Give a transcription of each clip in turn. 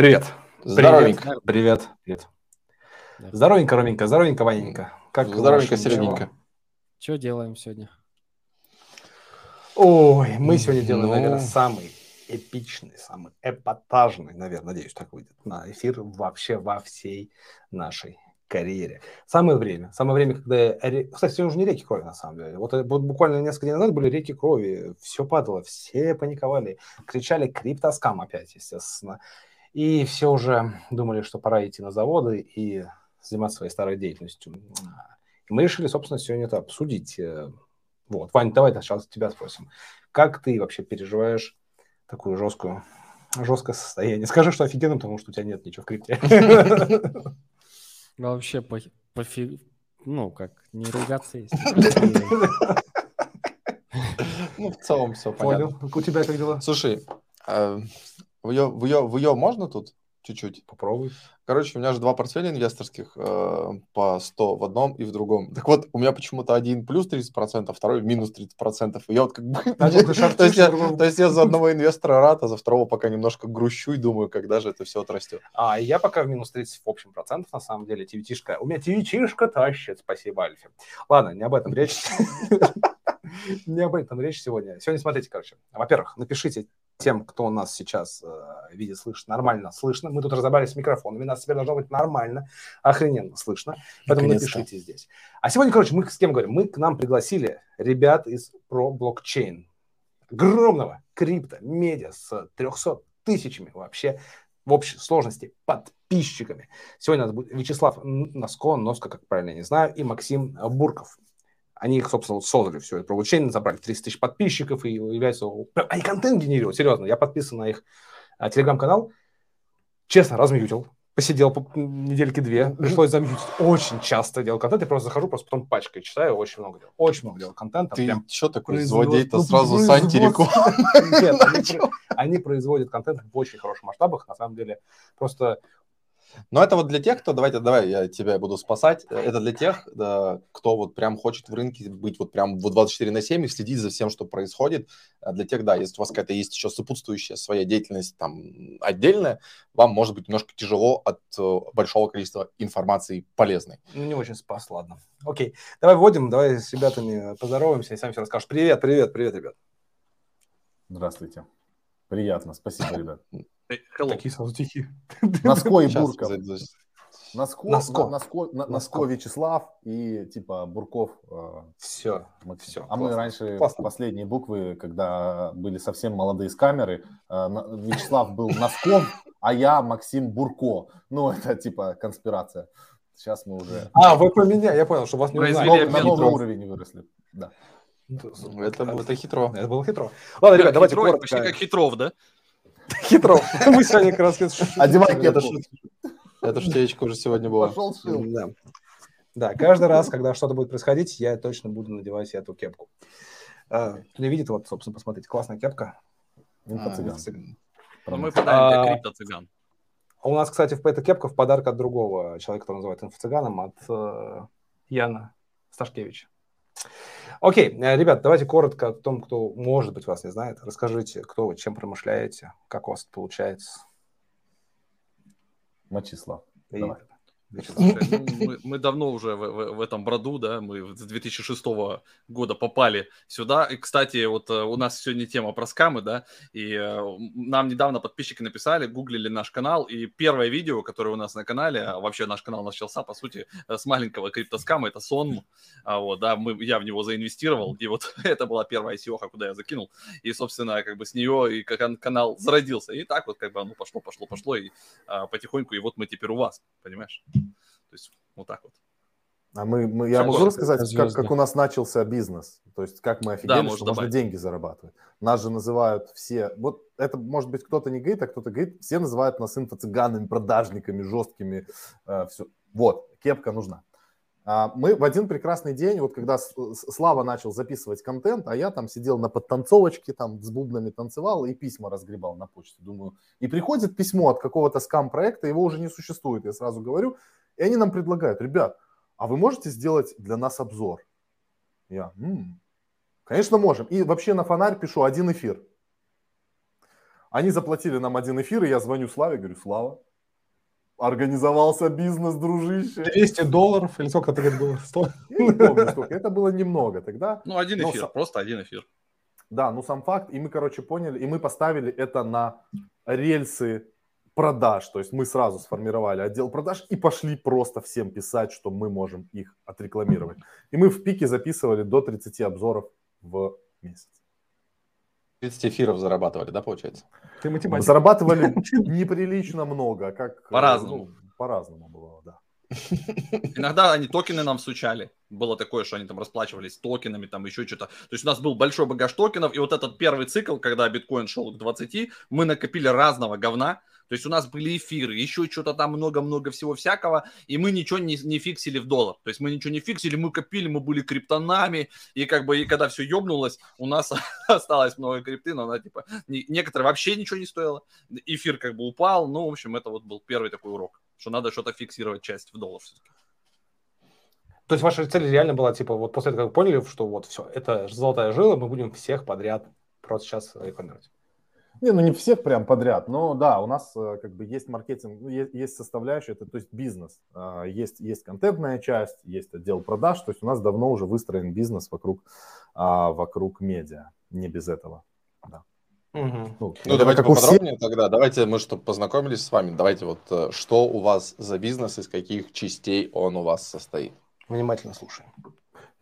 Привет. Здоровенько. Привет. Привет. Привет. Здоровенько, ровненько, здоровенько, Ваненька. Как здоровенько, середненько. Что делаем сегодня? Ой, мы сегодня делаем, ну... наверное, самый эпичный, самый эпатажный, наверное, надеюсь, так выйдет, на эфир вообще во всей нашей карьере. Самое время. Самое время, когда... Кстати, сегодня уже не реки крови, на самом деле. Вот, э, вот буквально несколько дней назад были реки крови. Все падало, все паниковали. Кричали криптоскам опять, естественно. И все уже думали, что пора идти на заводы и заниматься своей старой деятельностью. И мы решили, собственно, сегодня это обсудить. Э, вот, Вань, давай сейчас тебя спросим. Как ты вообще переживаешь такую жесткую, жесткое состояние? Скажи, что офигенно, потому что у тебя нет ничего в крипте. Вообще по, пофиг, ну, как, не ругаться есть. Ну, в целом все понятно. Понял. У тебя как дела? Слушай, а, в ее, в ее, в ее можно тут? чуть-чуть. Попробуй. Короче, у меня же два портфеля инвесторских э, по 100 в одном и в другом. Так вот, у меня почему-то один плюс 30%, а второй минус 30%. И я вот как бы... то, есть я, то есть я за одного инвестора рад, а за второго пока немножко грущу и думаю, когда же это все отрастет. А я пока в минус 30 в общем процентов, на самом деле. TVT-шка. У меня TVT-шка тащит, спасибо, Альфе. Ладно, не об этом речь. Не об этом речь сегодня. Сегодня смотрите, короче. Во-первых, напишите тем, кто нас сейчас э, видит, слышит, нормально слышно. Мы тут разобрались с микрофонами, нас теперь должно быть нормально, охрененно слышно. Поэтому напишите здесь. А сегодня, короче, мы с кем говорим? Мы к нам пригласили ребят из про блокчейн. Огромного крипто, медиа с 300 тысячами вообще в общей сложности подписчиками. Сегодня у нас будет Вячеслав Носко, Носко, как правильно не знаю, и Максим Бурков. Они их, собственно, создали все это блокчейн, забрали 30 тысяч подписчиков и являются... Они контент генерируют, серьезно. Я подписан на их а, телеграм-канал. Честно, размьютил. Посидел по недельки две, пришлось замьютить. Очень часто делал контент, я просто захожу, просто потом пачкой читаю, очень много делал. Очень много делал контента. Ты прям что такой злодей-то ну, сразу с антирекламой? Нет, они, они производят контент в очень хороших масштабах, на самом деле. Просто но это вот для тех, кто, давайте, давай, я тебя буду спасать. Это для тех, да, кто вот прям хочет в рынке быть вот прям вот 24 на 7 и следить за всем, что происходит. А для тех, да, если у вас какая-то есть еще сопутствующая своя деятельность там отдельная, вам может быть немножко тяжело от э, большого количества информации полезной. Ну, не очень спас, ладно. Окей, давай вводим, давай с ребятами поздороваемся и сами все расскажешь. Привет, привет, привет, ребят. Здравствуйте. Приятно, спасибо, ребят. Hello. Такие сразу тихие. Наско и Бурков. Наско, Наско. Наско, Наско Вячеслав и типа Бурков. Все, мы, все. А мы раньше классно. последние буквы, когда были совсем молодые с камеры, э, Вячеслав был Носков, а я Максим Бурко. Ну, это типа конспирация. Сейчас мы уже... А, вы поменяли, я понял, что вас не узнали. На новый уровень выросли, да. Это, это хитро. Это было хитро. Ладно, ребят, давайте хитро, коротко. Почти как хитров, да? Хитро. Мы сегодня как раз... Одевай это Это шутечка уже сегодня была. Пошел Да. Да, каждый раз, когда что-то будет происходить, я точно буду надевать эту кепку. А, кто не видит, вот, собственно, посмотрите, классная кепка. Инфо-цыган. Ну, мы подарим крипто-цыган. У нас, кстати, эта кепка в подарок от другого человека, который называет инфо-цыганом, от э, Яна Сташкевича. Окей, э, ребят, давайте коротко о том, кто, может быть, вас не знает. Расскажите, кто вы, чем промышляете, как у вас это получается. Мачислав. Давай. Мы, мы давно уже в, в, в этом броду, да, мы с 2006 года попали сюда. И, кстати, вот э, у нас сегодня тема про скамы, да, и э, нам недавно подписчики написали, гуглили наш канал, и первое видео, которое у нас на канале, а вообще наш канал начался, по сути, э, с маленького криптоскама, это сон, а, вот, да, мы, я в него заинвестировал, и вот это была первая seo куда я закинул, и, собственно, как бы с нее и канал зародился, и так вот как бы оно пошло, пошло, пошло, и а, потихоньку, и вот мы теперь у вас, понимаешь? То есть вот так вот. А мы, мы я могу рассказать, как, как у нас начался бизнес? То есть как мы офигели, да, что можно деньги зарабатывать. Нас же называют все... Вот это, может быть, кто-то не говорит, а кто-то говорит. Все называют нас инфо-цыганами, продажниками, жесткими. Э, все. Вот, кепка нужна. А мы в один прекрасный день, вот когда Слава начал записывать контент, а я там сидел на подтанцовочке, там с бубнами танцевал и письма разгребал на почте, думаю. И приходит письмо от какого-то скам-проекта, его уже не существует, я сразу говорю. И они нам предлагают, ребят, а вы можете сделать для нас обзор? Я, м-м, конечно, можем. И вообще на фонарь пишу один эфир. Они заплатили нам один эфир, и я звоню Славе, говорю, Слава, организовался бизнес, дружище. 200 долларов или сколько ты говорил? 100? Я не помню сколько, это было немного тогда. Ну, один эфир, но... просто один эфир. Да, ну сам факт, и мы, короче, поняли, и мы поставили это на рельсы продаж, то есть мы сразу сформировали отдел продаж и пошли просто всем писать, что мы можем их отрекламировать. И мы в пике записывали до 30 обзоров в месяц. 30 эфиров зарабатывали, да, получается? Ты математик. Зарабатывали неприлично много, а как... Э, по-разному. Ну, по-разному было, да. Иногда они токены нам сучали. Было такое, что они там расплачивались токенами, там еще что-то. То есть у нас был большой багаж токенов, и вот этот первый цикл, когда биткоин шел к 20, мы накопили разного говна. То есть у нас были эфиры, еще что-то там много-много всего всякого, и мы ничего не, не фиксили в доллар. То есть мы ничего не фиксили, мы копили, мы были криптонами, и как бы, и когда все ёбнулось, у нас осталось много крипты, но она типа, не, некоторые вообще ничего не стоило. Эфир как бы упал, ну, в общем, это вот был первый такой урок, что надо что-то фиксировать часть в доллар все-таки. То есть ваша цель реально была, типа, вот после этого, как вы поняли, что вот все, это золотая жила, мы будем всех подряд просто сейчас рекламировать. Не, ну не всех прям подряд, но да, у нас э, как бы есть маркетинг, ну, есть, есть составляющая, это то есть бизнес, а, есть, есть контентная часть, есть отдел продаж, то есть у нас давно уже выстроен бизнес вокруг, а, вокруг медиа, не без этого, да. Угу. Ну, ну давайте поподробнее всех... тогда, давайте мы, чтобы познакомились с вами, давайте вот, э, что у вас за бизнес, из каких частей он у вас состоит? Внимательно слушаем.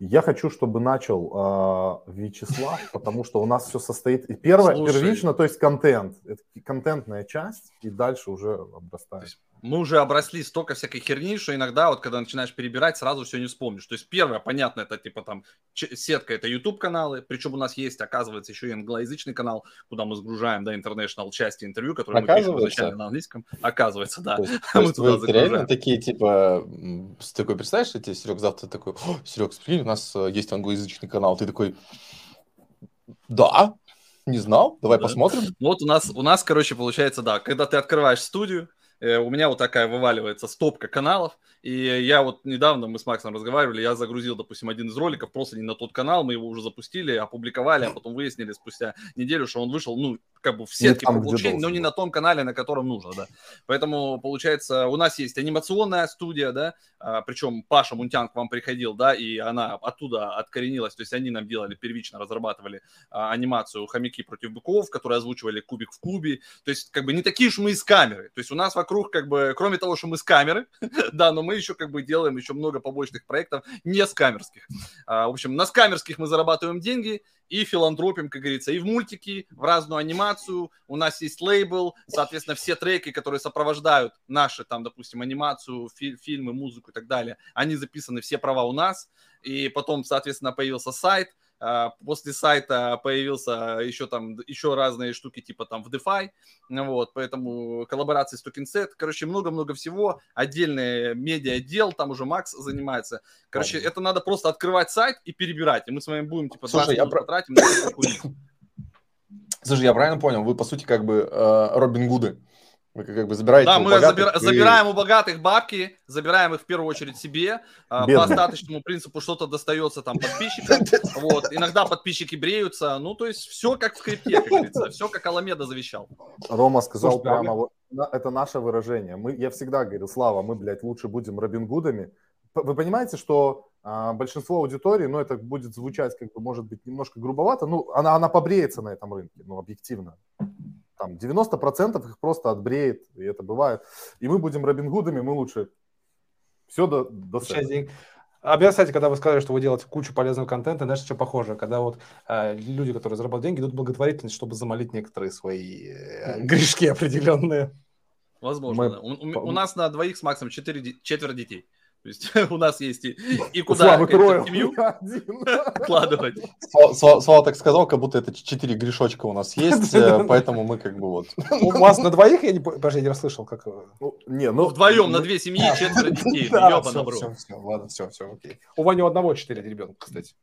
Я хочу, чтобы начал э, Вячеслав, потому что у нас все состоит... Первое, Слушай, первично, то есть контент. Это контентная часть, и дальше уже обрастает мы уже обросли столько всякой херни, что иногда вот когда начинаешь перебирать, сразу все не вспомнишь. То есть первое, понятно, это типа там сетка, это YouTube каналы, причем у нас есть, оказывается, еще и англоязычный канал, куда мы сгружаем, да, international части интервью, которые мы пишем изначально на английском. Оказывается, да. То есть, мы туда вы реально такие, типа, с такой, представляешь, тебе, Серег, завтра такой, Серег, смотри, у нас э, есть англоязычный канал, ты такой, да, не знал, давай да. посмотрим. Вот у нас, у нас, короче, получается, да, когда ты открываешь студию, у меня вот такая вываливается стопка каналов, и я вот недавно, мы с Максом разговаривали, я загрузил, допустим, один из роликов просто не на тот канал, мы его уже запустили, опубликовали, а потом выяснили спустя неделю, что он вышел, ну, как бы в сетке там, получения, но не на том канале, на котором нужно, да. Поэтому, получается, у нас есть анимационная студия, да, а, причем Паша Мунтян к вам приходил, да, и она оттуда откоренилась, то есть они нам делали, первично разрабатывали а, анимацию «Хомяки против быков», которые озвучивали «Кубик в кубе», то есть как бы не такие уж мы из камеры, то есть у нас вокруг как бы, кроме того, что мы с камеры, да, но мы еще как бы делаем еще много побочных проектов не с камерских. А, в общем, на скамерских мы зарабатываем деньги, и филантропим, как говорится, и в мультики, в разную анимацию. У нас есть лейбл, соответственно, все треки, которые сопровождают наши, там, допустим, анимацию, фи- фильмы, музыку и так далее, они записаны, все права у нас. И потом, соответственно, появился сайт – после сайта появился еще там еще разные штуки типа там в DeFi, вот, поэтому коллаборации с TokenSet, короче, много-много всего, отдельный медиа-отдел, там уже Макс занимается. Короче, это надо просто открывать сайт и перебирать, и мы с вами будем типа 20 Слушай, я про... потратим на Слушай, я правильно понял, вы по сути как бы э, Робин Гуды. Вы как бы забираете Да, мы богатых, забира- и... забираем у богатых бабки, забираем их в первую очередь себе. А, Бедный. По остаточному принципу что-то достается там подписчикам. Вот. Иногда подписчики бреются. Ну, то есть все как в крипте, как говорится. Все как Аламеда завещал. Рома сказал Слушай, прямо, вот, это наше выражение. Мы, я всегда говорил, Слава, мы, блядь, лучше будем Робин Гудами. Вы понимаете, что а, большинство аудитории, ну, это будет звучать, как бы, может быть, немножко грубовато, ну, она, она побреется на этом рынке, ну, объективно там 90% их просто отбреет, и это бывает. И мы будем Робин Гудами, мы лучше все до, до А кстати, когда вы сказали, что вы делаете кучу полезного контента, знаешь, что похоже? Когда вот э, люди, которые зарабатывают деньги, идут в благотворительность, чтобы замолить некоторые свои э, грешки определенные. Возможно, Мы... да. У, у нас на двоих с Максом четыре, четверо детей. То есть у нас есть и, и куда семью вкладывать. Слава так сказал, как будто это четыре грешочка у нас есть, э, поэтому мы как бы вот... У вас на двоих, я не подожди, я расслышал, как... Ну, не, ну... Вдвоем на две семьи четверо детей. Да, все, все, все, ладно, все, все, окей. У Вани у одного четыре ребенка, кстати.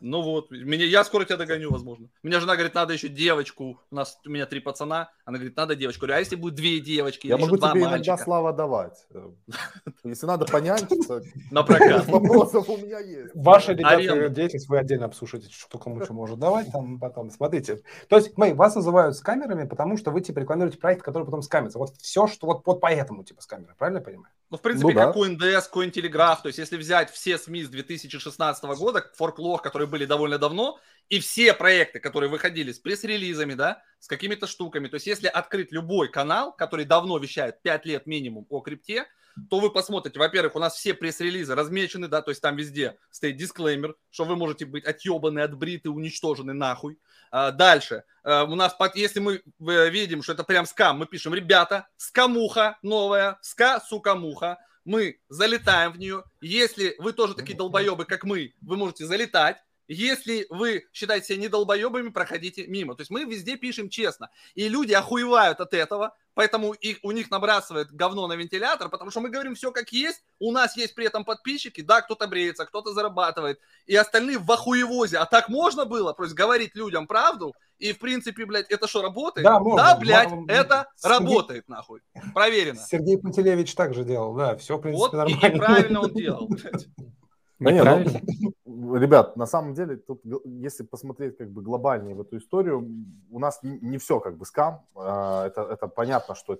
Ну вот, меня, я скоро тебя догоню, возможно. Меня жена говорит, надо еще девочку. У нас у меня три пацана. Она говорит, надо девочку. Говорю, а если будет две девочки? Я могу тебе мальчика? иногда слава давать. Если надо понянчиться, на прокат. Вопросов у меня есть. Ваша, ребята, деятельность вы отдельно обсуждаете, что кому что может давать, там потом. Смотрите. То есть, мы вас называют с камерами, потому что вы, типа, рекламируете проект, который потом скамится. Вот все, что вот, вот поэтому, типа, с камерой. Правильно я понимаю? Ну, в принципе, ну, да. как CoinDesk, Cointelegraph. То есть, если взять все СМИ с 2016 года, форклог, которые были довольно давно, и все проекты, которые выходили с пресс-релизами, да, с какими-то штуками. То есть, если открыть любой канал, который давно вещает 5 лет минимум о крипте, то вы посмотрите, во-первых, у нас все пресс-релизы размечены, да, то есть там везде стоит дисклеймер, что вы можете быть отъебаны, отбриты, уничтожены нахуй. А, дальше, а, у нас, если мы видим, что это прям скам, мы пишем, ребята, скамуха новая, ска, сука, муха, мы залетаем в нее. Если вы тоже такие долбоебы, как мы, вы можете залетать. Если вы считаете себя недолбоебами, проходите мимо. То есть мы везде пишем честно. И люди охуевают от этого, поэтому их, у них набрасывает говно на вентилятор, потому что мы говорим все как есть. У нас есть при этом подписчики. Да, кто-то бреется, кто-то зарабатывает. И остальные в охуевозе. А так можно было? То есть говорить людям правду. И, в принципе, блядь, это что, работает? Да, можно. да блядь, Мам, это Сергей... работает, нахуй. Проверено. Сергей Пантелевич также делал, да, все, в принципе, вот нормально. И, и правильно он делал, блядь. Да нет, ну, ребят, на самом деле, тут, если посмотреть как бы глобальнее в эту историю, у нас не все как бы скам. А, это, это понятно, что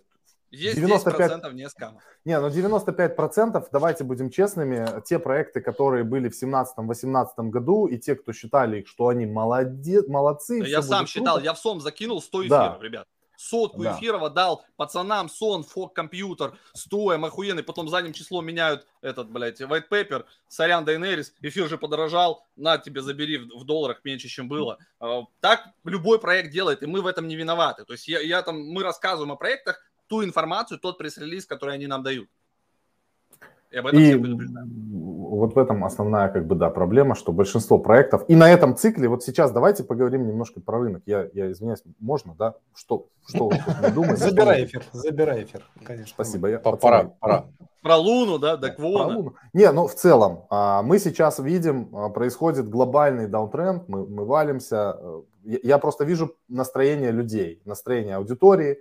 есть 95... 10% не скамов. Не, ну 95%, давайте будем честными, те проекты, которые были в 17-18 году, и те, кто считали что они молодец, молодцы. Я сам считал, круто. я в СОМ закинул 100 эфиров, да. ребят сотку да. эфиров отдал пацанам, сон, фок, компьютер, стоем, охуенный, потом задним числом меняют этот, блядь, white paper, сорян, Дайнерис, эфир же подорожал, на тебе забери в, в долларах меньше, чем было. А, так любой проект делает, и мы в этом не виноваты. То есть я, я там, мы рассказываем о проектах, ту информацию, тот пресс-релиз, который они нам дают. И об этом и вот в этом основная как бы да проблема, что большинство проектов и на этом цикле вот сейчас давайте поговорим немножко про рынок. Я я извиняюсь, можно, да? Что что вы думаете? Забирай эфир, забирай эфир, конечно. Спасибо. Я, пора, пора. Про Луну, да, до Квона. Не, ну в целом а, мы сейчас видим а, происходит глобальный даунтренд, мы мы валимся. Я просто вижу настроение людей, настроение аудитории.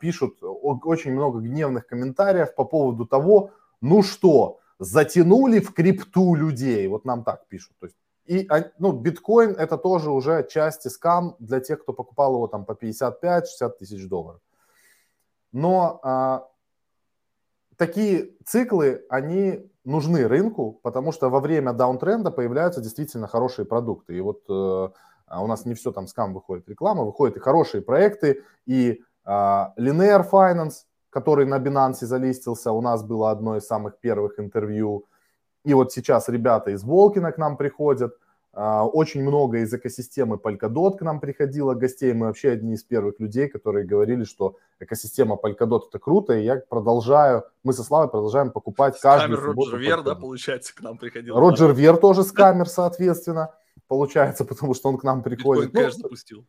Пишут очень много гневных комментариев по поводу того, ну что, затянули в крипту людей, вот нам так пишут. То есть, и, а, ну, биткоин это тоже уже часть скам для тех, кто покупал его там по 55-60 тысяч долларов. Но а, такие циклы, они нужны рынку, потому что во время даунтренда появляются действительно хорошие продукты. И вот э, а у нас не все там скам выходит, реклама, выходят и хорошие проекты, и э, Linear Finance, который на Binance залистился, у нас было одно из самых первых интервью. И вот сейчас ребята из Волкина к нам приходят. А, очень много из экосистемы Polkadot к нам приходило гостей. Мы вообще одни из первых людей, которые говорили, что экосистема Polkadot это круто. И я продолжаю, мы со Славой продолжаем покупать каждый. Роджер Вер, да, получается, к нам приходил. Роджер Вер тоже скамер, соответственно, получается, потому что он к нам приходит. Биткоин ну, запустил.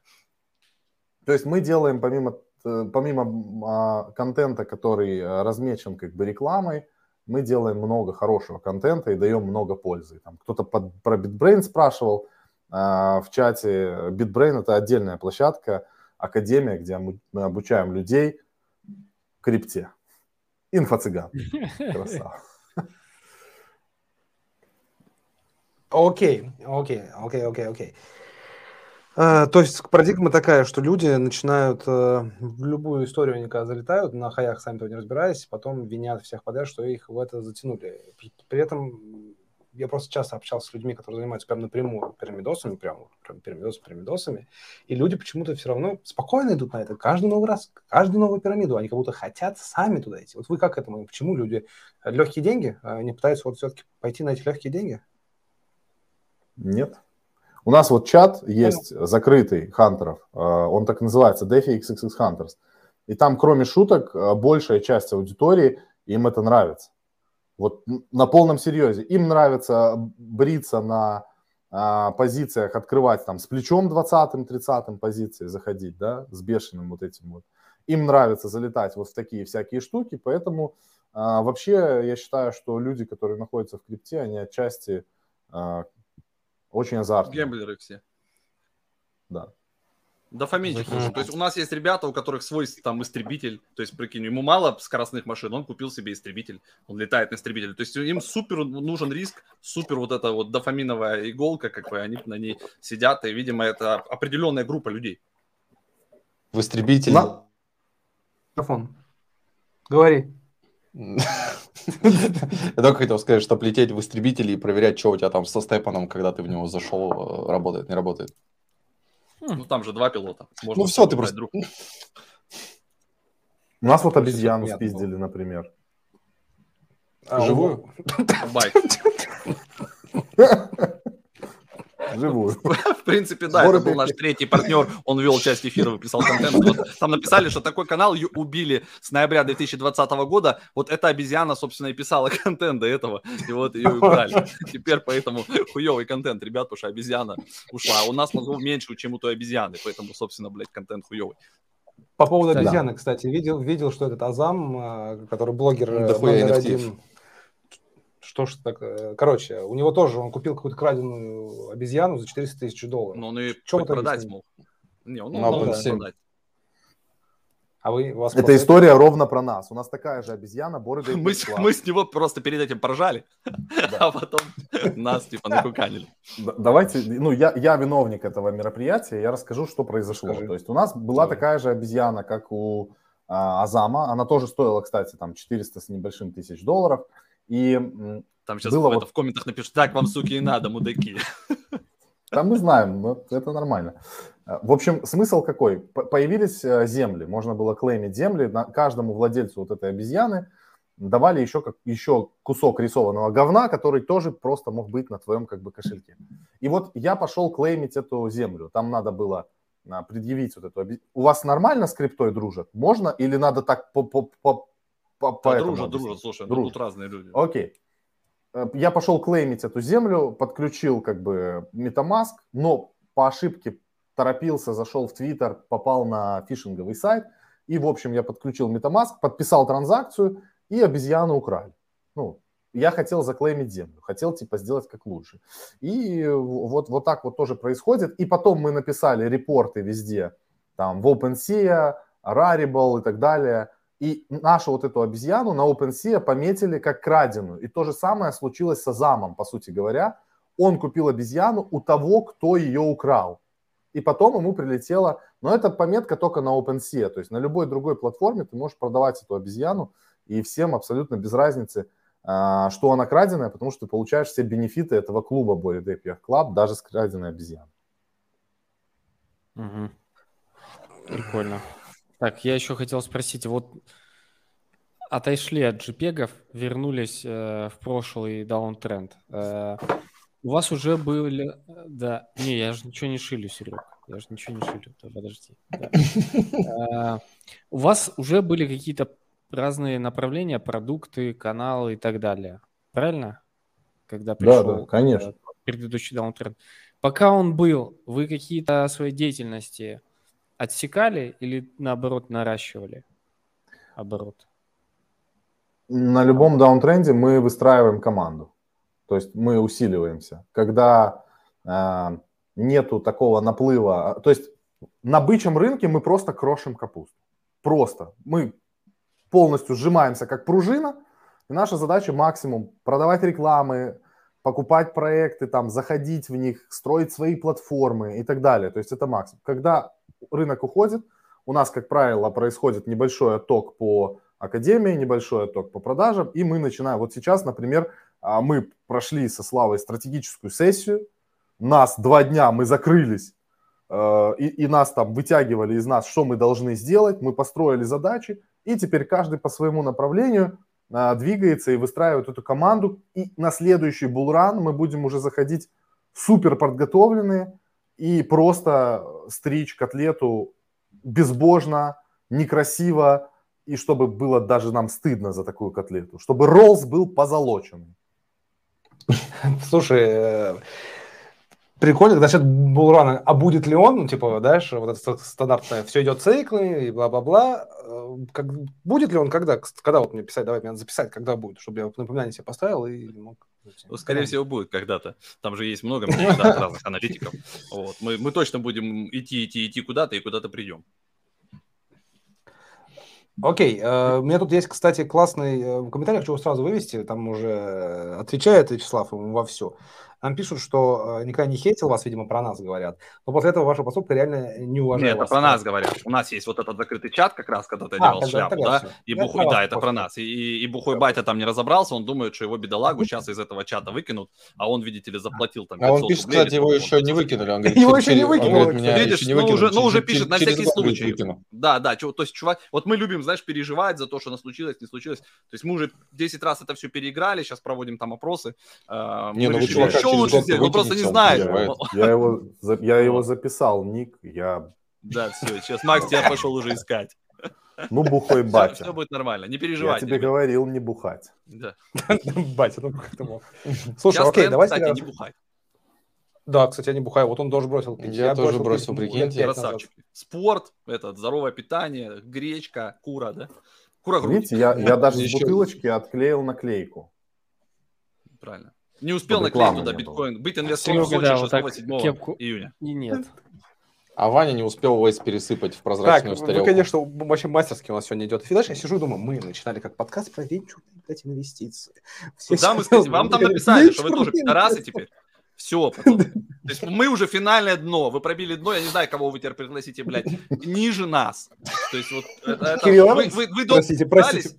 То есть мы делаем помимо помимо а, контента, который э, размечен как бы рекламой, мы делаем много хорошего контента и даем много пользы. Там кто-то под, про BitBrain спрашивал а, в чате. BitBrain это отдельная площадка, академия, где мы, мы обучаем людей крипте. Инфо-цыган. Красава. Окей, окей, окей, окей, окей. А, то есть парадигма такая, что люди начинают э, в любую историю, они когда залетают, на хаях сами не разбираясь, потом винят всех подряд, что их в это затянули. При этом я просто часто общался с людьми, которые занимаются прям напрямую пирамидосами, прям, прям пирамидосами, пирамидосами, и люди почему-то все равно спокойно идут на это каждый новый раз, каждую новую пирамиду, они как будто хотят сами туда идти. Вот вы как к этому? Почему люди легкие деньги, они пытаются вот все-таки пойти на эти легкие деньги? Нет, у нас вот чат есть закрытый хантеров, э, он так называется, DeFi XXX Hunters. И там, кроме шуток, э, большая часть аудитории, им это нравится. Вот на полном серьезе. Им нравится бриться на а, позициях, открывать там с плечом 20-30 позиции, заходить, да, с бешеным вот этим вот. Им нравится залетать вот в такие всякие штуки, поэтому а, вообще я считаю, что люди, которые находятся в крипте, они отчасти а, Очень азартные. Гемблеры все. Да. Дофаминчик нужен. То есть у нас есть ребята, у которых свой там истребитель. То есть, прикинь, ему мало скоростных машин, он купил себе истребитель. Он летает на истребителе. То есть им супер нужен риск, супер вот эта вот дофаминовая иголка, как бы они на ней сидят. И, видимо, это определенная группа людей. В истребителе. На... Говори. Я только хотел сказать, что лететь в истребителе и проверять, что у тебя там со степаном, когда ты в него зашел, э, работает, не работает. Ну, там же два пилота. Можно ну, все, ты просто... Друг. У нас вот обезьяну спиздили, например. А, Живую? Байк. Живую. В принципе, да, это был наш третий партнер. Он вел часть эфира, выписал контент. Вот там написали, что такой канал убили с ноября 2020 года. Вот эта обезьяна, собственно, и писала контент до этого. И вот ее убрали. Теперь поэтому хуевый контент, ребят, потому что обезьяна ушла. А у нас мозгов меньше, чем у той обезьяны. Поэтому, собственно, блядь, контент хуевый. По поводу обезьяны, кстати, видел, видел, что этот Азам, а, который блогер да номер один, что ж так... Э, короче, у него тоже, он купил какую-то краденую обезьяну за 400 тысяч долларов. Но он ее Чем продать мог. Не, он мог продать. А вы, вас Это история ровно про нас. У нас такая же обезьяна, борода мы, с, мы с него просто перед этим поржали, а потом нас типа накуканили. Давайте, ну я, я виновник этого мероприятия, я расскажу, что произошло. То есть у нас была такая же обезьяна, как у а, Азама. Она тоже стоила, кстати, там 400 с небольшим тысяч долларов. И Там сейчас было в, вот... в комментах напишут, так вам, суки, и надо, мудаки. Там мы знаем, но это нормально. Э, в общем, смысл какой? Появились э, земли, можно было клеймить земли, на каждому владельцу вот этой обезьяны давали еще, как, еще кусок рисованного говна, который тоже просто мог быть на твоем как бы кошельке. И вот я пошел клеймить эту землю. Там надо было а, предъявить вот эту. У вас нормально с криптой дружат? Можно или надо так по, по, по, по, по да, дружат, дружат, слушай, дружат. ну тут разные люди. Окей. Э, я пошел клеймить эту землю, подключил как бы MetaMask, но по ошибке торопился, зашел в Twitter, попал на фишинговый сайт, и, в общем, я подключил MetaMask, подписал транзакцию, и обезьяну украли. Ну, я хотел заклеймить землю, хотел типа сделать как лучше. И вот, вот так вот тоже происходит. И потом мы написали репорты везде, там в OpenSea, Rarible и так далее, и нашу вот эту обезьяну на OpenSea пометили как краденую. И то же самое случилось с Азамом, по сути говоря. Он купил обезьяну у того, кто ее украл. И потом ему прилетело... Но это пометка только на OpenSea. То есть на любой другой платформе ты можешь продавать эту обезьяну. И всем абсолютно без разницы, а, что она краденая, потому что ты получаешь все бенефиты этого клуба Bored Ape Club, даже с краденой обезьяной. Угу. Прикольно. Так, я еще хотел спросить, вот отошли от JPEG, вернулись э, в прошлый даунтренд. Э, у вас уже были... Да, не, я же ничего не шилю, Серег. Я же ничего не шилю, да, подожди. Да. Э, у вас уже были какие-то разные направления, продукты, каналы и так далее. Правильно? Когда пришел да, да, конечно. Э, предыдущий даунтренд. Пока он был, вы какие-то свои деятельности отсекали или наоборот наращивали оборот? На любом даунтренде мы выстраиваем команду. То есть мы усиливаемся. Когда э, нету такого наплыва, а, то есть на бычьем рынке мы просто крошим капусту. Просто. Мы полностью сжимаемся как пружина, и наша задача максимум продавать рекламы, покупать проекты, там, заходить в них, строить свои платформы и так далее. То есть это максимум. Когда рынок уходит, у нас, как правило, происходит небольшой отток по академии, небольшой отток по продажам, и мы начинаем. Вот сейчас, например, а, мы прошли со Славой стратегическую сессию, нас два дня мы закрылись, э, и, и нас там вытягивали из нас, что мы должны сделать, мы построили задачи, и теперь каждый по своему направлению а, двигается и выстраивает эту команду, и на следующий булран мы будем уже заходить супер подготовленные, и просто стричь котлету безбожно, некрасиво, и чтобы было даже нам стыдно за такую котлету, чтобы роллс был позолоченный. Слушай, прикольно, насчет Булрана, а будет ли он, ну, типа, дальше, вот это стандартное, все идет циклы и бла-бла-бла, э, как, будет ли он, когда, когда вот мне писать, давай мне надо записать, когда будет, чтобы я напоминание себе поставил и мог... Ну, скорее всего, будет когда-то. Там же есть много разных аналитиков. Вот. Мы, мы точно будем идти, идти, идти куда-то и куда-то придем. Окей, э, у меня тут есть, кстати, классный э, комментарий, хочу его сразу вывести, там уже отвечает Вячеслав ему во все. Нам пишут, что э, никогда не хейтил вас, видимо, про нас говорят. Но после этого ваша поступка реально не уважает Нет, это про нас говорят. У нас есть вот этот закрытый чат как раз, когда ты а, делал тогда, шляпу, тогда да? И бухой, да, это про нас. И, и, и бухой батя там не разобрался, он думает, что его бедолагу сейчас из этого чата выкинут, а он, видите ли, заплатил там А он пишет, рублей, кстати, его еще не выкинули. Он говорит, его еще не выкинули. Видишь, ну уже, ну уже пишет на всякий случай. Да, да, то есть, чувак, вот мы любим, знаешь, переживать за то, что нас случилось, не случилось. То есть мы уже 10 раз это все переиграли, сейчас проводим там опросы. Э, не, ну вы чувака еще лучше сделать, просто просто не знаешь. Я, я, его, я его записал, ник, я... Да, все, сейчас Макс тебя пошел уже искать. Ну, бухой батя. Все, все будет нормально, не переживай. Я тебе ребят. говорил не бухать. Да. Батя, ну как это мог? Слушай, окей, давайте... Кстати, не бухать. Да, кстати, я не бухаю. Вот он тоже бросил пить. Я, я тоже бросил, прикиньте. Красавчик. Спорт, этот, здоровое питание, гречка, кура, да? Кура грудь. Видите, я, я даже с бутылочки отклеил наклейку. Правильно. Не успел наклеить туда биткоин. Быть инвестором в Сочи да, 6-7 кепку... июня. И нет. А Ваня не успел весь пересыпать в прозрачную так, тарелку. Вы, конечно, вообще мастерски у нас сегодня идет. И дальше я сижу и думаю, мы начинали как подкаст про венчурные инвестиции. Все Куда мы, сказали, вам там написали, что вы тоже пидорасы теперь. Все, пацаны. То есть мы уже финальное дно. Вы пробили дно, я не знаю, кого вы теперь пригласите, блядь, ниже нас. То есть вот это... это вы, вы, вы простите, простите.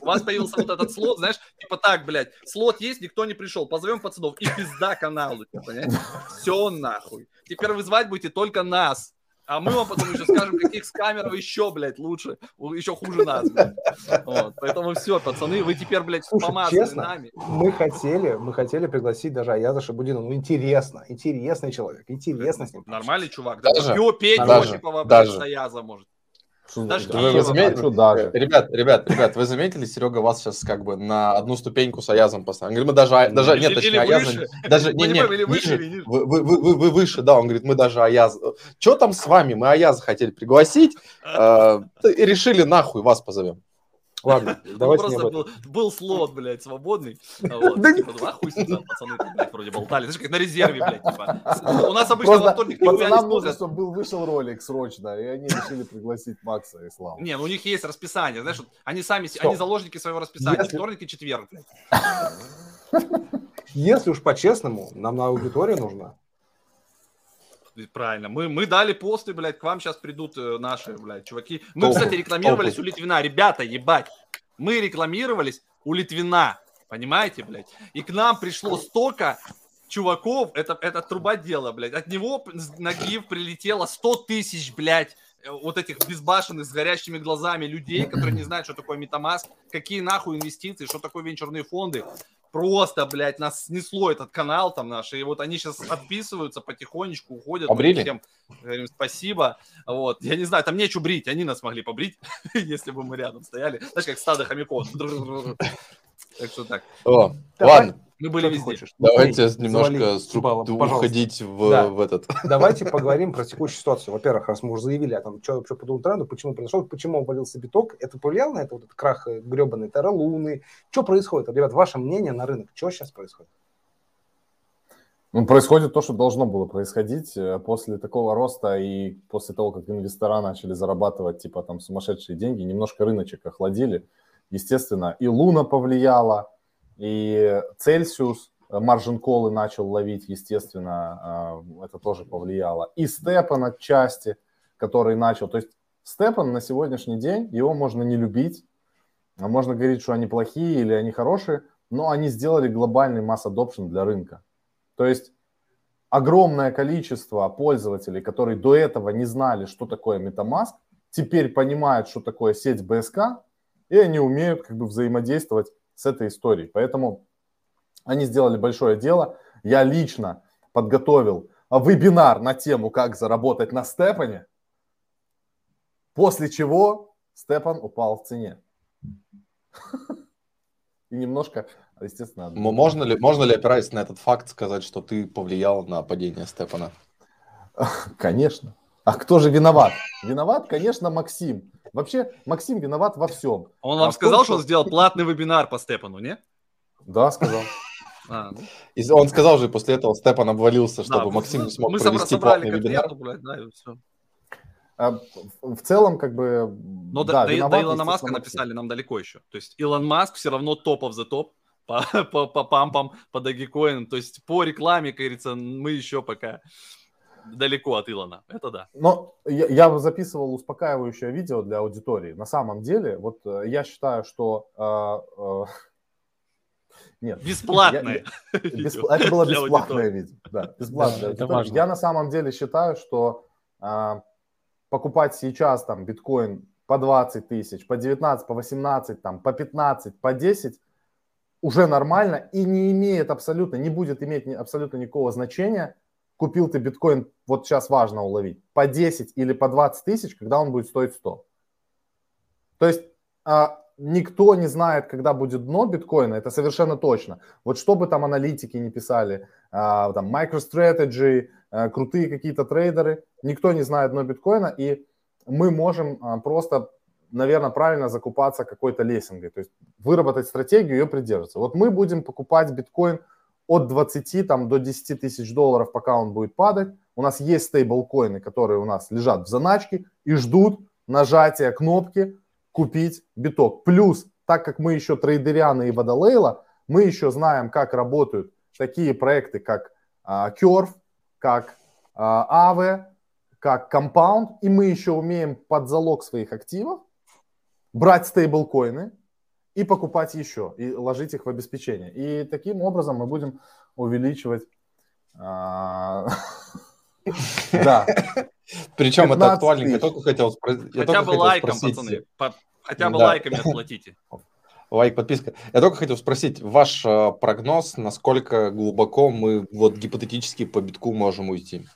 У вас появился вот этот слот, знаешь, типа так, блядь, слот есть, никто не пришел, позовем пацанов и пизда каналу, понимаете? Все нахуй. Теперь вызвать будете только нас. А мы вам потом еще скажем, каких с камеров еще, блядь, лучше, еще хуже нас, блядь. Вот. Поэтому все, пацаны, вы теперь, блядь, Слушай, помазаны честно, нами. Мы хотели, мы хотели пригласить даже Аяза Шабудина. Ну, интересно, интересный человек, интересно с ним. Нормальный чувак. Даже, да, петь даже, Осипова, даже. блядь, Аяза может. Даже вы, вы заметили, даже. Ребят, ребят, ребят, вы заметили, Серега вас сейчас как бы на одну ступеньку с Аязом поставил. Он говорит, мы даже, даже или, нет, точнее, Аяза, даже, не, не, не, выше, ниже. Вы, вы, вы, вы выше, да, он говорит, мы даже Аяз. Что там с вами? Мы Аяза хотели пригласить, э, и решили нахуй вас позовем. Ладно, ну, давайте Просто был, был слот, блядь, свободный. Вот, типа, ну, хуй сюда, пацаны, блядь, вроде болтали. Знаешь, как на резерве, блядь, типа. У нас обычно во вторник Пацанам нужно, чтобы был, вышел ролик срочно, и они решили пригласить Макса и Славу. Не, ну у них есть расписание, знаешь, они сами, они заложники своего расписания, вторник и четверг, блядь. Если уж по-честному, нам на аудиторию нужна. Правильно. Мы, мы дали посты, блядь, к вам сейчас придут э, наши, блядь, чуваки. Мы, Толку. кстати, рекламировались Толку. у Литвина. Ребята, ебать. Мы рекламировались у Литвина. Понимаете, блядь? И к нам пришло столько чуваков, это, это труба дела, блядь. От него на гиф прилетело 100 тысяч, блядь, вот этих безбашенных с горящими глазами людей, которые не знают, что такое метамаск, какие нахуй инвестиции, что такое венчурные фонды просто, блядь, нас снесло этот канал там наш, и вот они сейчас отписываются потихонечку, уходят. Побрили? Всем говорим спасибо. Вот, я не знаю, там нечего брить, они нас могли побрить, если бы мы рядом стояли. Знаешь, как стадо хомяков. Так что так. О, ладно. Мы были везде. Хочешь? Давайте Смотри, немножко структуру уходить в, да. в этот. Давайте поговорим про текущую ситуацию. Во-первых, раз мы уже заявили о том, что вообще по тренду, почему произошел, почему обвалился биток, это повлияло на это, вот этот крах э, гребаный Терра Луны? Что происходит? Ребят, ваше мнение на рынок, что сейчас происходит? Ну, происходит то, что должно было происходить э, после такого роста и после того, как инвестора начали зарабатывать, типа, там, сумасшедшие деньги, немножко рыночек охладили, естественно, и Луна повлияла, и Цельсиус маржин колы начал ловить, естественно, а, это тоже повлияло. И Степан отчасти, который начал. То есть Степан на сегодняшний день, его можно не любить, а можно говорить, что они плохие или они хорошие, но они сделали глобальный масс adoption для рынка. То есть огромное количество пользователей, которые до этого не знали, что такое MetaMask, теперь понимают, что такое сеть БСК, и они умеют как бы взаимодействовать с этой историей. Поэтому они сделали большое дело. Я лично подготовил вебинар на тему, как заработать на Степане, после чего Степан упал в цене. И немножко естественно. Можно ли, можно ли, опираясь на этот факт, сказать, что ты повлиял на падение Степана? Конечно. А кто же виноват? Виноват, конечно, Максим. Вообще, Максим виноват во всем. Он вам а сказал, том, что он сделал платный вебинар по Степану, не? Да, сказал. А, ну. И он сказал же после этого, Степан обвалился, чтобы да, Максим не смог мы провести платный вебинар. Блядь, да, и все. А, в целом, как бы... Но да, до, до Илона Маска написали нам далеко еще. То есть Илон Маск все равно топов за топ по, по, по пампам, по Dogecoin. То есть по рекламе, как говорится, мы еще пока далеко от Илона. Это да. Но я, я записывал успокаивающее видео для аудитории. На самом деле, вот э, я считаю, что... Э, э, нет. Бесплатное. Я, я, бесп... Это было бесплатное видео. Да, бесплатное. Да, я на самом деле считаю, что э, покупать сейчас там биткоин по 20 тысяч, по 19, по 18, там, по 15, по 10 уже нормально и не имеет абсолютно, не будет иметь абсолютно никакого значения, купил ты биткоин, вот сейчас важно уловить, по 10 или по 20 тысяч, когда он будет стоить 100. То есть а, никто не знает, когда будет дно биткоина, это совершенно точно. Вот что бы там аналитики не писали, а, там MicroStrategy, а, крутые какие-то трейдеры, никто не знает дно биткоина, и мы можем просто, наверное, правильно закупаться какой-то лесингой, то есть выработать стратегию и ее придерживаться. Вот мы будем покупать биткоин от 20 там, до 10 тысяч долларов, пока он будет падать. У нас есть стейблкоины, которые у нас лежат в заначке и ждут нажатия кнопки купить биток. Плюс, так как мы еще трейдерианы и водолейла, мы еще знаем, как работают такие проекты, как uh, Curve, как uh, Aave, как Compound, и мы еще умеем под залог своих активов брать стейблкоины и покупать еще, и ложить их в обеспечение. И таким образом мы будем увеличивать... Uh, да. Причем это актуальненько. Я только хотел спросить. Хотя бы лайком, пацаны. Хотя бы лайками отплатите. Лайк, подписка. Я только хотел спросить, ваш э, прогноз, насколько глубоко мы вот гипотетически по битку можем уйти?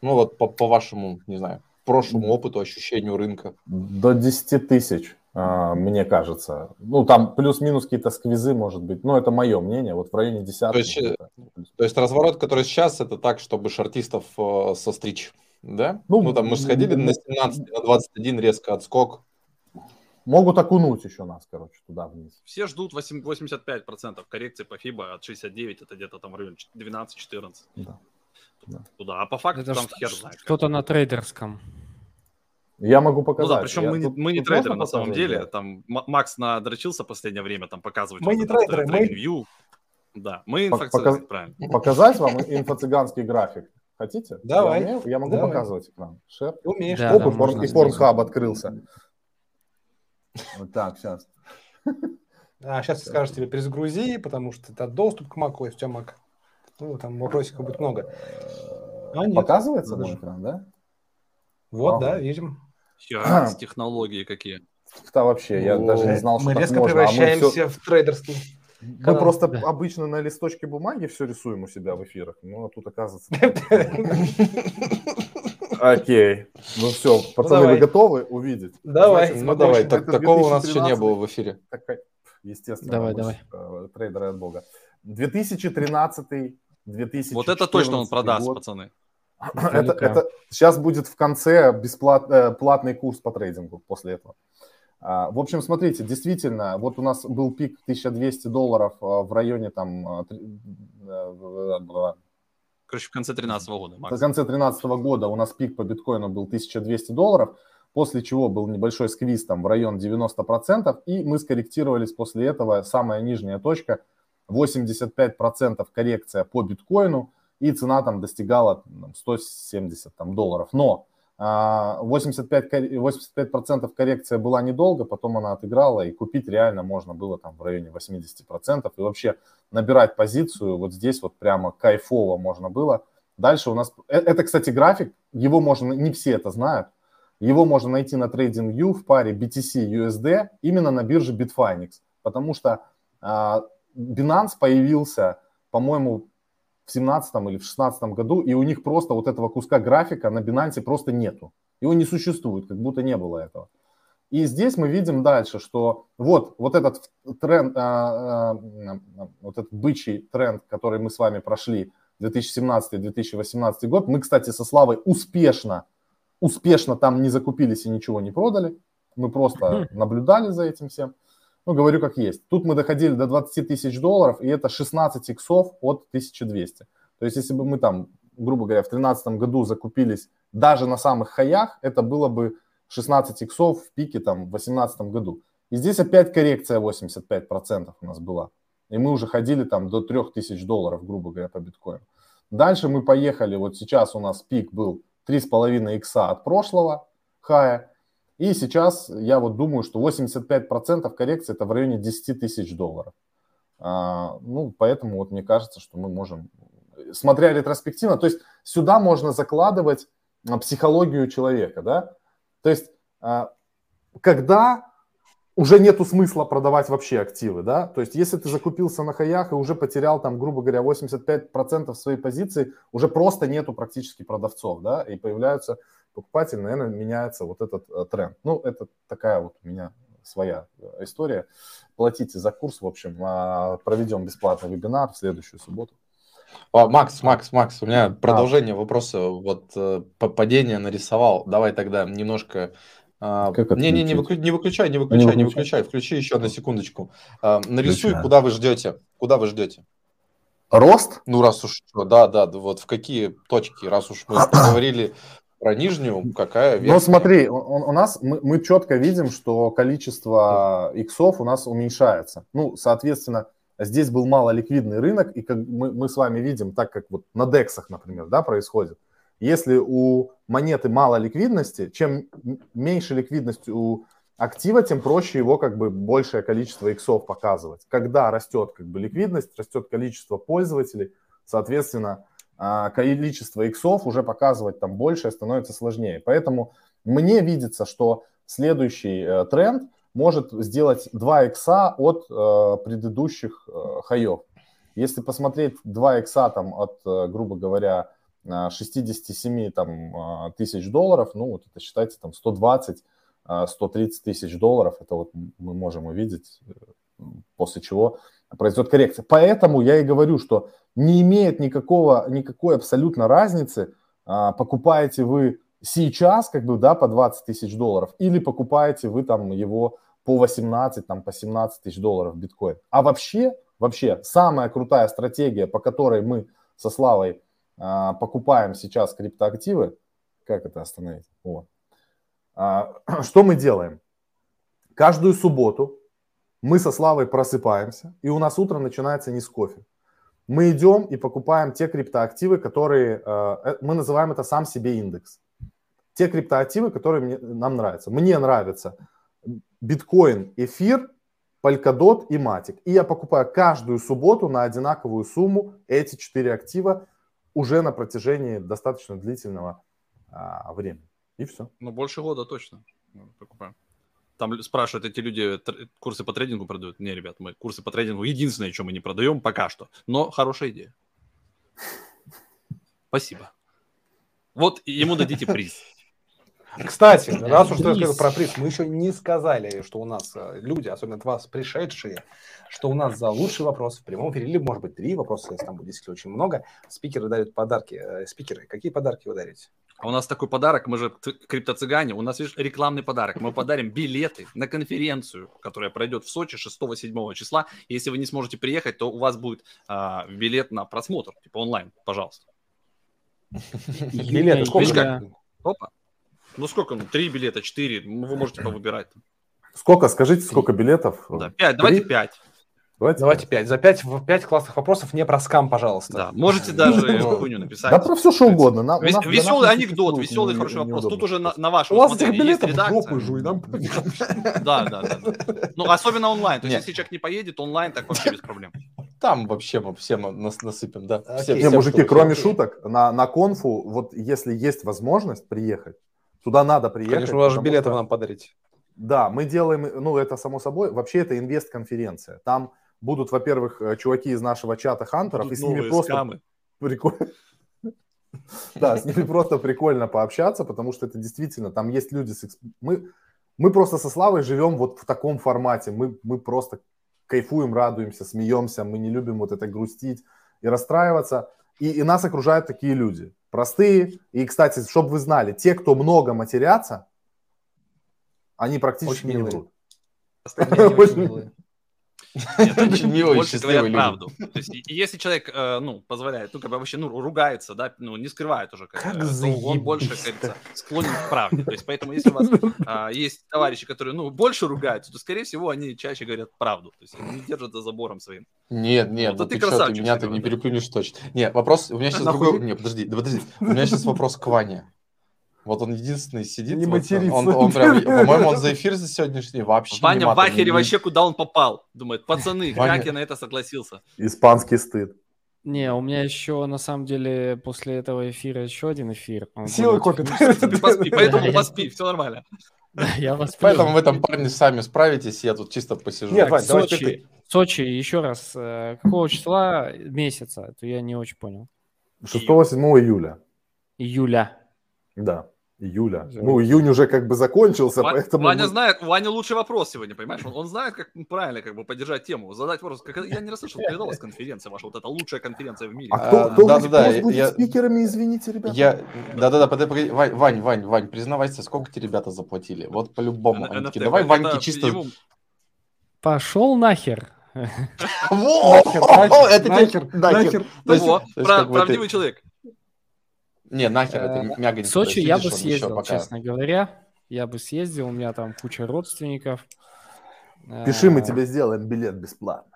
Ну вот по, по вашему, не знаю, прошлому опыту, ощущению рынка. До 10 тысяч, мне кажется. Ну там плюс-минус какие-то сквизы, может быть. Ну это мое мнение, вот в районе 10. То есть, э, то есть разворот, который сейчас, это так, чтобы шартистов э, состричь, да? Ну, ну там мы сходили на 17, на 21 резко отскок. Могут окунуть еще нас, короче, туда вниз. Все ждут 8, 85% коррекции по FIBA от 69, это где-то там в районе 12-14. Да. Туда. А по факту это там хер знает. Что-то на трейдерском. Я могу показать. Ну да, причем мы, тут, мы не трейдеры на самом деле. Да. Там Макс надрочился в последнее время, там показывать. Мы не трейдеры, мы... View. Да, мы инфо-цыганский, Показ... правильно. Показать вам инфо-цыганский график? Хотите? Давай. Я, я могу Давай. показывать экран? Шеф? Умеешь. Да, Оп, да, и Порнхаб открылся. Вот так, сейчас. А сейчас скажешь тебе перезагрузи, потому что это доступ к Mac, у тебя Mac. Ну, там вопросиков будет много. А, нет. Показывается мой экран, да? Вот, ага. да, видим. Сейчас, технологии какие. Да, вообще, я О, даже не знал, что Мы резко можно, превращаемся а мы все... в трейдерский. Мы Канал. просто да. обычно на листочке бумаги все рисуем у себя в эфирах. Ну, а тут оказывается... Окей. Ну все, ну, пацаны, вы готовы увидеть? Давай. ну давай, такого у нас еще не было в эфире. Естественно. Давай, давай. Э, трейдеры от бога. 2013 2014 Вот это точно он продаст, пацаны. Это, это сейчас будет в конце бесплатный э, платный курс по трейдингу после этого. А, в общем, смотрите, действительно, вот у нас был пик 1200 долларов а, в районе там... А, э, Короче, в конце 2013 года. Макс. В конце 2013 года у нас пик по биткоину был 1200 долларов, после чего был небольшой сквиз там в район 90%, и мы скорректировались после этого, самая нижняя точка, 85% коррекция по биткоину, и цена там достигала там, 170 там, долларов. Но 85, 85% коррекция была недолго, потом она отыграла, и купить реально можно было там в районе 80%. И вообще набирать позицию вот здесь вот прямо кайфово можно было. Дальше у нас... Э, это, кстати, график, его можно... Не все это знают. Его можно найти на TradingView в паре BTC USD именно на бирже Bitfinex. Потому что а, Binance появился, по-моему, в 17 или в 16 году, и у них просто вот этого куска графика на Binance просто нету. Его не существует, как будто не было этого. И здесь мы видим дальше, что вот, вот этот тренд, а, а, вот этот бычий тренд, который мы с вами прошли 2017-2018 год, мы, кстати, со Славой успешно, успешно там не закупились и ничего не продали. Мы просто наблюдали за этим всем. Ну, говорю как есть. Тут мы доходили до 20 тысяч долларов, и это 16 иксов от 1200. То есть, если бы мы там, грубо говоря, в 2013 году закупились даже на самых хаях, это было бы 16 иксов в пике там в 2018 году. И здесь опять коррекция 85% у нас была. И мы уже ходили там до 3000 долларов, грубо говоря, по биткоину. Дальше мы поехали, вот сейчас у нас пик был 3,5 икса от прошлого хая. И сейчас я вот думаю, что 85% коррекции это в районе 10 тысяч долларов. А, ну, поэтому вот мне кажется, что мы можем, смотря ретроспективно, то есть сюда можно закладывать а, психологию человека, да, то есть, а, когда уже нету смысла продавать вообще активы, да, то есть если ты закупился на хаях и уже потерял там, грубо говоря, 85% своей позиции, уже просто нету практически продавцов, да, и появляются покупатели, наверное, меняется вот этот э, тренд. Ну, это такая вот у меня своя э, история. Платите за курс, в общем, а, проведем бесплатный вебинар в следующую субботу. О, Макс, Макс, Макс, у меня продолжение а. вопроса. Вот э, падение нарисовал. Давай тогда немножко... Э, не, не, не, выключай, не выключай, не выключай, не выключай. Включи еще на секундочку. Э, нарисуй, Включаю. куда вы ждете. Куда вы ждете? Рост? Ну, раз уж, да, да, вот в какие точки, раз уж мы поговорили про нижнюю, какая верхняя? Ну, смотри, у, у нас мы, мы четко видим, что количество иксов у нас уменьшается. Ну, соответственно, здесь был малоликвидный рынок, и как мы, мы с вами видим, так как вот на дексах, например, да, происходит, если у монеты мало ликвидности, чем меньше ликвидность у актива, тем проще его как бы большее количество иксов показывать. Когда растет как бы ликвидность, растет количество пользователей, соответственно, количество иксов уже показывать там больше становится сложнее. Поэтому мне видится, что следующий э, тренд – может сделать 2 икса от э, предыдущих э, хаев. Если посмотреть 2 икса там от, грубо говоря, 67 там, тысяч долларов, ну вот это считайте там 120 130 э, тысяч долларов, это вот мы можем увидеть, после чего произойдет коррекция. Поэтому я и говорю, что не имеет никакого, никакой абсолютно разницы, покупаете вы сейчас, как бы, да, по 20 тысяч долларов, или покупаете вы там его по 18, там, по 17 тысяч долларов биткоин. А вообще, вообще, самая крутая стратегия, по которой мы со Славой а, покупаем сейчас криптоактивы, как это остановить? Вот. А, что мы делаем? Каждую субботу мы со Славой просыпаемся, и у нас утро начинается не с кофе. Мы идем и покупаем те криптоактивы, которые, а, э, мы называем это сам себе индекс те криптоактивы, которые мне, нам нравятся. Мне нравится биткоин, эфир, Polkadot и Matic. И я покупаю каждую субботу на одинаковую сумму эти четыре актива уже на протяжении достаточно длительного а, времени. И все. Ну, больше года точно покупаем. Там спрашивают эти люди, курсы по трейдингу продают. Не, ребят, мы курсы по трейдингу единственное, что мы не продаем пока что. Но хорошая идея. Спасибо. Вот ему дадите приз. Кстати, раз уж ты сказал про приз, мы еще не сказали, что у нас э, люди, особенно от вас пришедшие, что у нас за лучший вопрос в прямом эфире, или, может быть, три вопроса, если там будет действительно очень много, спикеры дают подарки. Э, спикеры, какие подарки вы дарите? А у нас такой подарок, мы же криптоцыгане, у нас, видишь, рекламный подарок. Мы подарим билеты на конференцию, которая пройдет в Сочи 6-7 числа. Если вы не сможете приехать, то у вас будет а, билет на просмотр, типа онлайн, пожалуйста. Билеты сколько? Опа. Ну сколько? Ну, три билета, четыре. Вы можете повыбирать. Сколько? Скажите, сколько билетов? Да, пять. Давайте пять. Давайте, Давайте 5. За 5, 5 классных вопросов не про скам, пожалуйста. Да, можете даже хуйню написать. Да про все что угодно. На, Вес, веселый анекдот, веселый хороший вопрос. Тут уже на, на ваше У вас этих билетов жопы жуй, нам Да, да, да. Ну, особенно онлайн. То есть, если человек не поедет, онлайн так вообще без проблем. Там вообще мы всем насыпем, да. Все, не, мужики, кроме шуток, на, на конфу, вот если есть возможность приехать, Туда надо приехать. Конечно, у вас же билеты что... нам подарить. Да, мы делаем, ну это само собой, вообще это инвест-конференция. Там будут, во-первых, э, чуваки из нашего чата хантеров, и с ними просто прикольно. Да, с ними просто прикольно пообщаться, потому что это действительно, там есть люди с... Мы Мы просто со Славой живем вот в таком формате. Мы, мы просто кайфуем, радуемся, смеемся. Мы не любим вот это грустить и расстраиваться. И, и нас окружают такие люди. Простые. И, кстати, чтобы вы знали, те, кто много матерятся, они практически не врут. Нет, они больше говорят правду. То есть, если человек, э, ну, позволяет, ну, как бы вообще, ну, ругается, да, ну, не скрывает уже, как, как то он больше, как говорится, склонен к правде. То есть, поэтому, если у вас а, есть товарищи, которые, ну, больше ругаются, то, скорее всего, они чаще говорят правду. То есть, они не держат за забором своим. Нет, нет, ну, ты, ты что, ты меня ты не переплюнешь точно. Нет, вопрос, у меня сейчас другой, нет, подожди, подожди, у меня сейчас вопрос к Ване. Вот он единственный сидит. Не вот, матерится. Он, он прям, по-моему, он за эфир за сегодняшний вообще Ваня в ахере не... вообще, куда он попал. Думает, пацаны, Ваня... как я на это согласился? Испанский стыд. Не, у меня еще, на самом деле, после этого эфира еще один эфир. Силы копит. Поэтому поспи, все нормально. Я вас Поэтому в этом парне сами справитесь, я тут чисто посижу. Нет, Вань, Сочи, Сочи, еще раз, э, какого числа месяца? Это я не очень понял. 6-7 июля. Июля. Да июля. Жаль. Ну, июнь уже как бы закончился, Ва- поэтому... Ваня мы... знает, Ваня лучший вопрос сегодня, понимаешь? Он, он знает, как правильно как бы поддержать тему, задать вопрос. Как, я не расслышал, передалась конференция ваша, вот это лучшая конференция в мире. А кто, кто, да, да, да, будет я, спикерами, извините, ребята? Я, да-да-да, подожди, Вань, Вань, Вань, Вань, признавайся, сколько тебе ребята заплатили? Вот по-любому. Они такие, давай Ваньке чисто... Пошел нахер. Это нахер, нахер. Правдивый человек. Не, нахер, это э, мяга В Сочи я бы съездил, честно говоря. Я бы съездил, у меня там куча родственников. Пиши, мы э, тебе сделаем билет бесплатно.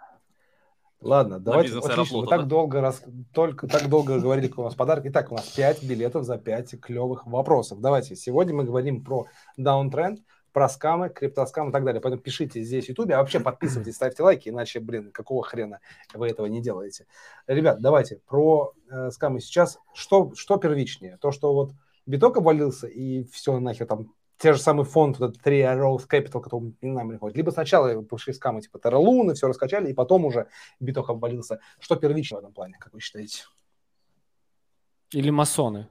Ладно, давайте, отлично, мы так долго, раз, только, так долго говорили, какой у нас подарок. Итак, у нас 5 билетов за 5 клевых вопросов. Давайте, сегодня мы говорим про даунтренд, про скамы, криптоскамы и так далее. Поэтому пишите здесь в YouTube, а вообще подписывайтесь, ставьте лайки, иначе, блин, какого хрена вы этого не делаете. Ребят, давайте про э, скамы сейчас. Что, что первичнее? То, что вот биток обвалился и все нахер там те же самые фонд, вот этот 3 Arrows Capital, который не нам приходит. Либо сначала пошли скамы типа Terra Luna, все раскачали, и потом уже биток обвалился. Что первичнее в этом плане, как вы считаете? Или масоны?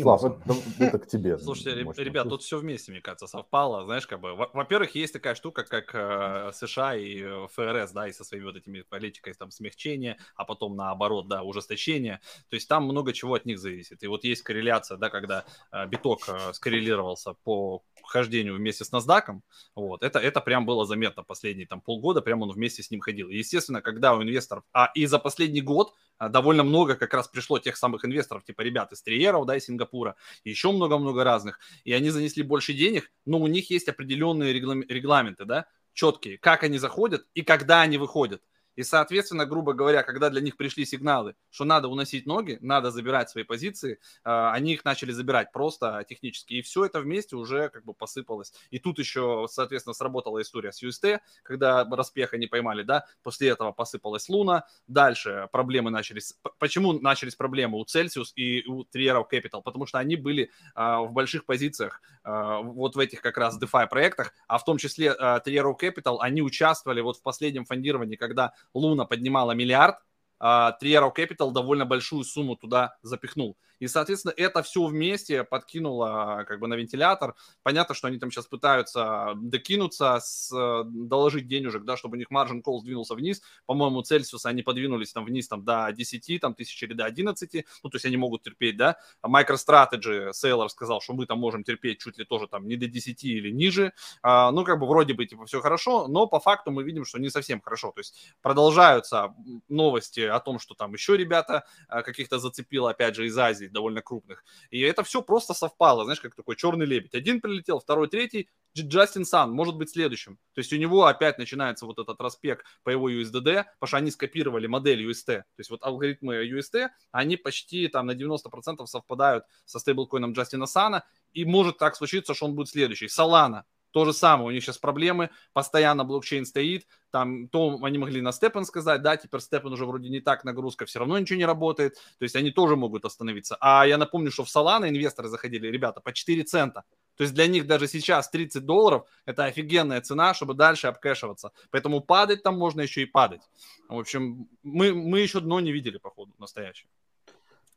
Слав, это, это к тебе. Слушайте, ребят, тут все вместе, мне кажется, совпало. Знаешь, как бы, во-первых, есть такая штука, как э, США и э, ФРС, да, и со своими вот этими политикой там смягчения, а потом наоборот, да, ужесточения. То есть там много чего от них зависит. И вот есть корреляция, да, когда э, биток э, скоррелировался по хождению вместе с NASDAQ, вот, это, это прям было заметно последние там полгода, прям он вместе с ним ходил. И, естественно, когда у инвесторов, а и за последний год довольно много как раз пришло тех самых инвесторов, типа ребят из Триеров, да, из Сингапура, еще много-много разных, и они занесли больше денег, но у них есть определенные регламенты, да, четкие, как они заходят и когда они выходят. И, соответственно, грубо говоря, когда для них пришли сигналы, что надо уносить ноги, надо забирать свои позиции, а, они их начали забирать просто технически. И все это вместе уже как бы посыпалось. И тут еще, соответственно, сработала история с UST, когда распеха не поймали, да, после этого посыпалась Луна, дальше проблемы начались. Почему начались проблемы у Celsius и у Triero Capital? Потому что они были а, в больших позициях а, вот в этих как раз DeFi проектах, а в том числе Triero Capital, они участвовали вот в последнем фондировании, когда Луна поднимала миллиард, а Triero Capital довольно большую сумму туда запихнул. И, соответственно, это все вместе подкинуло как бы на вентилятор. Понятно, что они там сейчас пытаются докинуться, с, доложить денежек, да, чтобы у них margin call сдвинулся вниз. По-моему, Цельсиус они подвинулись там вниз там, до 10, там, тысяч или до 11. Ну, то есть они могут терпеть, да. А MicroStrategy, Сейлор сказал, что мы там можем терпеть чуть ли тоже там не до 10 или ниже. А, ну, как бы вроде бы типа все хорошо, но по факту мы видим, что не совсем хорошо. То есть продолжаются новости о том, что там еще ребята а, каких-то зацепило, опять же, из Азии довольно крупных. И это все просто совпало, знаешь, как такой черный лебедь. Один прилетел, второй, третий, Джастин Сан может быть следующим. То есть у него опять начинается вот этот распек по его USDD, потому что они скопировали модель UST. То есть вот алгоритмы UST, они почти там на 90% совпадают со стейблкоином Джастина Сана, и может так случиться, что он будет следующий. Solana то же самое, у них сейчас проблемы, постоянно блокчейн стоит, там, то они могли на Степен сказать, да, теперь Степен уже вроде не так, нагрузка, все равно ничего не работает, то есть они тоже могут остановиться. А я напомню, что в Solana инвесторы заходили, ребята, по 4 цента, то есть для них даже сейчас 30 долларов – это офигенная цена, чтобы дальше обкэшиваться. Поэтому падать там можно еще и падать. В общем, мы, мы еще дно не видели, походу, настоящее.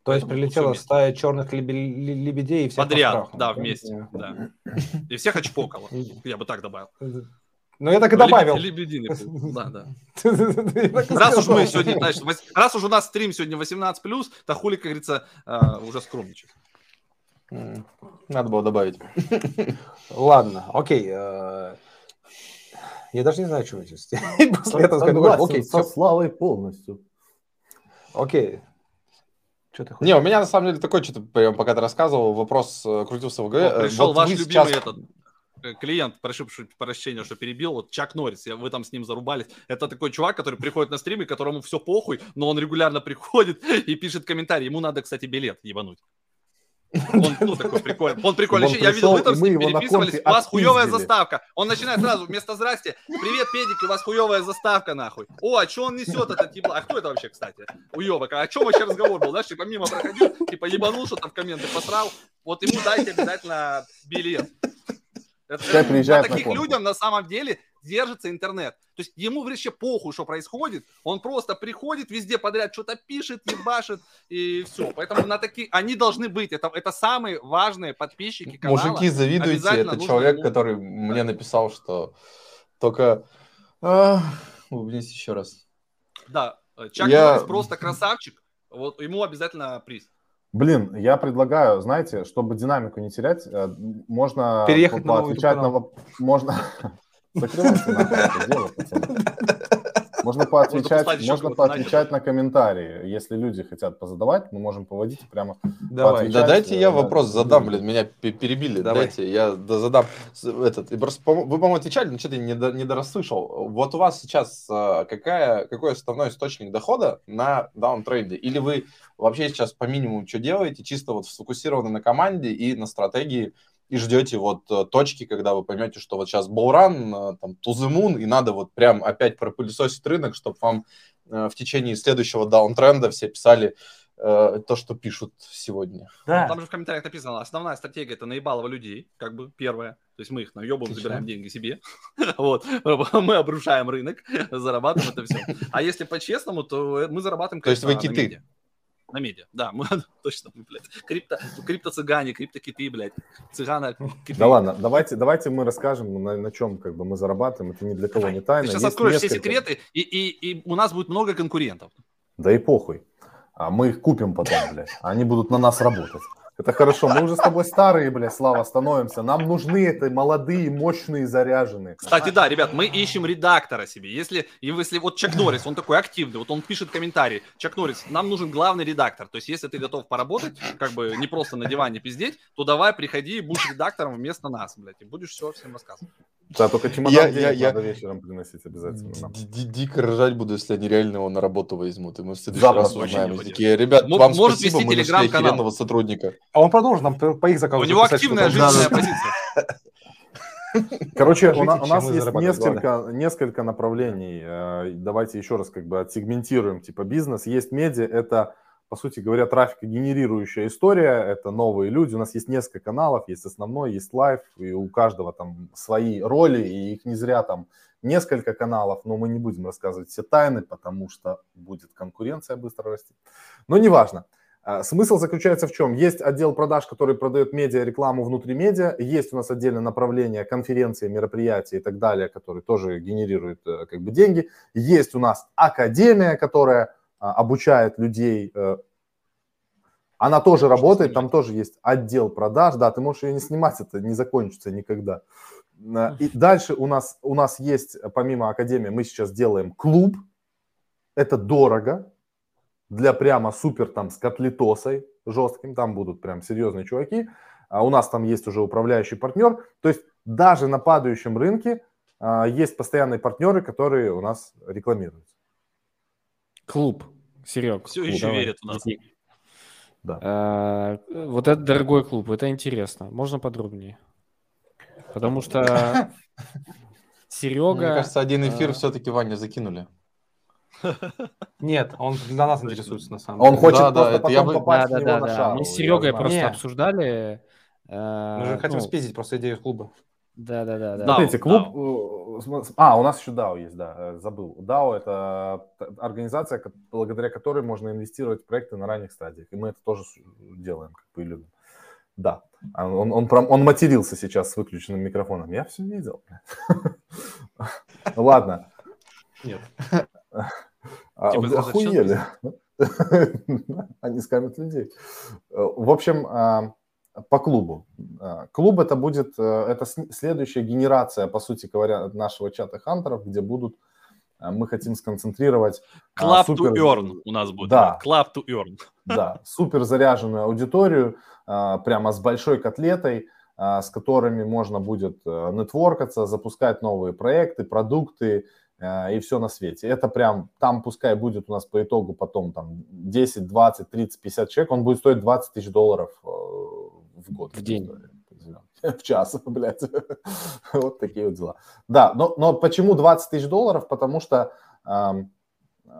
То есть прилетела стая черных лебедей и всех Подряд, да, вместе, да. И всех очпокало, я бы так добавил. Ну, я так и добавил. Лебединый да, да. Раз уж мы сегодня, значит, раз уж у нас стрим сегодня 18+, то хули, как говорится, а, уже скромничать. Надо было добавить. Ладно, окей. Э, я даже не знаю, что здесь. После этого сказать, окей. Со Славой полностью. Окей. Что ты хочешь? Не, у меня на самом деле такой, что-то прям пока ты рассказывал, вопрос э, крутился в голове. Пришел вот ваш любимый сейчас... этот Э, клиент, прошу прощения, что перебил, вот Чак Норрис, вы там с ним зарубались. Это такой чувак, который приходит на стримы, которому все похуй, но он регулярно приходит и пишет комментарий. Ему надо, кстати, билет ебануть. Он, ну, такой прикольный. Он прикольный. Он я видел, вы там с ним переписывались. У вас хуевая заставка. Он начинает сразу вместо «Здрасте», «Привет, педик, у вас хуевая заставка, нахуй». О, а что он несет, этот ебла? А кто это вообще, кстати? Уебок. А о чем вообще разговор был? Знаешь, типа мимо проходил, типа ебанул что-то в комменты, посрал. Вот ему дайте обязательно билет. Это, на таких на людям на самом деле держится интернет. То есть ему вообще похуй, что происходит. Он просто приходит везде подряд, что-то пишет, ебашит и все. Поэтому на такие они должны быть. Это, это самые важные подписчики канала. Мужики, завидуйте. Это человек, ему... который мне написал, что только... А, улыбнись еще раз. Да, Чак Я... Норрис просто красавчик. Вот ему обязательно приз. Блин, я предлагаю, знаете, чтобы динамику не терять, э, можно переехать на поотвечать на можно. Закрывайте можно поотвечать, можно поотвечать на комментарии. Если люди хотят позадавать, мы можем поводить прямо. Давай. Да дайте я вопрос задам, блин, меня перебили. Давай. Дайте я задам этот. Просто, вы, по-моему, отвечали, но что-то не, не дорасслышал. Вот у вас сейчас э, какая, какой основной источник дохода на даунтрейде? Или вы вообще сейчас по минимуму что делаете, чисто вот сфокусированы на команде и на стратегии, и ждете вот э, точки, когда вы поймете, что вот сейчас Болран, э, там, Тузымун, и надо вот прям опять пропылесосить рынок, чтобы вам э, в течение следующего даунтренда все писали то, что пишут сегодня. Да. Ну, там же в комментариях написано, основная стратегия это наебалово людей, как бы первая. То есть мы их наебываем, забираем деньги себе. вот. Мы обрушаем рынок, зарабатываем это все. А если по-честному, то мы зарабатываем, То есть вы киты. На медиа, да, мы, точно, мы, блядь, крипто, крипто-цыгане, крипто-киты, блядь, цыгана киты. Да ладно, давайте, давайте мы расскажем, на, на чем как бы мы зарабатываем, это ни для кого не тайна. Ты сейчас Есть откроешь несколько... все секреты, и, и, и у нас будет много конкурентов. Да и похуй, а мы их купим потом, блядь, они будут на нас работать. Это хорошо. Мы уже с тобой старые, бля, Слава, становимся. Нам нужны это молодые, мощные, заряженные. Кстати, да, ребят, мы ищем редактора себе. Если, если вот Чак Норрис, он такой активный, вот он пишет комментарии. Чак Норрис, нам нужен главный редактор. То есть, если ты готов поработать, как бы не просто на диване пиздеть, то давай приходи и будешь редактором вместо нас, блядь, и будешь все всем рассказывать. Да, только чемодан я, я, надо вечером приносить обязательно. Дико ржать буду, если они реально его на работу возьмут. И мы в следующий раз узнаем. Такие, ребят, вам Может спасибо, мы нашли охеренного сотрудника. А он продолжит нам по их заказу. У него активная жизненная позиция. Короче, у, на, у нас есть несколько, несколько направлений. Э, давайте еще раз как бы отсегментируем. Типа бизнес, есть медиа, это по сути говоря, трафикогенерирующая история, это новые люди. У нас есть несколько каналов, есть основной, есть live, и у каждого там свои роли, и их не зря там несколько каналов, но мы не будем рассказывать все тайны, потому что будет конкуренция быстро расти. Но неважно. А, смысл заключается в чем? Есть отдел продаж, который продает медиа, рекламу внутри медиа, есть у нас отдельное направление конференции, мероприятия и так далее, которые тоже генерируют э, как бы деньги. Есть у нас академия, которая обучает людей. Э, она тоже работает, там тоже есть отдел продаж, да, ты можешь ее не снимать, это не закончится никогда. Э, и дальше у нас, у нас есть, помимо Академии, мы сейчас делаем клуб, это дорого, для прямо супер там с котлетосой жестким, там будут прям серьезные чуваки, а у нас там есть уже управляющий партнер, то есть даже на падающем рынке а, есть постоянные партнеры, которые у нас рекламируются. Клуб, Серег. Все еще давай. верят в нас. Да. А, вот это дорогой клуб, это интересно. Можно подробнее? Потому что Серега... Мне кажется, один эфир а... все-таки Ваня закинули. Нет, он для нас интересуется на самом деле. Он хочет да, просто да, потом попасть да, в него да, на да. шару. Мы с Серегой просто обсуждали. Э, Мы же хотим ну... спиздить просто идею клуба. Да, да, да. да. Смотрите, клуб... DAO. А, у нас еще DAO есть, да, э, забыл. DAO – это организация, благодаря которой можно инвестировать в проекты на ранних стадиях. И мы это тоже делаем, как бы и любим. Да, а он, он, он, он матерился сейчас с выключенным микрофоном. Я все видел. Ладно. Нет. А, типа, охуели. Они скамят людей. В общем, а, по клубу. А, клуб это будет, э, это следующая генерация, по сути говоря, нашего чата хантеров, где будут, мы хотим сконцентрировать... Club супер... to earn у нас будет. Да. Club to earn. Да, супер заряженную аудиторию, прямо с большой котлетой, с которыми можно будет э, нетворкаться, запускать новые проекты, продукты, Э, и все на свете. Это прям, там пускай будет у нас по итогу потом там 10, 20, 30, 50 человек, он будет стоить 20 тысяч долларов в год. В день. В час, блядь. вот такие вот дела. Да, но, но почему 20 тысяч долларов? Потому что эм,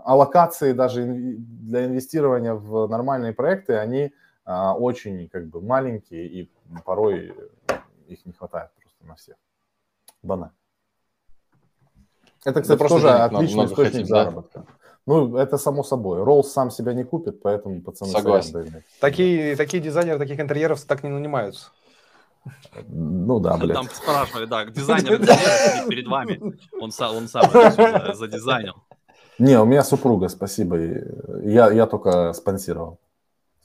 аллокации даже для инвестирования в нормальные проекты, они э, очень как бы маленькие и порой их не хватает просто на всех. Банально. Это, кстати, тоже отличный источник хотим, заработка. Да? Ну, это само собой. Роллс сам себя не купит, поэтому пацаны Согласен. Такие, такие дизайнеры, таких интерьеров так не нанимаются. Ну да, блядь. Там спрашивали, да, дизайнер перед вами. Он сам, он сам задизайнил. Не, у меня супруга, спасибо. Я, я только спонсировал.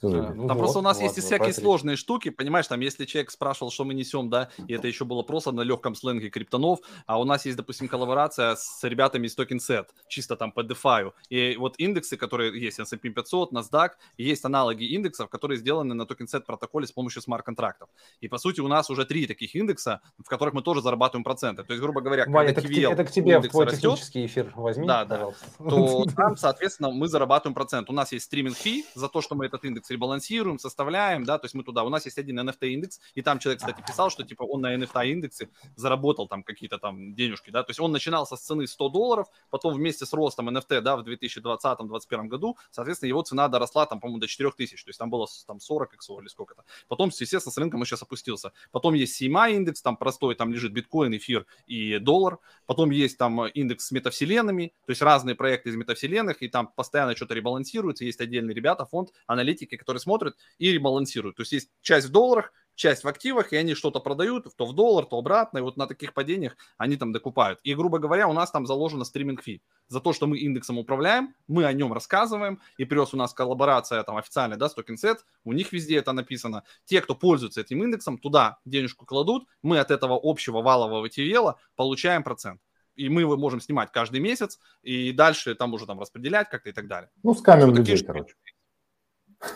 Да, ну, там вот, просто у нас ладно, есть и всякие посмотри. сложные штуки, понимаешь, там, если человек спрашивал, что мы несем, да, и это еще было просто на легком сленге криптонов, а у нас есть, допустим, коллаборация с ребятами из Token Set, чисто там по DeFi, и вот индексы, которые есть, S&P 500, NASDAQ, есть аналоги индексов, которые сделаны на Token Set протоколе с помощью смарт-контрактов. И, по сути, у нас уже три таких индекса, в которых мы тоже зарабатываем проценты. То есть, грубо говоря, Ваня, когда это, TVL, это к тебе в твой растет, технический эфир возьми, да, да, то там, соответственно, мы зарабатываем процент. У нас есть стриминг фи за то, что мы этот индекс ребалансируем, составляем, да, то есть мы туда, у нас есть один NFT индекс, и там человек, кстати, писал, что типа он на NFT индексе заработал там какие-то там денежки, да, то есть он начинал со цены 100 долларов, потом вместе с ростом NFT, да, в 2020-2021 году, соответственно, его цена доросла там, по-моему, до 4000, то есть там было там 40 иксов или сколько-то. Потом, естественно, с рынком он сейчас опустился. Потом есть CMA индекс, там простой, там лежит биткоин, эфир и доллар. Потом есть там индекс с метавселенными, то есть разные проекты из метавселенных, и там постоянно что-то ребалансируется. Есть отдельные ребята, фонд, аналитики, которые смотрят и ребалансируют. То есть есть часть в долларах, часть в активах, и они что-то продают, то в доллар, то обратно, и вот на таких падениях они там докупают. И, грубо говоря, у нас там заложено стриминг-фи. За то, что мы индексом управляем, мы о нем рассказываем, и плюс у нас коллаборация там официальная, да, с TokenSet, у них везде это написано. Те, кто пользуется этим индексом, туда денежку кладут, мы от этого общего валового TVL получаем процент и мы его можем снимать каждый месяц, и дальше там уже там распределять как-то и так далее. Ну, скамим людей, короче.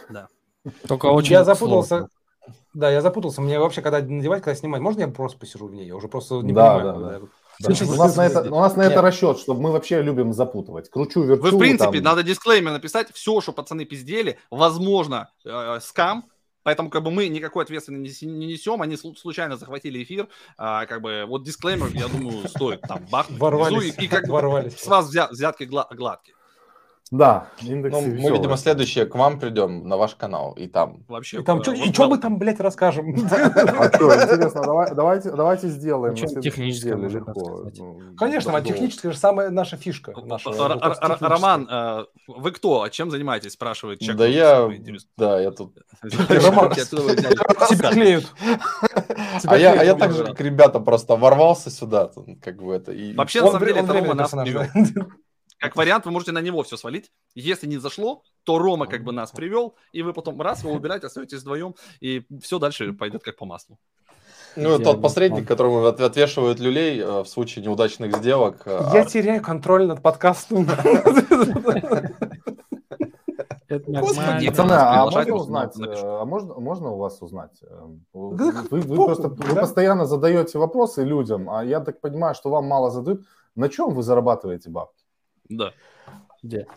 Да. Только очень Я запутался. Сложно. Да, я запутался. Мне вообще, когда надевать, когда снимать, можно я просто посижу в ней? Я уже просто не да, понимаю. Да, да. Да. У нас, на это, у нас на это расчет, что мы вообще любим запутывать. Кручу, верчу. Вы, в принципе, там... надо дисклеймер написать. Все, что пацаны пиздели, возможно, э, скам, Поэтому как бы мы никакой ответственности не несем, они случайно захватили эфир, а, как бы вот дисклеймер, я думаю, стоит там бах, ворвались, и, и как ворвались. с вас взят, взятки гладкие. Да, индексы ну, Мы, видимо, следующее к вам придем на ваш канал, и там... Вообще, и там, что, и что мы там, блядь, расскажем? А что, интересно, давайте, давайте сделаем. Техническое легко. Ну, Конечно, техническое же самая наша фишка. Роман, э, вы кто? А чем занимаетесь, спрашивает человек. Да я, да, я тут... Роман, тебя клеют. А я, а я так же, как ребята, просто ворвался сюда, как бы это. Вообще, на самом деле, это Рома нас как вариант, вы можете на него все свалить. Если не зашло, то Рома как бы нас привел, и вы потом раз его убираете, остаетесь вдвоем, и все дальше пойдет как по маслу. Ну, тот посредник, которому отвешивают люлей э, в случае неудачных сделок. Э, Я а... теряю контроль над подкастом. Господи, а можно узнать, э, а можно, можно у вас узнать? Вы, вы, вы просто вы постоянно задаете вопросы людям, а я так понимаю, что вам мало задают. На чем вы зарабатываете бабки? Да.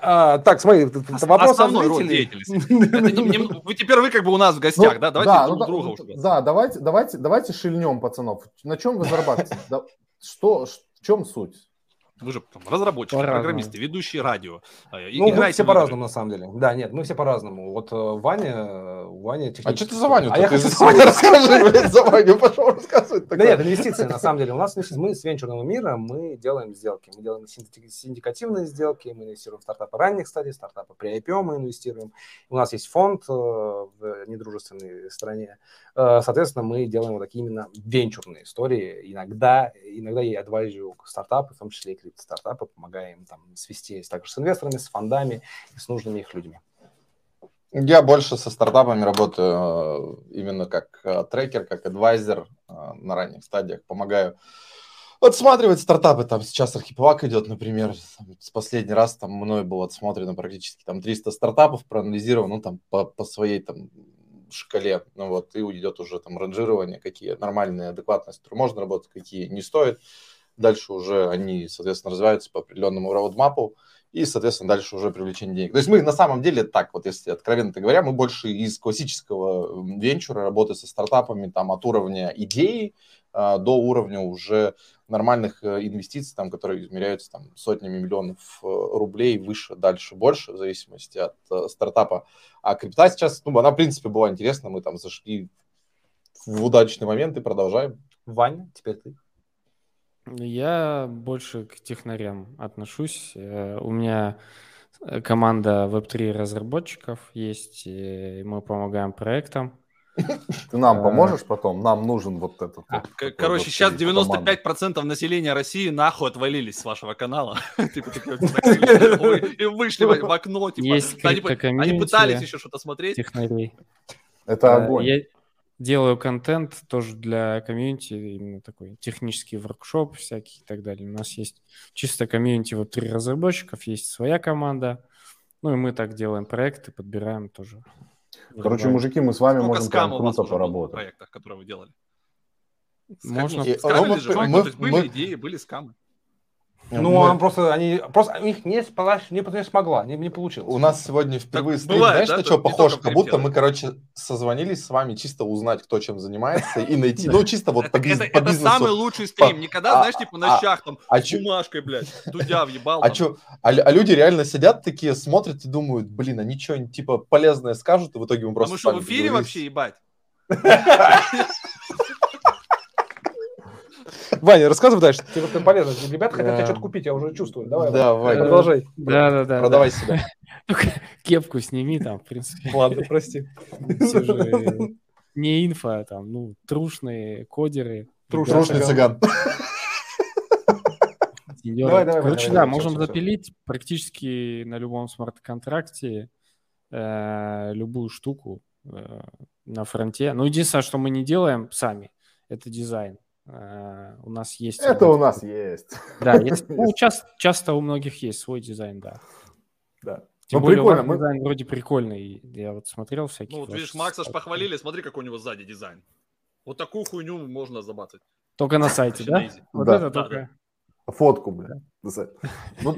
А, так, смотри, это вопрос Основной род деятельности. вы теперь вы как бы у нас в гостях, ну, да? Давайте да, друг ну, друга уже. Да, давайте, давайте, давайте шильнем, пацанов. На чем вы зарабатываете? Что, в чем суть? Вы же там, разработчики, программисты, ведущие радио. Э, ну, мы все по-разному, на самом деле. Да, нет, мы все по-разному. Вот э, Ваня, Ваня технически... А что ты за Ваню? А я хочу за Ваню расскажи, блядь, за Ваню пошел рассказывать. Да нет, инвестиции, на самом деле. У нас мы с венчурного мира, мы делаем сделки. Мы делаем синдикативные сделки, мы инвестируем в стартапы ранних стадий, стартапы при IPO мы инвестируем. У нас есть фонд э, в недружественной стране. Соответственно, мы делаем вот такие именно венчурные истории. Иногда, иногда я адвайзю стартапы, в том числе и стартапы, помогая им там свестись также с инвесторами, с фондами и с нужными их людьми. Я больше со стартапами работаю э, именно как э, трекер, как адвайзер э, на ранних стадиях. Помогаю отсматривать стартапы. Там сейчас архипелаг идет, например. С последний раз там мной было отсмотрено практически там 300 стартапов, проанализировано, ну, там по, по своей там шкале, ну вот, и уйдет уже там ранжирование, какие нормальные, адекватные, с можно работать, какие не стоит. Дальше уже они, соответственно, развиваются по определенному роудмапу, и, соответственно, дальше уже привлечение денег. То есть мы на самом деле так, вот если откровенно говоря, мы больше из классического венчура, работы со стартапами, там, от уровня идеи до уровня уже нормальных э, инвестиций, там, которые измеряются там, сотнями миллионов э, рублей, выше, дальше, больше, в зависимости от э, стартапа. А крипта сейчас, ну, она, в принципе, была интересна, мы там зашли в удачный момент и продолжаем. Ваня, теперь ты. Я больше к технарям отношусь. У меня команда Web3 разработчиков есть, и мы помогаем проектам. Ты нам э, поможешь потом? Нам нужен вот этот. А, вот, короче, вот сейчас 95% команда. населения России нахуй отвалились с вашего канала. Типа, и вышли в окно. Типа, они пытались еще что-то смотреть. Технарей. Это огонь делаю контент тоже для комьюнити, именно такой технический воркшоп всякий и так далее. У нас есть чисто комьюнити вот три разработчиков, есть своя команда, ну и мы так делаем проекты, подбираем тоже. Короче, мужики, мы с вами Сколько можем прям круто поработать. В проектах, которые вы делали? Можно. Скамили же, мы, мы, были мы... идеи, были скамы. Ну, мы... он просто, они, просто их не, спалась, не, не смогла, не, не получилось. У нас сегодня впервые так стрим, бывает, знаешь, да? на что похож? Как будто мы, короче, созвонились с вами чисто узнать, кто чем занимается, и найти, ну, чисто вот по бизнесу. Это самый лучший стрим, никогда, знаешь, типа на щах там, с бумажкой, блядь, Дудя въебал. А что, а, а люди реально сидят такие, смотрят и думают, блин, они что-нибудь, типа, полезное скажут, и в итоге мы просто... А мы что, в эфире вообще, ебать? Ваня, рассказывай дальше. Тебе это полезно. Ребята хотят тебе что-то купить, я уже чувствую. Давай, Давай. продолжай. Да, да, да. Продавай себя. Кепку сними там, в принципе. Ладно, прости. Не инфа, там, ну, трушные кодеры. Трушный цыган. Давай, давай, Короче, да, можем запилить практически на любом смарт-контракте э, любую штуку э, на фронте. Ну, единственное, что мы не делаем сами, это дизайн. Э, у нас есть... Это у нас есть. Да, есть, ну, часто, часто у многих есть свой дизайн, да. Да. Тем ну, более, прикольно. Мы... дизайн вроде прикольный. Я вот смотрел всякие... Ну, вот видишь, Макса ж похвалили, смотри, какой у него сзади дизайн. Вот такую хуйню можно забацать. Только на сайте, да? Вот да. это только... Фотку, бля. Ну,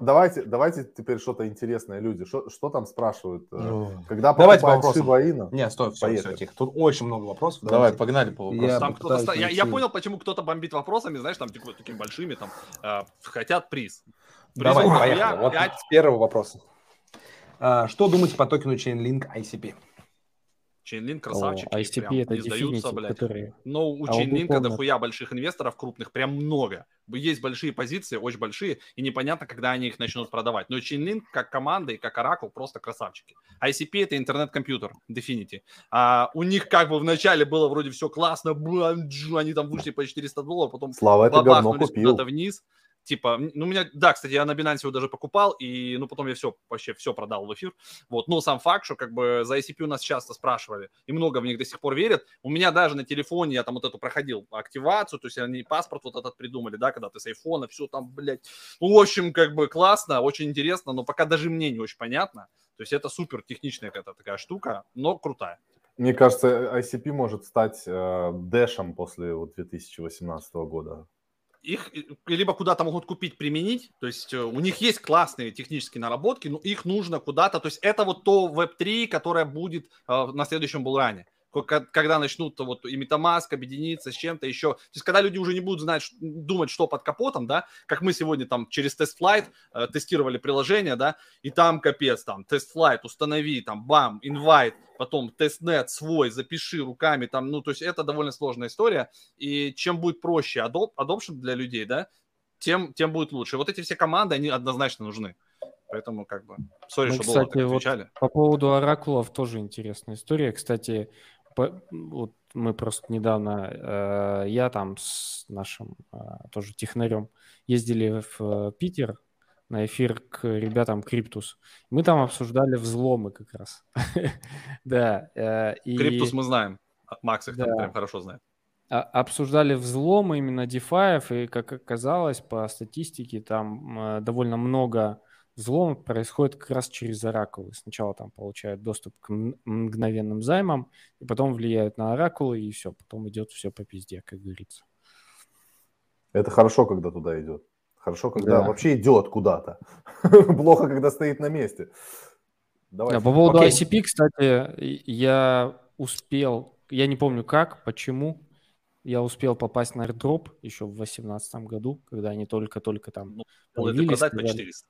давайте, давайте теперь что-то интересное, люди. Что, что там спрашивают? Э, ну, когда давайте по вопросам. Шибаина? Нет, стой, все, все, тихо. Тут очень много вопросов. Давай, погнали по вопросам. Я, там кто-то, я, я понял, почему кто-то бомбит вопросами, знаешь, там типа, такими большими, там, э, хотят приз. приз Давай, поехали. Вот 5... первый вопрос. А, что думаете по токену Chainlink ICP? Chainlink красавчики. О, ICP прям это не сдаются, блядь. Которые... Но у а Chainlink дохуя больших инвесторов крупных, прям много. Есть большие позиции, очень большие, и непонятно, когда они их начнут продавать. Но Chainlink как команда и как Oracle просто красавчики. ICP это интернет-компьютер, Definity. А, у них как бы вначале было вроде все классно, они там вышли по 400 долларов, потом Слава, это говно купил. куда-то вниз типа, ну, у меня, да, кстати, я на Binance его даже покупал, и, ну, потом я все, вообще все продал в эфир, вот, но сам факт, что, как бы, за ICP у нас часто спрашивали, и много в них до сих пор верят, у меня даже на телефоне я там вот эту проходил активацию, то есть они паспорт вот этот придумали, да, когда ты с айфона, все там, блядь, ну, в общем, как бы, классно, очень интересно, но пока даже мне не очень понятно, то есть это супер техничная какая-то такая штука, но крутая. Мне кажется, ICP может стать э, дэшем после вот, 2018 года их э, либо куда-то могут купить, применить, то есть э, у них есть классные технические наработки, но их нужно куда-то, то есть это вот то Web3, которое будет э, на следующем булране. Когда начнут вот и Metamask объединиться с чем-то еще. То есть, когда люди уже не будут знать, думать, что под капотом, да, как мы сегодня там через TestFlight э, тестировали приложение, да, и там капец, там, TestFlight, установи, там, бам, инвайт, потом testnet свой, запиши руками, там, ну, то есть это довольно сложная история, и чем будет проще адоп, adoption для людей, да, тем, тем будет лучше. Вот эти все команды, они однозначно нужны. Поэтому как бы, сори, ну, что кстати, долго отвечали. Вот по поводу оракулов тоже интересная история. Кстати, вот мы просто недавно, э, я там с нашим э, тоже технарем ездили в э, Питер на эфир к ребятам Криптус. Мы там обсуждали взломы как раз. да. Криптус мы знаем. Макс их там прям хорошо знает. А, обсуждали взломы именно DeFi, и, как оказалось, по статистике там довольно много Взлом происходит как раз через оракулы. Сначала там получают доступ к мгновенным займам, и потом влияют на оракулы, и все, потом идет все по пизде, как говорится. Это хорошо, когда туда идет. Хорошо, когда да. вообще идет куда-то. Плохо, когда стоит на месте. Давай. Да, по поводу Окей. ICP, кстати, я успел, я не помню как, почему, я успел попасть на airdrop еще в 2018 году, когда они только-только там ну, появились. продать на 400.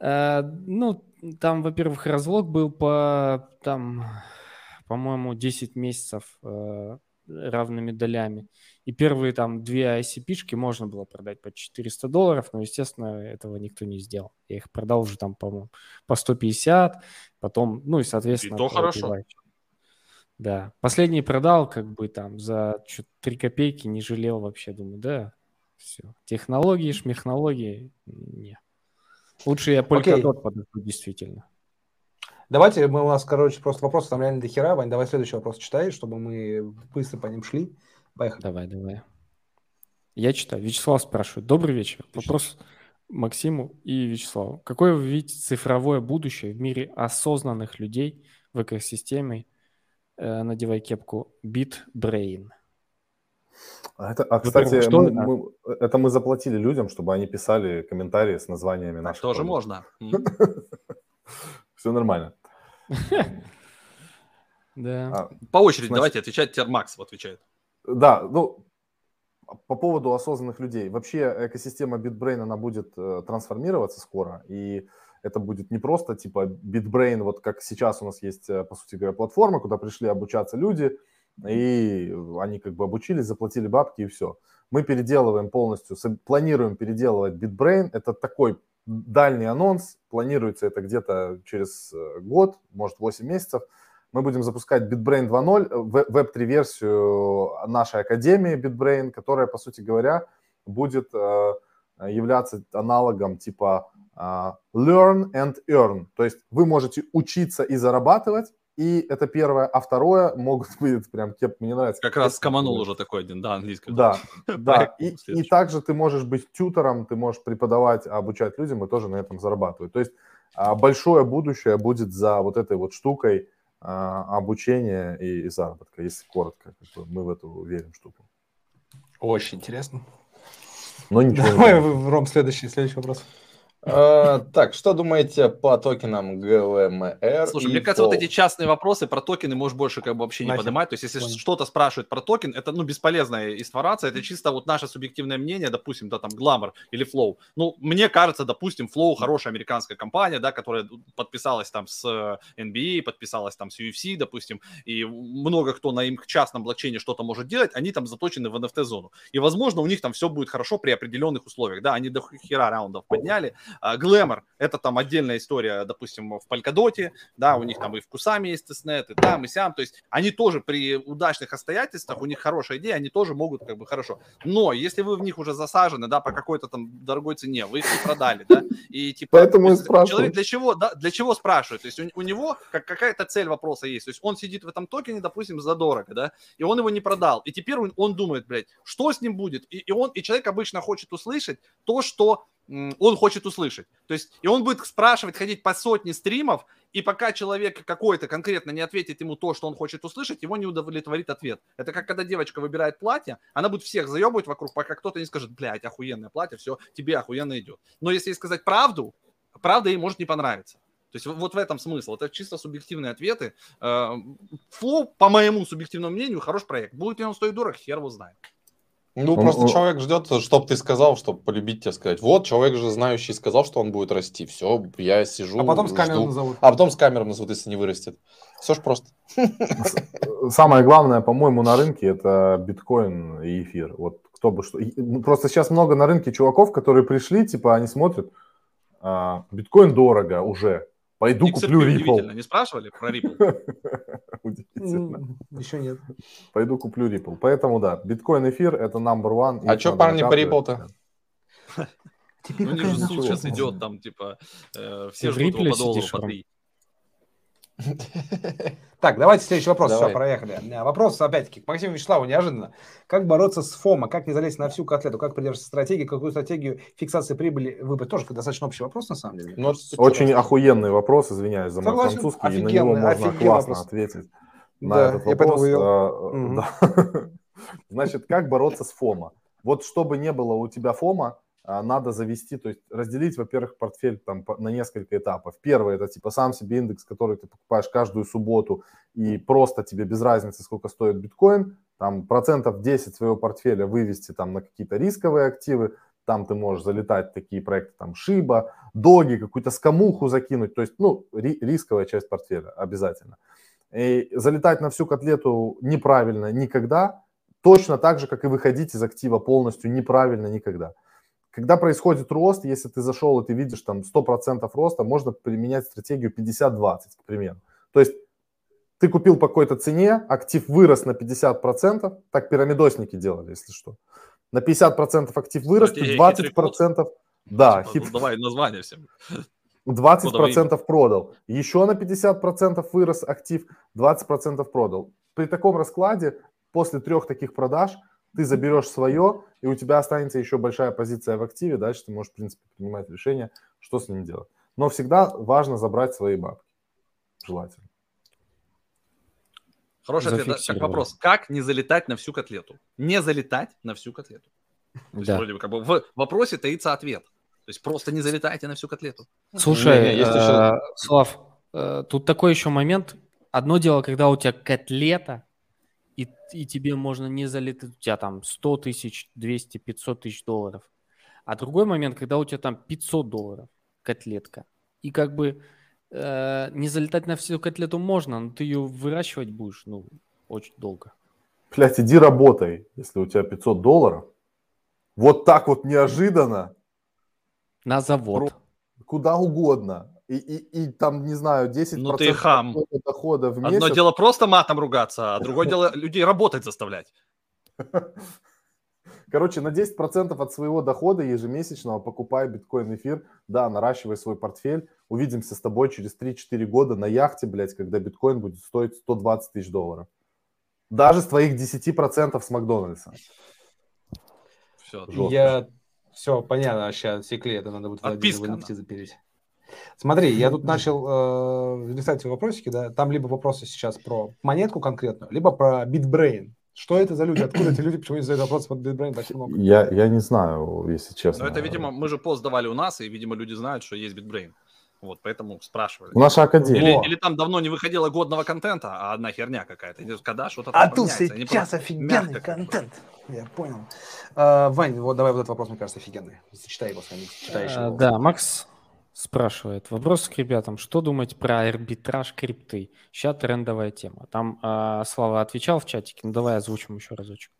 Э, ну, там, во-первых, разлог был по, там, по-моему, 10 месяцев э, равными долями. И первые там две ICP-шки можно было продать по 400 долларов, но, естественно, этого никто не сделал. Я их продал уже там, по-моему, по 150, потом, ну и, соответственно... И то хорошо. Да. Последний продал как бы там за 3 копейки, не жалел вообще. Думаю, да, все. Технологии, шмехнологии, нет. Лучше я Polkadot подожду, действительно. Давайте, мы у нас, короче, просто вопросы там реально до хера. Вань, давай следующий вопрос читай, чтобы мы быстро по ним шли. Поехали. Давай, давай. Я читаю. Вячеслав спрашивает. Добрый вечер. Вопрос Максиму и Вячеславу. Какое вы видите цифровое будущее в мире осознанных людей в экосистеме? Э, надевай кепку BitBrain. А, это, а кстати, что мы, мы, это мы заплатили людям, чтобы они писали комментарии с названиями так наших. Тоже можно. Все нормально. Да. А, по очереди давайте отвечать. Макс отвечает. Да, ну, по поводу осознанных людей. Вообще экосистема BitBrain, она будет э, трансформироваться скоро, и это будет не просто типа BitBrain, вот как сейчас у нас есть, э, по сути говоря, платформа, куда пришли обучаться люди, и они как бы обучились, заплатили бабки и все. Мы переделываем полностью, планируем переделывать BitBrain. Это такой дальний анонс, планируется это где-то через э, год, может 8 месяцев. Мы будем запускать BitBrain 2.0, веб-3 версию нашей академии BitBrain, которая, по сути говоря, будет э, являться аналогом типа э, learn and earn. То есть вы можете учиться и зарабатывать, и это первое. А второе, могут быть прям кеп, мне нравится. Как раз скоманул уже такой один, да, английский. Да, да. И, и также ты можешь быть тьютором, ты можешь преподавать, обучать людям и тоже на этом зарабатывать. То есть а, большое будущее будет за вот этой вот штукой а, обучения и, и заработка, если коротко. Мы в эту верим штуку. Очень интересно. Но ничего. Давай, Ром, следующий, следующий вопрос. А, так, что думаете по токенам ГЛМР? Слушай, мне кажется, вот эти частные вопросы про токены можешь больше как бы вообще не поднимать. То есть, если что-то спрашивают про токен, это ну бесполезная информация, это чисто вот наше субъективное мнение, допустим, да, там Glamour или Flow. Ну, мне кажется, допустим, Flow хорошая американская компания, да, которая подписалась там с NBA, подписалась там с UFC, допустим, и много кто на их частном блокчейне что-то может делать, они там заточены в NFT-зону. И, возможно, у них там все будет хорошо при определенных условиях, да, они до хера раундов подняли, Glimmer – это там отдельная история, допустим, в Polkadot е, да, у них там и в Кусами есть testnet, и там, и сям, то есть они тоже при удачных обстоятельствах, у них хорошая идея, они тоже могут как бы хорошо. Но если вы в них уже засажены, да, по какой-то там дорогой цене, вы их не продали, да, и типа... Поэтому есть, человек для чего, да, для чего спрашивает? То есть у, у него как, какая-то цель вопроса есть, то есть он сидит в этом токене, допустим, задорого, да, и он его не продал, и теперь он, он думает, блядь, что с ним будет? И, и он, и человек обычно хочет услышать то, что он хочет услышать. То есть, и он будет спрашивать, ходить по сотне стримов, и пока человек какой-то конкретно не ответит ему то, что он хочет услышать, его не удовлетворит ответ. Это как когда девочка выбирает платье, она будет всех заебывать вокруг, пока кто-то не скажет, блядь, охуенное платье, все, тебе охуенно идет. Но если ей сказать правду, правда ей может не понравиться. То есть вот в этом смысл. Это чисто субъективные ответы. Флоу, по моему субъективному мнению, хороший проект. Будет ли он стоить дорого, хер его знает. Ну, он, просто он... человек ждет, чтобы ты сказал, чтобы полюбить тебя сказать. Вот, человек же знающий сказал, что он будет расти. Все, я сижу. А потом с камером назовут. А потом с камером назовут, если не вырастет. Все ж просто. Самое главное, по-моему, на рынке это биткоин и эфир. Вот кто бы что. Ну, просто сейчас много на рынке чуваков, которые пришли, типа, они смотрят, а, биткоин дорого уже. Пойду XRP куплю Ripple. Не спрашивали про Ripple? Удивительно. Еще нет. Пойду куплю Ripple. Поэтому да, биткоин эфир это number one. А что парни по Ripple-то? Теперь ну, не же суд сейчас идет, там, типа, э, все ждут его по доллару, по три. Так, давайте следующий вопрос. Давай. Все, проехали. Вопрос, опять-таки, к Максиму Вячеславу неожиданно. Как бороться с ФОМа? Как не залезть на всю котлету? Как придерживаться стратегии? Какую стратегию фиксации прибыли выбрать? Тоже достаточно общий вопрос, на самом деле. Ну, очень просто... охуенный вопрос, извиняюсь за мой французский. И на него можно классно вопрос. ответить. На да, этот вопрос. Я а, угу. да. Значит, как бороться с ФОМа? Вот чтобы не было у тебя ФОМа, надо завести, то есть разделить, во-первых, портфель там на несколько этапов. Первый это типа сам себе индекс, который ты покупаешь каждую субботу и просто тебе без разницы, сколько стоит биткоин, там процентов 10 своего портфеля вывести там на какие-то рисковые активы, там ты можешь залетать такие проекты, там Шиба, Доги, какую-то скамуху закинуть, то есть, ну, ри- рисковая часть портфеля обязательно. И залетать на всю котлету неправильно никогда, точно так же, как и выходить из актива полностью неправильно никогда. Когда происходит рост, если ты зашел и ты видишь там 100% роста, можно применять стратегию 50-20, к примеру. То есть ты купил по какой-то цене, актив вырос на 50%, так пирамидосники делали, если что. На 50% актив вырос, ты 20%... Да, типа, хит... Давай название всем. 20% продал. Еще на 50% вырос актив, 20% продал. При таком раскладе, после трех таких продаж, ты заберешь свое, и у тебя останется еще большая позиция в активе, дальше ты можешь, в принципе, принимать решение, что с ним делать. Но всегда важно забрать свои бабки. Желательно. Хороший ответ. Как вопрос. Как не залетать на всю котлету? Не залетать на всю котлету. Да. вроде бы как бы в вопросе таится ответ. То есть просто не залетайте на всю котлету. Слушай, есть еще... Э, Слав, э, тут такой еще момент. Одно дело, когда у тебя котлета, и, и тебе можно не залетать, у тебя там 100 тысяч, 200, 500 тысяч долларов. А другой момент, когда у тебя там 500 долларов котлетка, и как бы э, не залетать на всю котлету можно, но ты ее выращивать будешь, ну, очень долго. Блять, иди работай, если у тебя 500 долларов. Вот так вот неожиданно. На завод. Куда угодно и, и, и там, не знаю, 10% ну, ты хам. дохода в месяц. Одно дело просто матом ругаться, а другое дело людей работать заставлять. Короче, на 10% от своего дохода ежемесячного покупай биткоин эфир, да, наращивай свой портфель. Увидимся с тобой через 3-4 года на яхте, блядь, когда биткоин будет стоить 120 тысяч долларов. Даже с твоих 10% с Макдональдса. Все, Я... Все, понятно, вообще отсекли, это надо будет Отписка, запереть. Смотри, я тут начал э, листать вопросики, да, там либо вопросы сейчас про монетку конкретную, либо про BitBrain. Что это за люди? Откуда эти люди? Почему они задают вопросы под BitBrain так много? Я, я не знаю, если честно. Но это, видимо, мы же пост давали у нас, и, видимо, люди знают, что есть BitBrain. Вот, поэтому спрашивали. Наша академия. Или, или там давно не выходило годного контента, а одна херня какая-то. Когда что-то А тут сейчас офигенный контент. Я понял. А, Вань, вот давай вот этот вопрос, мне кажется, офигенный. Зачитай его, читаешь а, его. Да, Макс спрашивает. Вопрос к ребятам. Что думать про арбитраж крипты? Сейчас трендовая тема. Там э, Слава отвечал в чатике. Ну, давай озвучим еще разочек.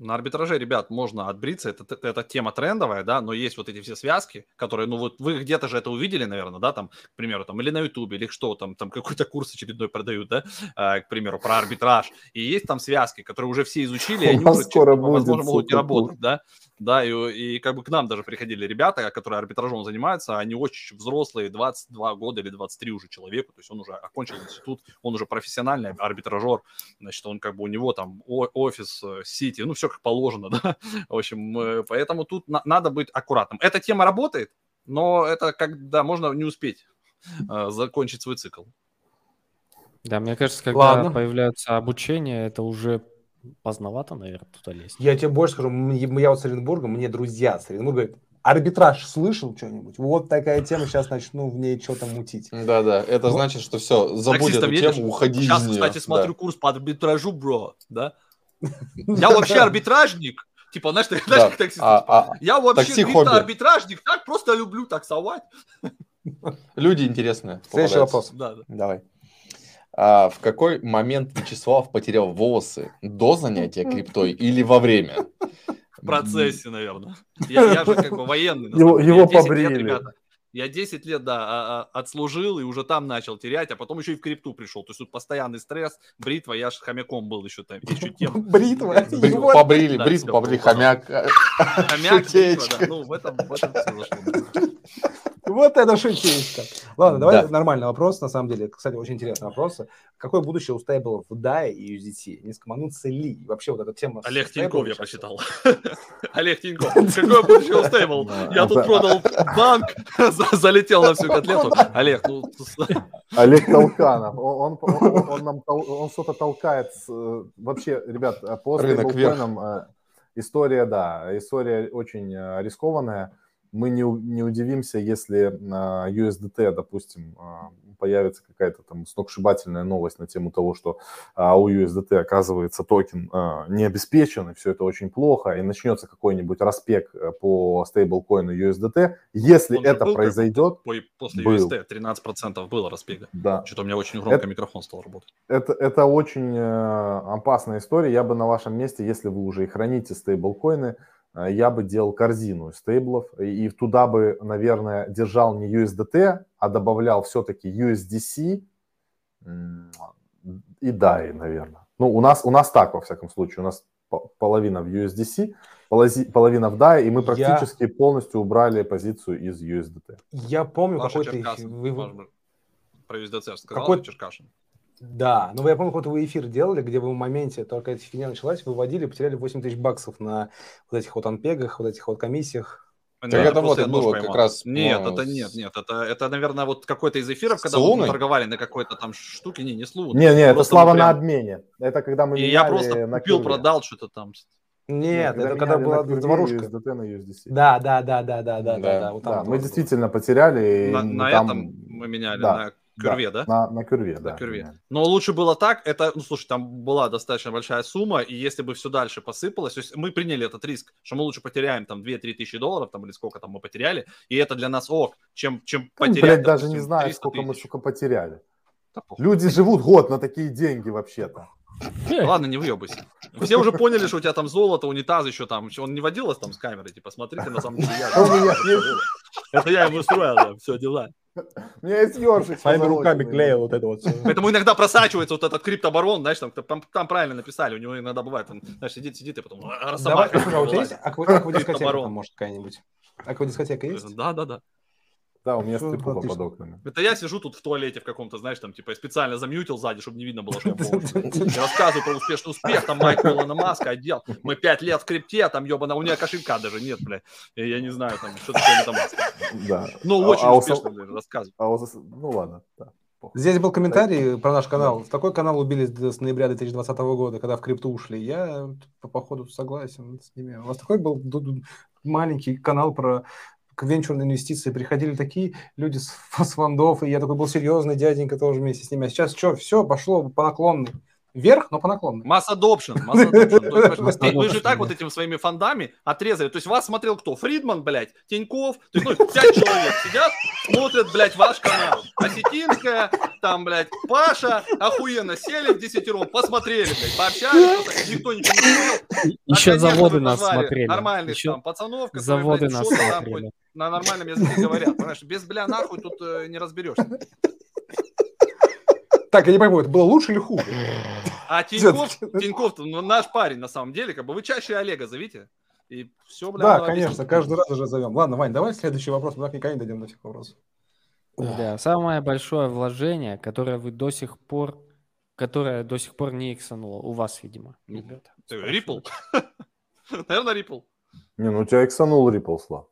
На арбитраже, ребят, можно отбриться, это, это, это тема трендовая, да, но есть вот эти все связки, которые, ну вот вы где-то же это увидели, наверное, да, там, к примеру, там, или на ютубе, или что там, там какой-то курс очередной продают, да, э, к примеру, про арбитраж, и есть там связки, которые уже все изучили, и они уже, скоро будет, возможно, могут не работать, да, да, и, и как бы к нам даже приходили ребята, которые арбитражом занимаются, они очень взрослые, 22 года или 23 уже человеку, то есть он уже окончил институт, он уже профессиональный арбитражер, значит, он как бы у него там офис, э, сити, ну, все как положено, да. В общем, поэтому тут на- надо быть аккуратным. Эта тема работает, но это когда можно не успеть э, закончить свой цикл. Да, мне кажется, когда Ладно. появляется обучение, это уже поздновато, наверное, туда лезть. Я тебе больше скажу, я вот с Оренбурга, мне друзья с Оренбурга говорят, Арбитраж слышал что-нибудь? Вот такая тема, сейчас начну в ней что-то мутить. Да-да, это вот. значит, что все, забудь эту едешь? тему, уходи Сейчас, из нее. кстати, смотрю да. курс по арбитражу, бро, да? Я вообще арбитражник, Типа, знаешь, ты, знаешь, таксист. А, а, я вообще арбитражник, так просто люблю таксовать. Люди интересные. Следующий вопрос. Да, да. Давай. А, в какой момент Вячеслав потерял волосы? До занятия криптой или во время? В процессе, наверное. Я, я же как бы военный. Его, его побрили. Лет, ребята. Я 10 лет, да, а, а, отслужил и уже там начал терять, а потом еще и в крипту пришел. То есть тут постоянный стресс, бритва, я же хомяком был еще там, еще тем. Бритва? Побрили, бритву побрили, хомяк. Хомяк, бритва, да. Ну, в этом, в этом все зашло. Вот это шутечка. Ладно, давай да. нормальный вопрос, на самом деле. Кстати, очень интересный вопрос. Какое будущее у стейблов в DAI и USDT? Не скоманутся ли? И вообще вот эта тема... Олег Тиньков я прочитал. Олег Тиньков. Какое будущее у стейбл? Я тут продал банк, залетел на всю котлету. Олег, ну... Олег Толканов. Он, он, он, нам, он что-то толкает. Э, вообще, ребят, э, по стейблкоинам э, история, да, история очень рискованная мы не, не удивимся, если на USDT, допустим, а, появится какая-то там сногсшибательная новость на тему того, что а, у USDT оказывается токен а, не обеспечен, и все это очень плохо, и начнется какой-нибудь распек э, по стейблкоину USDT. Если Он это произойдет... После был. USDT 13% было распега. Да. Что-то у меня очень громко это, микрофон стал работать. Это, это очень э, опасная история. Я бы на вашем месте, если вы уже и храните стейблкоины, я бы делал корзину стейблов и туда бы, наверное, держал не USDT, а добавлял все-таки USDC и DAI, наверное. Ну, у нас, у нас так, во всяком случае, у нас половина в USDC, половина в DAI, и мы практически я... полностью убрали позицию из USDT. Я помню какой-то... Вы... Про USDC сказал какой... Черкашин. Да, но я помню, какой-то вы эфир делали, где вы в моменте, только эта фигня началась, выводили, потеряли 8 тысяч баксов на вот этих вот анпегах, вот этих вот комиссиях. Так да, это вот было поймал. как раз... Нет, ну, это нет, нет, это, это, наверное, вот какой-то из эфиров, когда мы торговали на какой-то там штуке, не, не с Луной. Не, не, это слава прям... на обмене. Это когда мы И я просто купил, продал что-то там. Нет, нет это когда была заварушка. Да, да, да, да, да, да, да, да. Вот да мы действительно потеряли. На, на там... этом мы меняли, да. на Кюрве, да? да? На, на Кюрве, да. На Кюрве. Но лучше было так, это, ну, слушай, там была достаточно большая сумма, и если бы все дальше посыпалось, то есть мы приняли этот риск, что мы лучше потеряем там 2-3 тысячи долларов, там, или сколько там мы потеряли, и это для нас ок, чем, чем потерять... Блядь, даже не знаю, сколько тысяч. мы, сука, потеряли. Да, Люди живут год на такие деньги вообще-то. Ладно, не выебайся. Все уже поняли, что у тебя там золото, унитаз еще там. Он не водил вас там с камерой, типа, смотрите, на самом деле я. Это я ему устроил, все, дела. У меня есть ёршик. Своими руками клеил вот это вот Поэтому иногда просачивается вот этот криптобарон, знаешь, там, там, там правильно написали, у него иногда бывает, он, знаешь, сидит, сидит, и потом Давай, а у тебя есть аквадискотека, может, какая-нибудь? Аквадискотека есть? Да, да, да. Да, у меня стрипуха под окнами. Это я сижу тут в туалете в каком-то, знаешь, там, типа, я специально замьютил сзади, чтобы не видно было, что я Я рассказываю про успешный успех, там Майк Илона Маска одел. Мы пять лет в крипте, там, ебаная, у меня кошелька даже нет, бля. Я не знаю, там, что такое Метамаска. Да. Ну, а, очень а успешно, бля, рассказываю. А ну, ладно, да. Здесь был комментарий про наш канал. Такой канал убили с ноября 2020 года, когда в крипту ушли. Я, по походу, согласен с ними. У вас такой был маленький канал про к венчурной инвестиции приходили такие люди с, фондов, и я такой был серьезный дяденька тоже вместе с ними. А сейчас что, все, пошло по наклонной вверх, но по наклонной. Масс adoption. Масс adoption. Вы же так вот этими своими фондами отрезали. То есть вас смотрел кто? Фридман, блядь, Тиньков. То есть, ну, пять человек сидят, смотрят, блядь, ваш канал. Осетинская, там, блядь, Паша, охуенно, сели в десятером, посмотрели, блядь, пообщались, никто ничего не понял. Еще заводы нас смотрели. Нормальных там пацанов, которые, заводы нас смотрели. на нормальном языке говорят. Понимаешь, без бля нахуй тут э, не разберешься. Так, я не пойму, это было лучше или хуже? А Тиньков, Тиньков ну, наш парень, на самом деле, как бы вы чаще Олега зовите. И все, бля, да, конечно, каждый раз уже зовем. Ладно, Вань, давай следующий вопрос, мы так никогда не дойдем до этих вопросов. Да, самое большое вложение, которое вы до сих пор, которое до сих пор не иксануло, у вас, видимо, ребята. Рипл? Наверное, Рипл. Не, ну у тебя иксанул Рипл, Слав.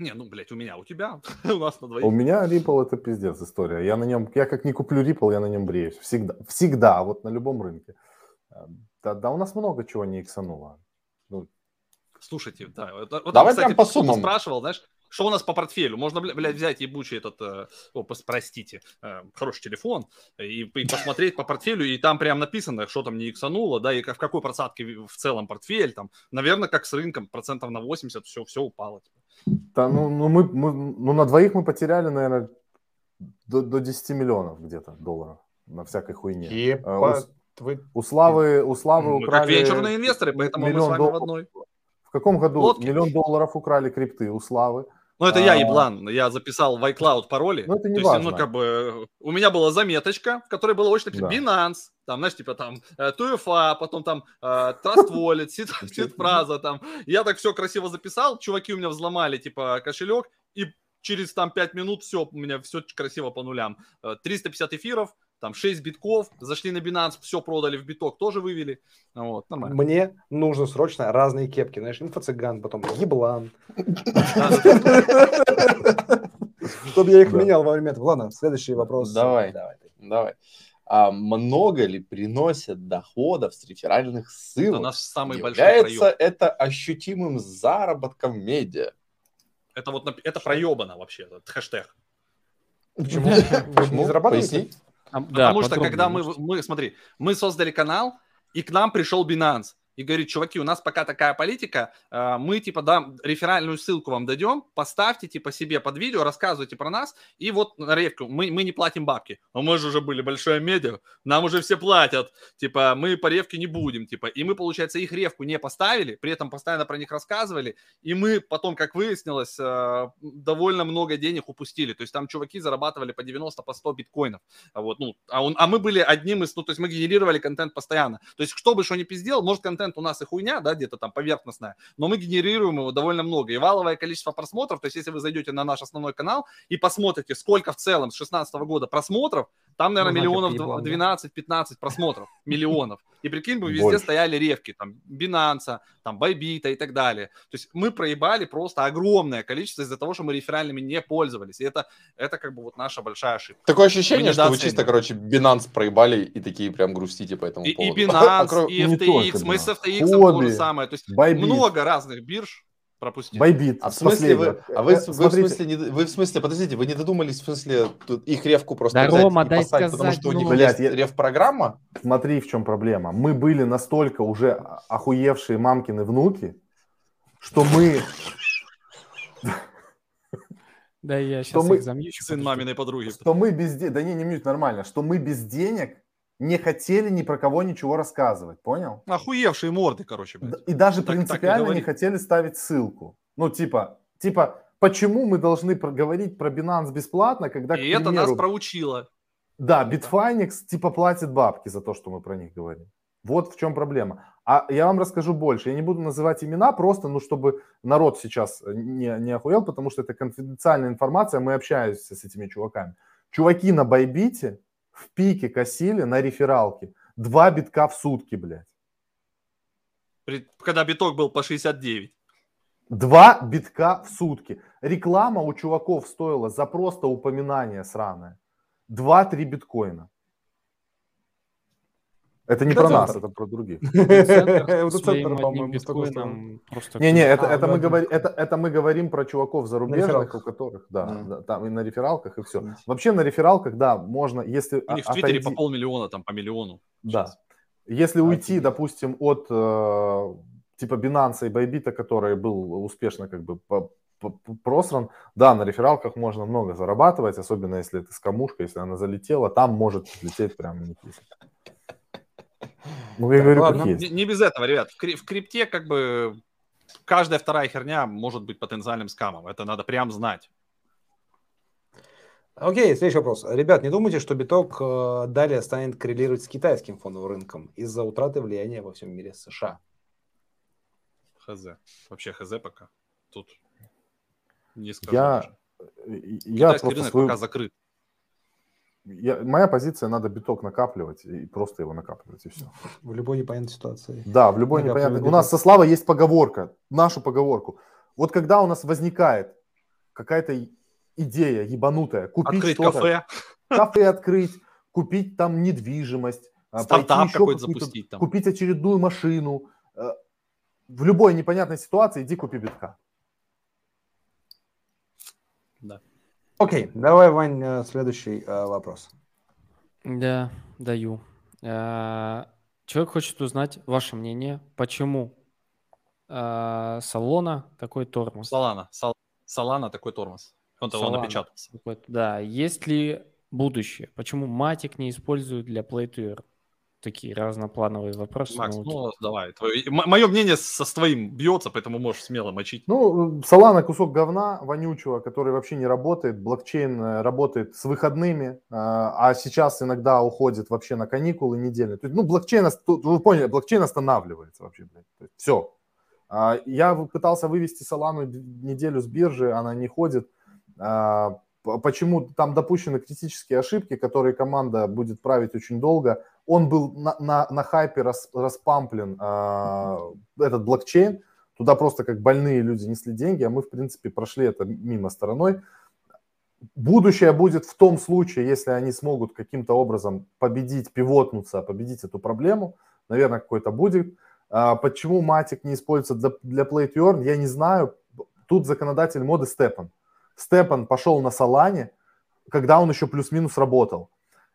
Не, ну, блядь, у меня, у тебя, у нас на двоих. У меня Ripple это пиздец история. Я на нем, я как не куплю Ripple, я на нем бреюсь. Всегда, всегда, вот на любом рынке. Да, да у нас много чего не иксануло. Ну, Слушайте, да. Вот, Давай там, кстати, прям по суммам. спрашивал, знаешь, что у нас по портфелю? Можно, блядь, взять ебучий этот, э, о, простите, э, хороший телефон и, и посмотреть по портфелю, и там прям написано, что там не иксануло, да, и в какой просадке в целом портфель, там, наверное, как с рынком, процентов на 80 все, все упало. Да, ну, ну, мы, мы, ну, на двоих мы потеряли, наверное, до, до 10 миллионов где-то долларов на всякой хуйне. Епа, а, у, вы... у Славы, у Славы мы украли... как венчурные инвесторы, поэтому мы с вами дол... в одной. В каком году Лодки. миллион долларов украли крипты у Славы? Ну, это а... я еблан. Я записал в iCloud пароли. Ну, это не То важно. Есть, ну, как бы, у меня была заметочка, в которой было очень написано да. Binance, там, знаешь, типа там TUFA, э, потом там э, Trust Wallet, Сидфраза, там. Я так все красиво записал, чуваки у меня взломали, типа, кошелек, и через там 5 минут все, у меня все красиво по нулям. 350 э, эфиров, там 6 битков, зашли на Binance, все продали в биток, тоже вывели. Вот, нормально. Мне нужно срочно разные кепки, знаешь, инфо-цыган, потом еблан. Чтобы я их менял во время этого. Ладно, следующий вопрос. Давай, давай, давай. А много ли приносят доходов с реферальных ссылок? Это наш самый большой Является это ощутимым заработком медиа? Это вот это проебано вообще, этот хэштег. Почему? Почему? Не зарабатываете? Потому что когда мы, мы, смотри, мы создали канал, и к нам пришел Binance и говорит, чуваки, у нас пока такая политика, э, мы, типа, да, реферальную ссылку вам дадем, поставьте, типа, себе под видео, рассказывайте про нас, и вот на ревку, мы, мы не платим бабки, а мы же уже были большая медиа, нам уже все платят, типа, мы по ревке не будем, типа, и мы, получается, их ревку не поставили, при этом постоянно про них рассказывали, и мы потом, как выяснилось, э, довольно много денег упустили, то есть там чуваки зарабатывали по 90, по 100 биткоинов, вот, ну, а, он, а мы были одним из, ну, то есть мы генерировали контент постоянно, то есть кто бы что ни пиздел, может, контент контент у нас и хуйня, да, где-то там поверхностная, но мы генерируем его довольно много. И валовое количество просмотров, то есть если вы зайдете на наш основной канал и посмотрите, сколько в целом с 2016 года просмотров, там, наверное, ну, миллионов 12-15 просмотров, миллионов. И прикинь, бы везде Больше. стояли ревки, там, Binance, там, Bybit и так далее. То есть мы проебали просто огромное количество из-за того, что мы реферальными не пользовались. И это, это как бы вот наша большая ошибка. Такое ощущение, что вы чисто, короче, Binance проебали и такие прям грустите по этому и, поводу. И Binance, и FTX, мы с FTX то же самое. То есть много разных бирж пропустил. Байбит. А в смысле вы, а вы, вы, в смысле не, вы в смысле, подождите, вы не додумались в смысле тут их ревку просто да, взять Рома, и дай сказать, потому что у них блядь, есть рев-программа? Смотри, в чем проблема. Мы были настолько уже охуевшие мамкины внуки, что мы... Да, я сейчас мы... замьючу. Сын маминой подруги. Что мы без денег... Да не, не мьють, нормально. Что мы без денег не хотели ни про кого ничего рассказывать, понял? Охуевшие морды, короче. Блядь. И даже так, принципиально так не хотели ставить ссылку. Ну, типа, типа, почему мы должны говорить про Binance бесплатно, когда, И примеру, это нас проучило. Да, Bitfinex типа платит бабки за то, что мы про них говорим. Вот в чем проблема. А я вам расскажу больше. Я не буду называть имена, просто, ну, чтобы народ сейчас не, не охуел, потому что это конфиденциальная информация, мы общаемся с этими чуваками. Чуваки на Байбите в пике косили на рефералке. Два битка в сутки, блядь. Когда биток был по 69. Два битка в сутки. Реклама у чуваков стоила за просто упоминание сраное. Два-три биткоина. Это не про нас, это про других. Не-не, это, это, мы говорим, это, это мы говорим про чуваков зарубежных, у которых, да, да, там и на рефералках, и все. Вообще на рефералках, да, можно, если... У них в Твиттере по полмиллиона, там по миллиону. Да. Если уйти, допустим, от э, типа Binance и Bybit, который был успешно как бы просран, да, на рефералках можно много зарабатывать, особенно если это скамушка, если она залетела, там может лететь прям неплохо. Ну, я говорю, ладно. Не, не без этого, ребят. В, в крипте как бы каждая вторая херня может быть потенциальным скамом. Это надо прям знать. Окей, следующий вопрос. Ребят, не думайте, что биток э, далее станет коррелировать с китайским фондовым рынком из-за утраты влияния во всем мире США? Хз. Вообще хз пока. Тут не скажу. Я, я Китайский рынок свою... пока закрыт я, моя позиция, надо биток накапливать и просто его накапливать, и все. В любой непонятной ситуации. Да, в любой непонятной. У нас со Славой есть поговорка, нашу поговорку. Вот когда у нас возникает какая-то идея ебанутая, купить Открыть кафе. Кафе открыть, купить там недвижимость. А, Стартап какой-то запустить там. Купить очередную машину. Э, в любой непонятной ситуации иди купи битка. Да. Окей, давай, Вань, э, следующий э, вопрос. Да, даю. Э, человек хочет узнать ваше мнение, почему Салона такой тормоз. Салана, Сал, Салана такой тормоз. Он того напечатался. Да, есть ли будущее? Почему Матик не используют для Play to Earn? Такие разноплановые вопросы. Макс, ну, ну давай. Твое... Мое мнение со с твоим бьется, поэтому можешь смело мочить. Ну, Solana кусок говна вонючего, который вообще не работает. Блокчейн э, работает с выходными, а, а сейчас иногда уходит вообще на каникулы недельные. То есть, ну, блокчейн, вы поняли, блокчейн останавливается вообще. Блядь. все. А, я пытался вывести Solana неделю с биржи, она не ходит. А, почему там допущены критические ошибки, которые команда будет править очень долго – он был на, на, на хайпе рас, распамплен, э, этот блокчейн, туда просто как больные люди несли деньги, а мы, в принципе, прошли это мимо стороной. Будущее будет в том случае, если они смогут каким-то образом победить, пивотнуться, победить эту проблему, наверное, какой-то будет. А почему матик не используется для, для Play to Earn, я не знаю. Тут законодатель моды Степан. Степан пошел на Солане, когда он еще плюс-минус работал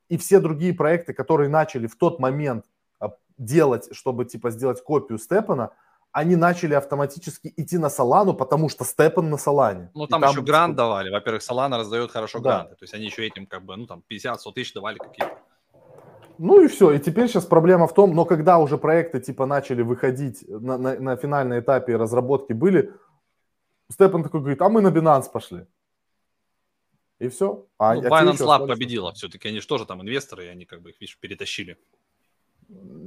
и все другие проекты, которые начали в тот момент а, делать, чтобы типа сделать копию Степана, они начали автоматически идти на Солану, потому что Степан на Солане. Ну, там, там еще грант давали. Во-первых, Солана раздает хорошо да. гранты. То есть они еще этим как бы, ну, там, 50-100 тысяч давали какие-то. Ну и все. И теперь сейчас проблема в том, но когда уже проекты типа начали выходить на, на, на финальном этапе разработки были, Степан такой говорит, а мы на Binance пошли. И все. А, ну, Binance Lab победила все-таки. Они же тоже там инвесторы, и они как бы их, видишь, перетащили.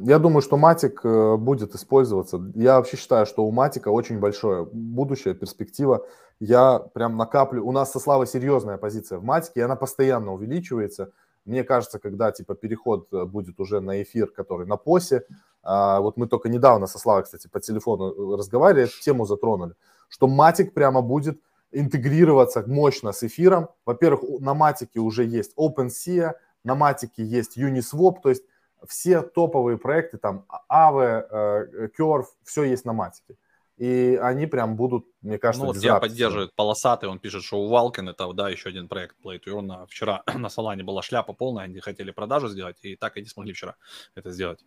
Я думаю, что Матик э, будет использоваться. Я вообще считаю, что у Матика очень большое будущее, перспектива. Я прям накаплю. У нас со Славой серьезная позиция в Матике, и она постоянно увеличивается. Мне кажется, когда типа переход э, будет уже на эфир, который на ПОСе, а, вот мы только недавно со Славой, кстати, по телефону э, разговаривали, эту тему затронули, что Матик прямо будет интегрироваться мощно с эфиром. Во-первых, на матике уже есть OpenSea, на матике есть Uniswap, то есть все топовые проекты, там Aave, э, Curve, все есть на матике. И они прям будут, мне кажется, Ну вот я поддерживает полосатый, он пишет, что у Валкин это, да, еще один проект Play to Earn. Вчера на Солане была шляпа полная, они хотели продажу сделать, и так и не смогли вчера это сделать.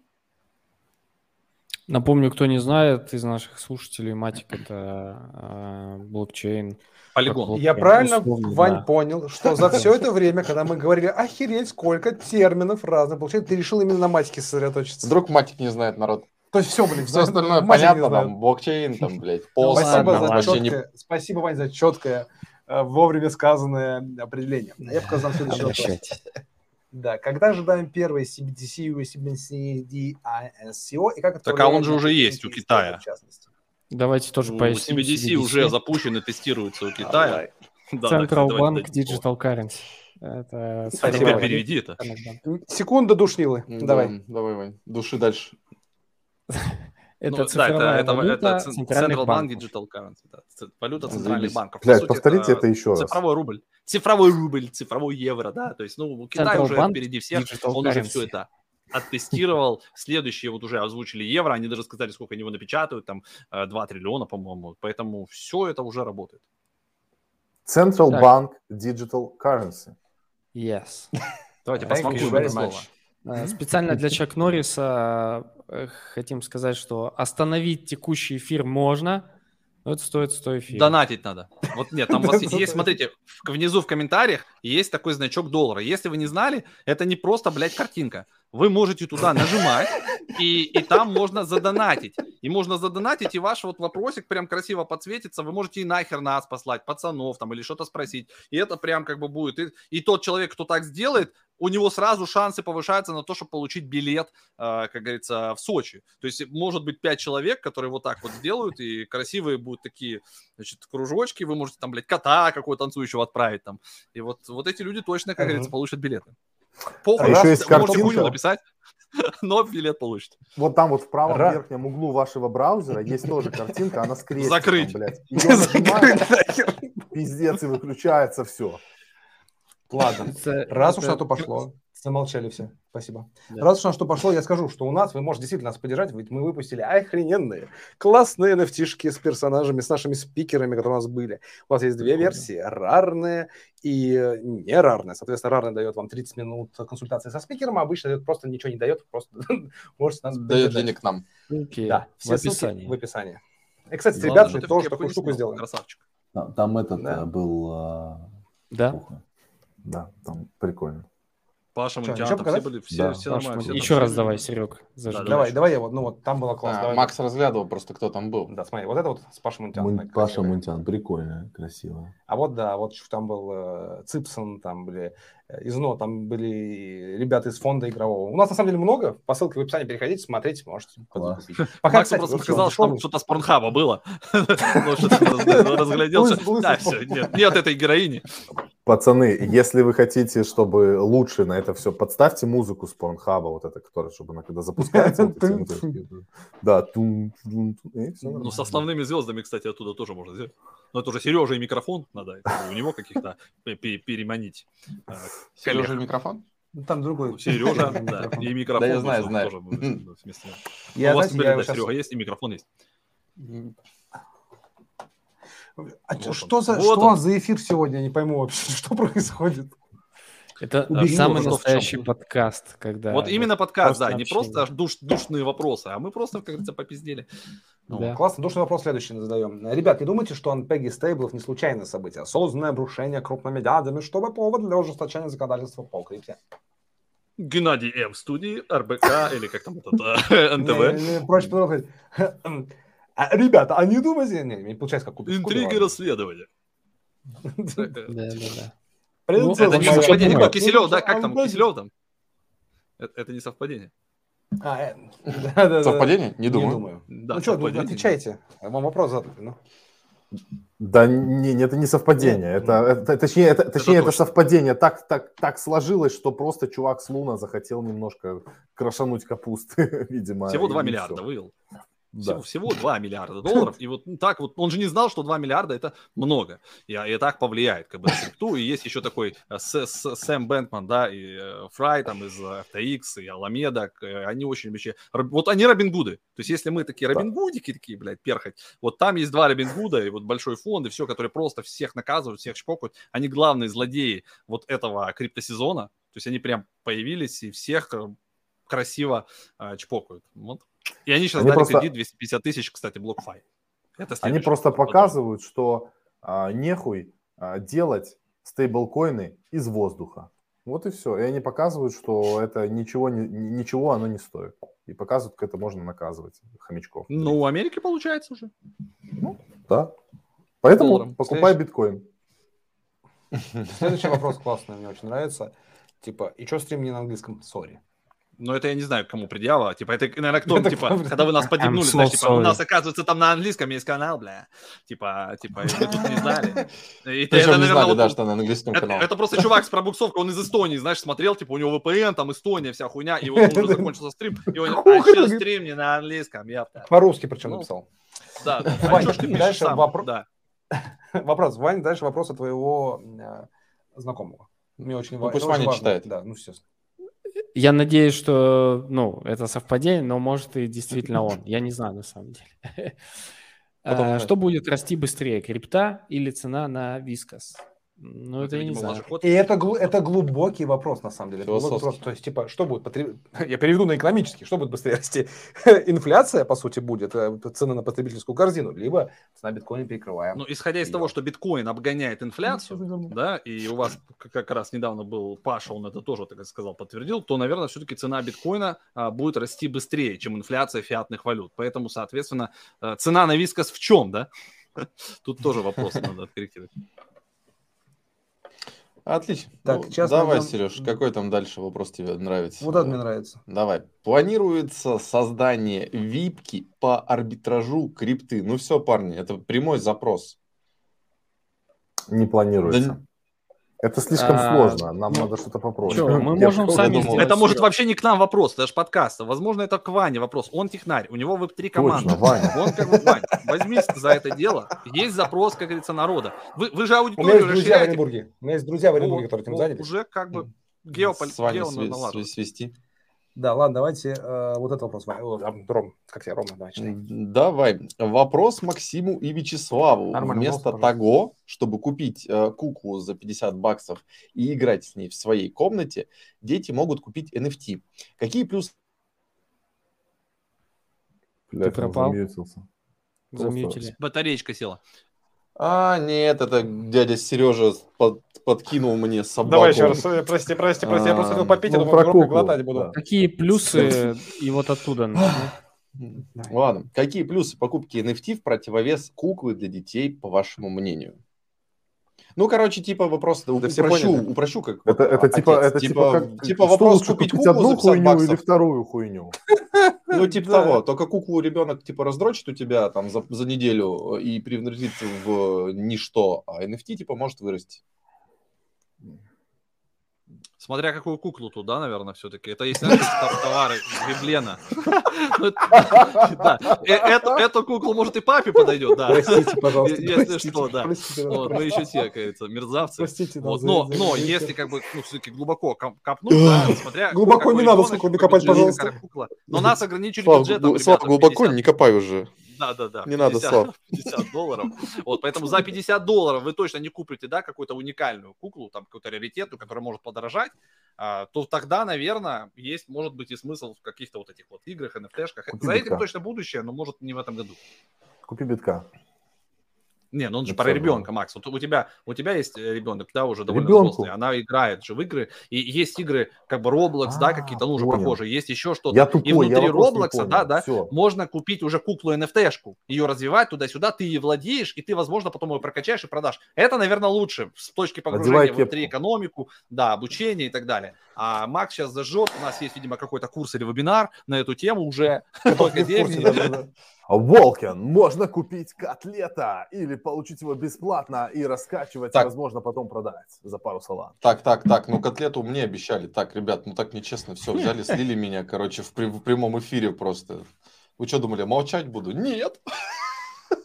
Напомню, кто не знает из наших слушателей, Матик это э, блокчейн. Полигон. Я правильно, условно, Вань, да. понял, что за все это время, когда мы говорили, охереть, сколько терминов разных блокчейн, ты решил именно на Матике сосредоточиться. Вдруг Матик не знает народ. То есть все, блин, все остальное понятно, там, блокчейн, там, блядь, пост. Спасибо, за четкое, спасибо, Вань, за четкое, э, вовремя сказанное определение. Я показал следующий вопрос. Да, когда ожидаем первый CBDC, CBDC, ISCO, и как это Так а он же уже есть у Китая. В частности? Давайте тоже ну, поясним. CBDC, CBDC уже запущен и тестируется у Китая. Central Bank Digital Currency. Это а теперь переведи это. Секунда душнилы. Давай. Давай, Вань. Души дальше. Это ну, цифровая да, это, валюта это, Central Bank Digital Currency. Да. Валюта центральных банков. Блядь, повторите это, это еще раз. Цифровой рубль. Цифровой рубль, цифровой евро, да. То есть, ну, Китай Central уже Bank впереди всех, Digital он currency. уже все это оттестировал. Следующие вот уже озвучили евро, они даже сказали, сколько они его напечатают, там 2 э, триллиона, по-моему. Поэтому все это уже работает. Central так. Bank Digital Currency. Yes. Давайте посмотрим это слово. Специально для Чак Норриса э, хотим сказать, что остановить текущий эфир можно, но это стоит 100 эфиров. Донатить надо. Вот нет, там у вас есть, смотрите, внизу в комментариях есть такой значок доллара. Если вы не знали, это не просто, блядь, картинка. Вы можете туда нажимать, и, и там можно задонатить. И можно задонатить, и ваш вот вопросик прям красиво подсветится. Вы можете и нахер нас послать, пацанов там, или что-то спросить. И это прям как бы будет. И, и тот человек, кто так сделает, у него сразу шансы повышаются на то, чтобы получить билет, э, как говорится, в Сочи. То есть может быть пять человек, которые вот так вот сделают, и красивые будут такие, значит, кружочки, вы можете там, блядь, кота какого-то танцующего отправить там. И вот, вот эти люди точно, как говорится, получат билеты. Похуй, а еще есть картинка. можете написать, но билет получит. Вот там вот в правом Ра... верхнем углу вашего браузера есть тоже картинка, она с крестиком, Закрыть. блядь. Закрыть Пиздец, и выключается все. Ладно, раз уж на то пошло. Замолчали все. Спасибо. Да. Раз уж на что пошло, я скажу, что у нас вы можете действительно нас поддержать, ведь мы выпустили охрененные, классные nft с персонажами, с нашими спикерами, которые у нас были. У вас есть две версии, рарные и не рарные. Соответственно, рарная дает вам 30 минут консультации со спикером, а обычно просто ничего не дает, просто можете нас Дает денег нам. Да, все в описании. в описании. И, кстати, с ребятами тоже такую штуку. Красавчик. Там, этот да. был... А, да? Да, там прикольно. Паша Мунтян, еще показать? все были, все, да. все нормально. Все еще раз давай, Серег. Да, давай, давай я вот, ну вот там было классно. А, давай, Макс разглядывал просто, кто там был. Да, смотри, вот это вот с Пашей Мунтяном. Мун... Паша Мунтян, прикольно, красиво. А вот, да, вот там был э, Ципсон, там были э, Изно, там были ребята из фонда игрового. У нас на самом деле много. По ссылке в описании переходите, смотрите, можете купить. Пока, Макс просто сказал, что там что-то с Порнхаба было. Разгляделся. Да, все, нет этой героини. Пацаны, если вы хотите, чтобы лучше на это все, подставьте музыку с Порнхаба, вот это, которая, чтобы она когда запускается. Да, Ну, с основными звездами, кстати, оттуда тоже можно сделать. Но это уже Сережа и микрофон, надо у него каких-то переманить. А, Сережа и микрофон? Ну, там другой. Сережа, да, и микрофон. Да, я знаю, знаю. Тоже У вас Серега есть, и микрофон есть. А вот что, он. за, вот что он. за эфир сегодня? Я не пойму вообще, что происходит. Это Убери самый настоящий подкаст, когда... Вот именно подкаст, да, не просто душ, душные вопросы, а мы просто, как говорится, попиздели. Ну, да. Классно, душный вопрос следующий задаем. Ребят, не думайте, что Пегги Стейблов не случайное событие, осознанное обрушение крупными дядями, чтобы повод для ужесточения законодательства по крипте. Геннадий М. в студии, РБК или как там это, НТВ. Проще а, ребята, а не думайте... Не, не получается, как купить. Интриги расследования. Да, да, да. Это не совпадение. Киселев, да? Как там? Киселев там? Это не совпадение. А, э, да, да, совпадение? Не думаю. Не думаю. Да, ну что, отвечайте. Вам вопрос задали, ну. Да не, это не совпадение. Это, это, точнее, это, точнее, это, это совпадение. Так, так, так сложилось, что просто чувак с Луна захотел немножко крошануть капусты, видимо. Всего 2 миллиарда вывел. Всего, да. всего 2 миллиарда долларов. И вот так вот, он же не знал, что 2 миллиарда это много. И, и так повлияет как бы на крипту. И есть еще такой э, Сэм Бэнкман, да, и э, Фрай там из FTX, и Аламеда. Они очень вообще... Вот они Робин Гуды. То есть если мы такие Робин Гудики, такие, блядь, перхать, вот там есть два Робин Гуда, и вот большой фонд, и все, которые просто всех наказывают, всех шпокают. Они главные злодеи вот этого криптосезона. То есть они прям появились и всех э, красиво э, чпокают. Вот и они сейчас они дали просто... кредит 250 тысяч, кстати, BlockFi. Это они просто показывают, что а, нехуй а, делать стейблкоины из воздуха. Вот и все. И они показывают, что это ничего, не, ничего оно не стоит. И показывают, как это можно наказывать хомячков. Ну, у Америки получается уже. Ну, да. Поэтому Долларом. покупай Следующий... биткоин. Следующий вопрос классный, мне очень нравится. Типа, и что стрим не на английском? Сори. Но это я не знаю, кому предъява. Типа, это, наверное, кто, типа, когда вы нас поднимнули, знаешь, типа, у нас, оказывается, там на английском есть канал, бля. Типа, типа, мы тут не знали. И это, наверное, знали, вот, да, что на английском это, это просто чувак с пробуксовкой, он из Эстонии, знаешь, смотрел, типа, у него VPN, там Эстония, вся хуйня, и он уже закончился стрим, и он, а что стрим не на английском, я По-русски причем ну, написал. Да, да. А что ж ты пишешь сам? Вопрос, Вань, дальше вопрос от твоего э, знакомого. Мне очень ну, пусть Ваня читает. Да, ну, естественно. Я надеюсь, что, ну, это совпадение, но может и действительно он. Я не знаю на самом деле. Потом, что будет расти быстрее, крипта или цена на вискас? Ну, это, это я не знаю. И это, это глубокий вопрос, на самом деле. Это вопрос. То есть, типа, что будет потреб... Я переведу на экономический. Что будет быстрее расти? Инфляция, по сути, будет, э, цена на потребительскую корзину, либо цена биткоина перекрываем. Ну, исходя из того, что биткоин обгоняет инфляцию, да, и у вас как раз недавно был Паша, он это тоже, так сказал, подтвердил, то, наверное, все-таки цена биткоина а, будет расти быстрее, чем инфляция фиатных валют. Поэтому, соответственно, э, цена на вискос в чем, да? Тут тоже вопрос надо откорректировать. Отлично. Так, ну, давай, нам... Сереж, какой там дальше вопрос тебе нравится? Вот это мне нравится. Давай. Планируется создание випки по арбитражу крипты. Ну все, парни, это прямой запрос. Не планируется. Да, это слишком а, сложно, нам ну, надо что-то попроще. Что, мы можем сами сделать. Это может вообще не к нам вопрос, это же подкаст. Возможно, это к Ване вопрос. Он технарь, у него веб-3 команды. Точно, Ваня. Он как бы, Вань, возьмись за это дело. Есть запрос, как говорится, народа. Вы, вы же аудиторию У меня есть друзья в Оренбурге. У меня есть друзья в Оренбурге, которые этим заняты. Уже как бы геополь... С вами гео свести. Да, ладно, давайте э, вот этот вопрос. Ром, как тебе, Рома, давай читай. Давай. Вопрос Максиму и Вячеславу. Нормально, Вместо вопрос, того, чтобы купить э, куклу за 50 баксов и играть с ней в своей комнате, дети могут купить NFT. Какие плюсы? Ты пропал? Замьютился. Замьютили. Батареечка села. А, нет, это дядя Сережа под, подкинул мне собаку. Давай еще раз, э, прости, прости, прости, я просто хотел попить, ну, про куклу, глотать буду. Какие плюсы и вот оттуда? Ладно, какие плюсы покупки NFT в противовес куклы для детей, по вашему мнению? Ну, короче, типа вопрос, да упрощу, упрощу как это, это отец. типа, это типа, типа, как, типа вопрос купить, куклу одну хуйню баксов. или вторую хуйню. Ну, типа того, только куклу ребенок типа раздрочит у тебя там за, за неделю и превратится в ничто, а NFT типа может вырасти. Yeah. Смотря какую куклу туда, наверное, все-таки. Это если товары Виблена. Ну, э, эту куклу, может, и папе подойдет, да. Простите, пожалуйста. Если что, да. Мы еще те, как мерзавцы. Простите, Но, но если как бы, ну, все-таки глубоко копнуть, смотря... Глубоко не надо, сколько копать, пожалуйста. Но нас ограничили бюджетом, глубоко не копай уже. Да, да, да. Не 50, надо, Слав. 50 долларов. Вот, поэтому за 50 долларов вы точно не купите, да, какую-то уникальную куклу, там, какую-то раритетную, которая может подорожать, а, то тогда, наверное, есть, может быть, и смысл в каких-то вот этих вот играх, NFT-шках. За этим точно будущее, но может не в этом году. Купи битка. Не, ну он же про ребенка, Макс. Вот у тебя, у тебя есть э, ребенок, да, уже довольно Ребенку. взрослый, она играет же в игры, и есть игры, как бы Roblox, а, да, какие-то, ну, уже похожие, есть еще что-то. Я тупой, и внутри я Roblox, да, да, Все. можно купить уже куклу NFT-шку, ее развивать туда-сюда, ты ей владеешь, и ты, возможно, потом ее прокачаешь и продашь. Это, наверное, лучше с точки погружения внутри экономику, да, обучение и так далее. А Макс сейчас зажжет, у нас есть, видимо, какой-то курс или вебинар на эту тему уже в академии. Волкен, можно купить котлета или получить его бесплатно и раскачивать, так. и, возможно, потом продать за пару салат. Так, так, так, ну котлету мне обещали. Так, ребят, ну так нечестно, все, взяли, слили меня, короче, в, в прямом эфире просто. Вы что думали, молчать буду? Нет.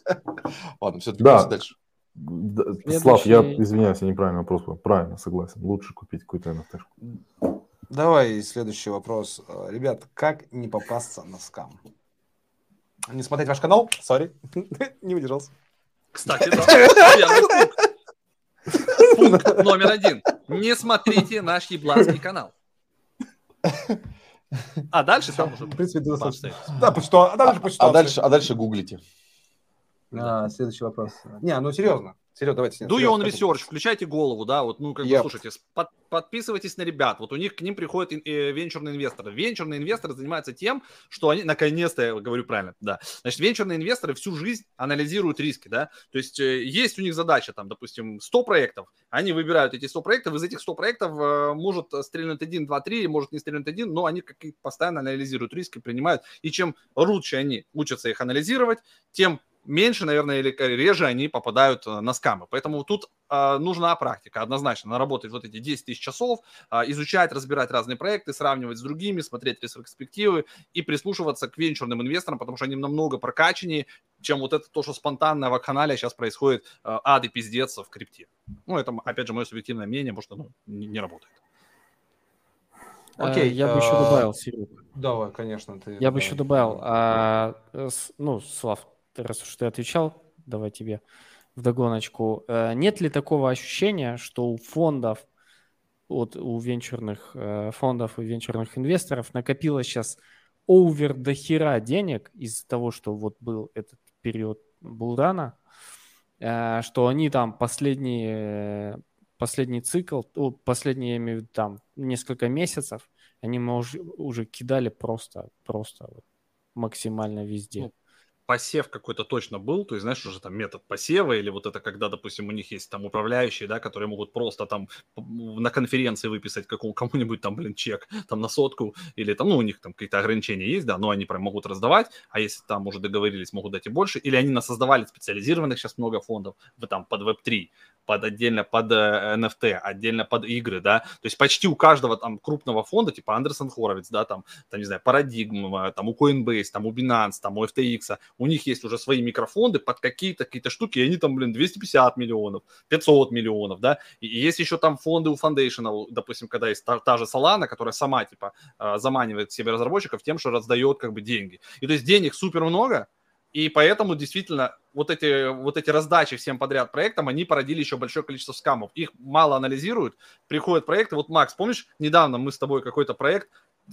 Ладно, все-таки да. дальше. Следующий... Слав, я извиняюсь, я неправильно вопрос был. Правильно, согласен. Лучше купить какую-то NFT. Давай следующий вопрос. Ребят, как не попасться на скам? Не смотреть ваш канал, сори, не удержался. Кстати, да. Пункт номер один. Не смотрите наш ебланский канал. А дальше там уже... В принципе, достаточно. Да, по что, а дальше А дальше, а дальше гуглите. А, следующий вопрос. Не, ну серьезно. Серега, давайте. Do your own research, включайте голову, да, вот, ну, как yep. бы, слушайте, под, подписывайтесь на ребят, вот у них к ним приходят э, венчурные инвесторы. Венчурные инвесторы занимаются тем, что они, наконец-то, я говорю правильно, да, значит, венчурные инвесторы всю жизнь анализируют риски, да, то есть э, есть у них задача, там, допустим, 100 проектов, они выбирают эти 100 проектов, из этих 100 проектов э, может стрельнуть один, два, три, может не стрельнуть один, но они как постоянно анализируют риски, принимают, и чем лучше они учатся их анализировать, тем меньше, наверное, или реже они попадают э, на скамы. Поэтому тут э, нужна практика, однозначно, наработать вот эти 10 тысяч часов, э, изучать, разбирать разные проекты, сравнивать с другими, смотреть перспективы и прислушиваться к венчурным инвесторам, потому что они намного прокачаннее, чем вот это то, что спонтанно в канале сейчас происходит э, ад и пиздец в крипте. Ну, это, опять же, мое субъективное мнение, потому что ну, не, не работает. Окей, я бы еще добавил, Серега. Давай, конечно. Ты, я бы еще добавил, а, ну, Слав, раз уж ты отвечал, давай тебе в догоночку. Э, нет ли такого ощущения, что у фондов, вот у венчурных э, фондов и венчурных инвесторов накопилось сейчас овер до хера денег из-за того, что вот был этот период булрана, э, что они там последние последний цикл, последние, я имею в виду, там, несколько месяцев, они уже, уже кидали просто, просто максимально везде. Ну, посев какой-то точно был, то есть, знаешь, уже там метод посева, или вот это когда, допустим, у них есть там управляющие, да, которые могут просто там на конференции выписать какому, кому-нибудь там, блин, чек там на сотку, или там, ну, у них там какие-то ограничения есть, да, но они прям могут раздавать, а если там уже договорились, могут дать и больше, или они насоздавали специализированных сейчас много фондов, в, там, под Web3, под отдельно под NFT, э, отдельно под игры, да, то есть почти у каждого там крупного фонда, типа Андерсон Хоровиц, да, там, там, не знаю, Парадигма, там у Coinbase, там у Binance, там у FTX, у них есть уже свои микрофонды под какие-то какие-то штуки, и они там, блин, 250 миллионов, 500 миллионов, да, и есть еще там фонды у Foundation, допустим, когда есть та, та же Solana, которая сама, типа, а, заманивает себе разработчиков тем, что раздает, как бы, деньги. И то есть денег супер много, и поэтому действительно вот эти, вот эти раздачи всем подряд проектам, они породили еще большое количество скамов. Их мало анализируют, приходят проекты. Вот, Макс, помнишь, недавно мы с тобой какой-то проект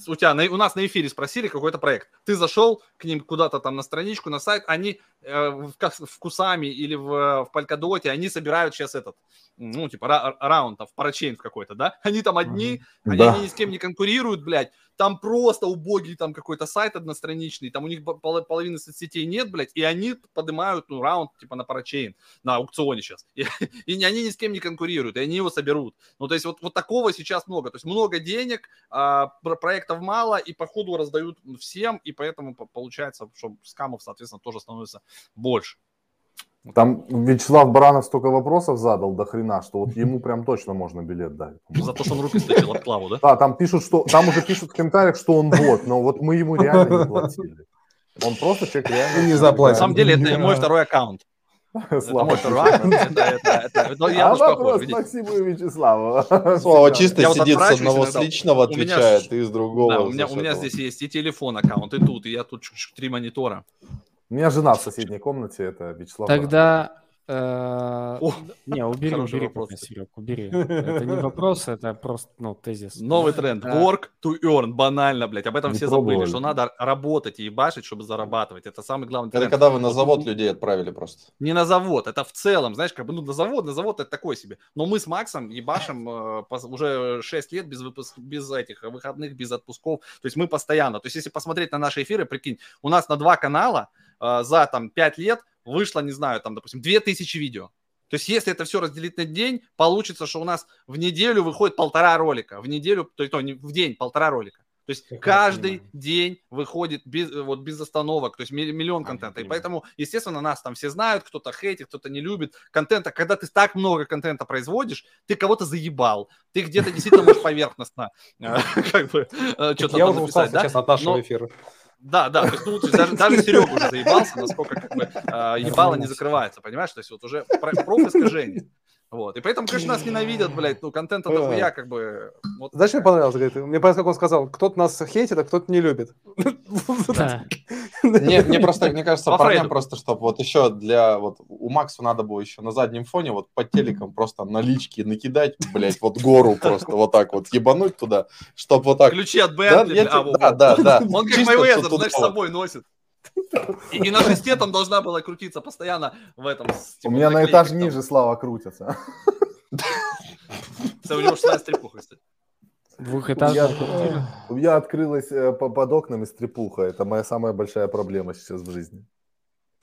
у тебя на, у нас на эфире спросили какой-то проект. Ты зашел к ним куда-то там на страничку, на сайт, они э, в, в Кусами или в, в Палькодоте, они собирают сейчас этот, ну, типа, ра, раунд, в парачейн какой-то, да? Они там одни, mm-hmm. они, да. они ни с кем не конкурируют, блядь. Там просто убогий там какой-то сайт одностраничный, там у них пол, половины соцсетей нет, блядь, и они поднимают, ну, раунд, типа, на парачейн, на аукционе сейчас. И, и они ни с кем не конкурируют, и они его соберут. Ну, то есть вот, вот такого сейчас много. То есть много денег, а, проектов мало, и по ходу раздают всем, и поэтому получается, что скамов, соответственно, тоже становится больше. Там Вячеслав Баранов столько вопросов задал до хрена, что вот ему прям точно можно билет дать. За то, что он руки стащил от Клаву, да? Да, там пишут, что там уже пишут в комментариях, что он бот, но вот мы ему реально не платили. Он просто человек реально не заплатил. На самом деле это мой второй аккаунт. Слава. Я вопрос Максиму и Вячеславу. Слава чисто сидит с одного с личного отвечает, и с другого. у меня здесь есть и телефон аккаунт, и тут, и я тут три монитора. У меня жена в соседней комнате, это Вячеслав. Тогда Э, не, убери, убери, вопрос. Серег, убери. Это не вопрос, это просто, ну, тезис. Новый тренд. Work to earn. Банально, блядь. Об этом все забыли, что надо работать и башить, чтобы зарабатывать. Это самый главный тренд. Это когда вы на завод людей отправили просто. Не на завод, это в целом, знаешь, как бы, ну, на завод, на завод это такой себе. Но мы с Максом ебашим э, уже 6 лет без выпуск, без этих выходных, без отпусков. То есть мы постоянно. То есть если посмотреть на наши эфиры, прикинь, у нас на два канала за там 5 лет вышло, не знаю, там, допустим, 2000 видео. То есть, если это все разделить на день, получится, что у нас в неделю выходит полтора ролика. В неделю, то есть, в день полтора ролика. То есть я каждый день выходит без, вот, без остановок, то есть миллион контента. И поэтому, естественно, нас там все знают, кто-то хейтит, кто-то не любит контента. Когда ты так много контента производишь, ты кого-то заебал. Ты где-то действительно можешь поверхностно э, как бы э, что-то Я уже устал сейчас от нашего эфира. Да, да, то есть, ну, даже, даже Серега уже заебался, насколько как бы э, ебало не закрывается, понимаешь? То есть вот уже профискажение. Вот. И поэтому, конечно, нас ненавидят, блядь, ну, контента дохуя, как бы... Вот. Знаешь, мне понравилось, говорит, мне понравилось, как он сказал, кто-то нас хейтит, а кто-то не любит. Мне, мне просто, мне кажется, парням просто, чтобы вот еще для, вот, у Макса надо было еще на заднем фоне вот по телекам просто налички накидать, блядь, вот гору просто вот так вот ебануть туда, чтобы вот так... Ключи от Бентли. Да, да, да. Он как Майвезер, знаешь, с собой носит. И, на шесте там должна была крутиться постоянно в этом. Типа, У меня на этаж ниже Слава крутится. У него шестая стрипуха, кстати. Двухэтажная У меня открылась э, под окнами стрипуха. Это моя самая большая проблема сейчас в жизни.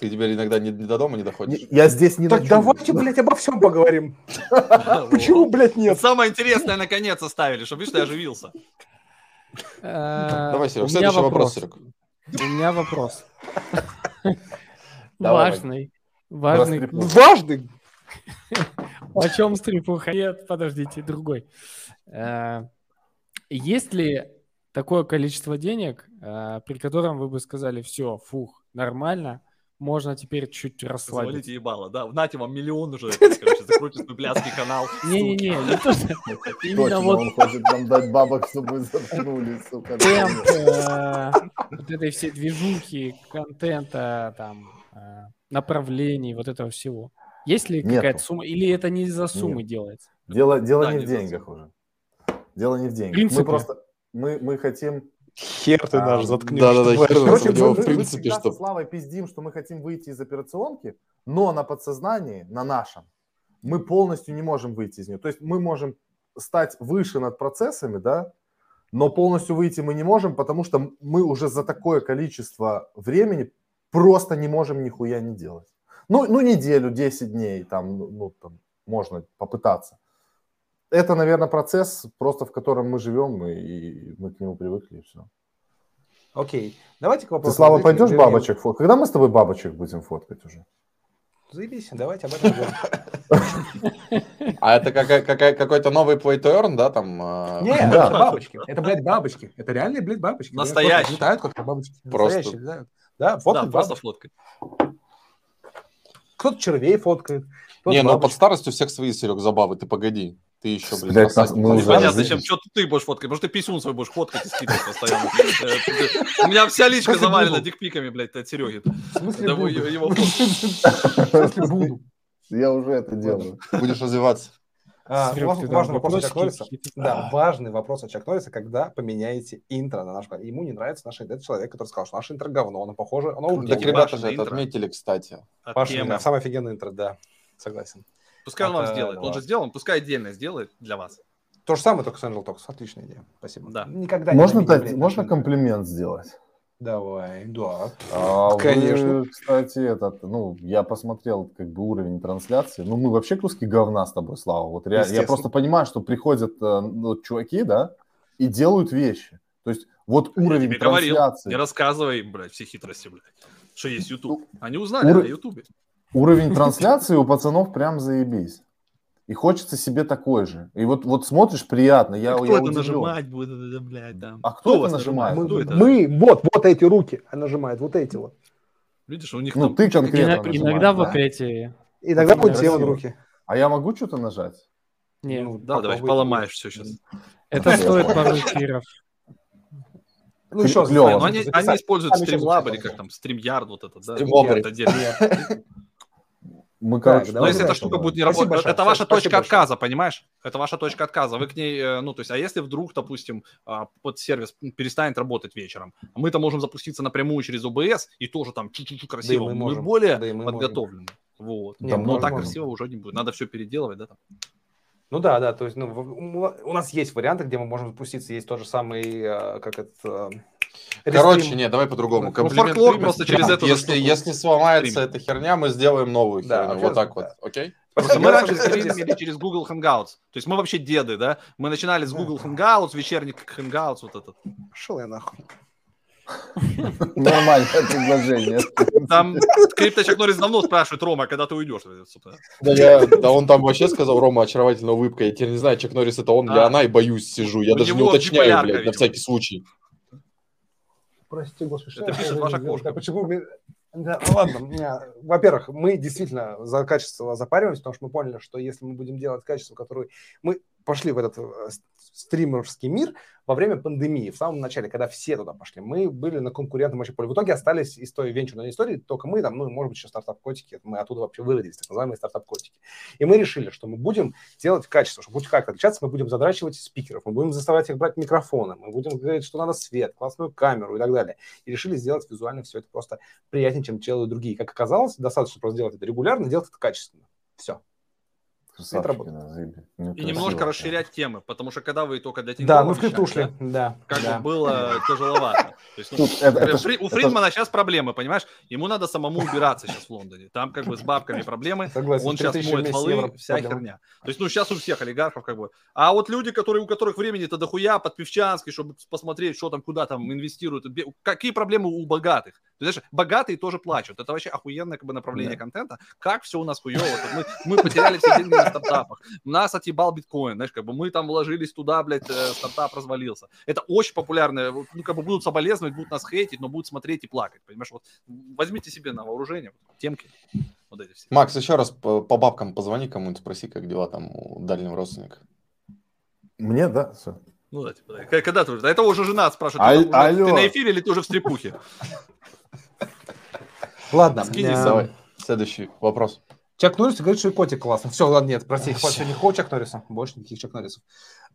Ты теперь иногда не, не до дома не доходишь? Я здесь не Так давайте, блядь, обо всем поговорим. Почему, блядь, нет? Самое интересное наконец оставили, чтобы, видишь, ты оживился. Э, Давай, Серег, следующий вопрос, Серег. У меня вопрос. Важный. Важный. Важный. О чем стрипуха? Нет, подождите, другой. Э, есть ли такое количество денег, э, при котором вы бы сказали, все, фух, нормально, можно теперь чуть расслабиться. Звоните ебало, да. Нате вам миллион уже, короче, закрутит пляцкий канал. Не-не-не, не то, что... Именно вот... Он хочет нам дать бабок, чтобы мы заткнули, сука. Темп э, вот этой всей движухи, контента, там, э, направлений, вот этого всего. Есть ли какая-то сумма? Или это не из-за суммы делается? Дело, дело не в деньгах уже. Дело не в деньгах. Мы просто... Мы, мы хотим Хер ты наш заткнешь. Да-да-да, хер Короче, мы, в принципе, что... Славой пиздим, что мы хотим выйти из операционки, но на подсознании, на нашем, мы полностью не можем выйти из нее. То есть мы можем стать выше над процессами, да, но полностью выйти мы не можем, потому что мы уже за такое количество времени просто не можем нихуя не делать. Ну, ну неделю, 10 дней, там, ну, ну, там, можно попытаться. Это, наверное, процесс, просто в котором мы живем, и мы к нему привыкли, и все. Окей. Давайте к вопросу. Ты, Слава, пойдешь бабочек фоткать? Когда мы с тобой бабочек будем фоткать уже? Заебись, давайте об этом А это какой-то новый play to earn, да, там? А? Нет, это бабочки. Это, блядь, бабочки. Это реальные, блядь, бабочки. Настоящие. Летают как бабочки. Просто. Да, фоткать, да, просто фоткать. Кто-то червей фоткает. Не, ну под старостью всех свои, Серег, забавы, ты погоди. Ты еще, блин, Блядь, нас, мы Непонятно, зачем, что ты будешь фоткать, может, ты писюн свой будешь фоткать и скидывать постоянно. Э, у меня вся личка завалена дикпиками, блядь, от Сереги. В смысле буду? Я уже это делаю. Будешь развиваться. А, важный вопрос от Чак Да, важный вопрос от Чак когда поменяете интро на наш канал. Ему не нравится наш интро. Это человек, который сказал, что наше интро говно, оно похоже, оно Так ребята же это отметили, кстати. Паша, самое офигенное интро, да, согласен. Пускай он вам сделает. Он же сделал, пускай отдельно сделает для вас. То же самое, только с Angel Talks. Отличная идея. Спасибо. Да. Никогда можно, не дать, можно комплимент сделать? Давай, да. А Конечно. Вы, кстати, этот, ну, я посмотрел как бы уровень трансляции. Ну, мы вообще куски говна с тобой, Слава. Вот я, я просто понимаю, что приходят э, ну, чуваки, да, и делают вещи. То есть вот я уровень трансляции. Говорил, не рассказывай им, блядь, все хитрости, блядь, что есть YouTube. Они узнали Ур... на YouTube. Уровень трансляции у пацанов прям заебись. И хочется себе такой же. И вот, вот смотришь, приятно. Я, кто я это удивлен. нажимать будет, блядь, там? А кто, кто это нажимает? Мы, кто это? мы, вот, вот эти руки нажимают, вот эти вот. Видишь, у них Ну, там... ты конкретно Иногда, иногда вот эти. Иногда вот те вот руки. А я могу что-то нажать? Не, ну, да, давай, поломаешь все сейчас. Это стоит пару эфиров. Ну, еще клево. Но они, они используют Streamlab или как там, StreamYard вот это, да? Streamlab. Мы, короче, так, но если эта штука будет не работать, это ваша точка отказа, понимаешь? Это ваша точка отказа. Вы к ней, э, ну, то есть, а если вдруг, допустим, а, под сервис перестанет работать вечером, мы-то можем запуститься напрямую через OBS и тоже там чуть-чуть красиво, да мы, можем. более да мы подготовлены. Можем. Вот. Не, там, но так можем. красиво уже не будет. Надо все переделывать, да? Там. Ну да, да, то есть ну, у нас есть варианты, где мы можем запуститься, есть тот же самый, э, как это, Короче, нет, давай по-другому. Ну, Комплимент ну, просто через это. Если, если сломается эта херня, мы сделаем новую да, херню. Вот так да. вот, окей? мы раньше стримили через Google Hangouts. То есть мы вообще деды, да? Мы начинали с Google Hangouts, вечерник Hangouts, вот этот. Шел я нахуй. Нормальное предложение. Там Крипто Чак Норрис давно спрашивает, Рома, когда ты уйдешь? Да, я, да он там вообще сказал, Рома, очаровательная улыбка. Я теперь не знаю, Чак Норрис это он или а. она, и боюсь сижу. Я даже не уточняю, блядь, на всякий случай. Прости, господи, что Это пишет ваша кошка. Почему да, ну ладно, во-первых, мы действительно за качество запариваемся, потому что мы поняли, что если мы будем делать качество, которое мы пошли в этот э, стримерский мир во время пандемии, в самом начале, когда все туда пошли, мы были на конкурентном очень поле. В итоге остались из той венчурной истории только мы, там, ну, может быть, еще стартап-котики, мы оттуда вообще выродились, так называемые стартап-котики. И мы решили, что мы будем делать качество, чтобы хоть как-то отличаться, мы будем задрачивать спикеров, мы будем заставлять их брать микрофоны, мы будем говорить, что надо свет, классную камеру и так далее. И решили сделать визуально все это просто приятнее, чем делают другие. Как оказалось, достаточно просто делать это регулярно, делать это качественно. Все. Это работает. И немножко расширять темы, потому что когда вы только для Да, мы в крипту ушли, да. Как да. бы было тяжеловато. То есть, ну, это, это, Фри, у Фридмана это... сейчас проблемы, понимаешь? Ему надо самому убираться сейчас в Лондоне. Там как бы с бабками проблемы. Согласен, Он сейчас моет полы, вся проблема. херня. То есть, ну, сейчас у всех олигархов как бы. А вот люди, которые, у которых времени-то дохуя под Певчанский, чтобы посмотреть, что там, куда там инвестируют. Какие проблемы у богатых? Ты знаешь, богатые тоже плачут. Это вообще охуенное как бы направление да. контента. Как все у нас хуево. Мы, мы потеряли все деньги на стартапах. Нас отъебал биткоин. Знаешь, как бы мы там вложились туда, блядь, э, стартап развалился. Это очень популярное. Ну, как бы будут соболезновать, будут нас хейтить, но будут смотреть и плакать. Понимаешь, вот возьмите себе на вооружение темки. Вот эти все. Макс, еще раз по, по бабкам позвони кому-нибудь, спроси, как дела там у дальнего родственника. Мне, да, все. Ну да, типа, да. Когда ты уже? Это уже жена спрашивает. Ты, Алло. ты на эфире или ты уже в стрипухе? Ладно, скинь, давай. Следующий вопрос. Чак Норрис говорит, что и котик классно. Все, ладно, нет, прости, хватит никакого Чак Норриса. Больше никаких Чак Норрисов.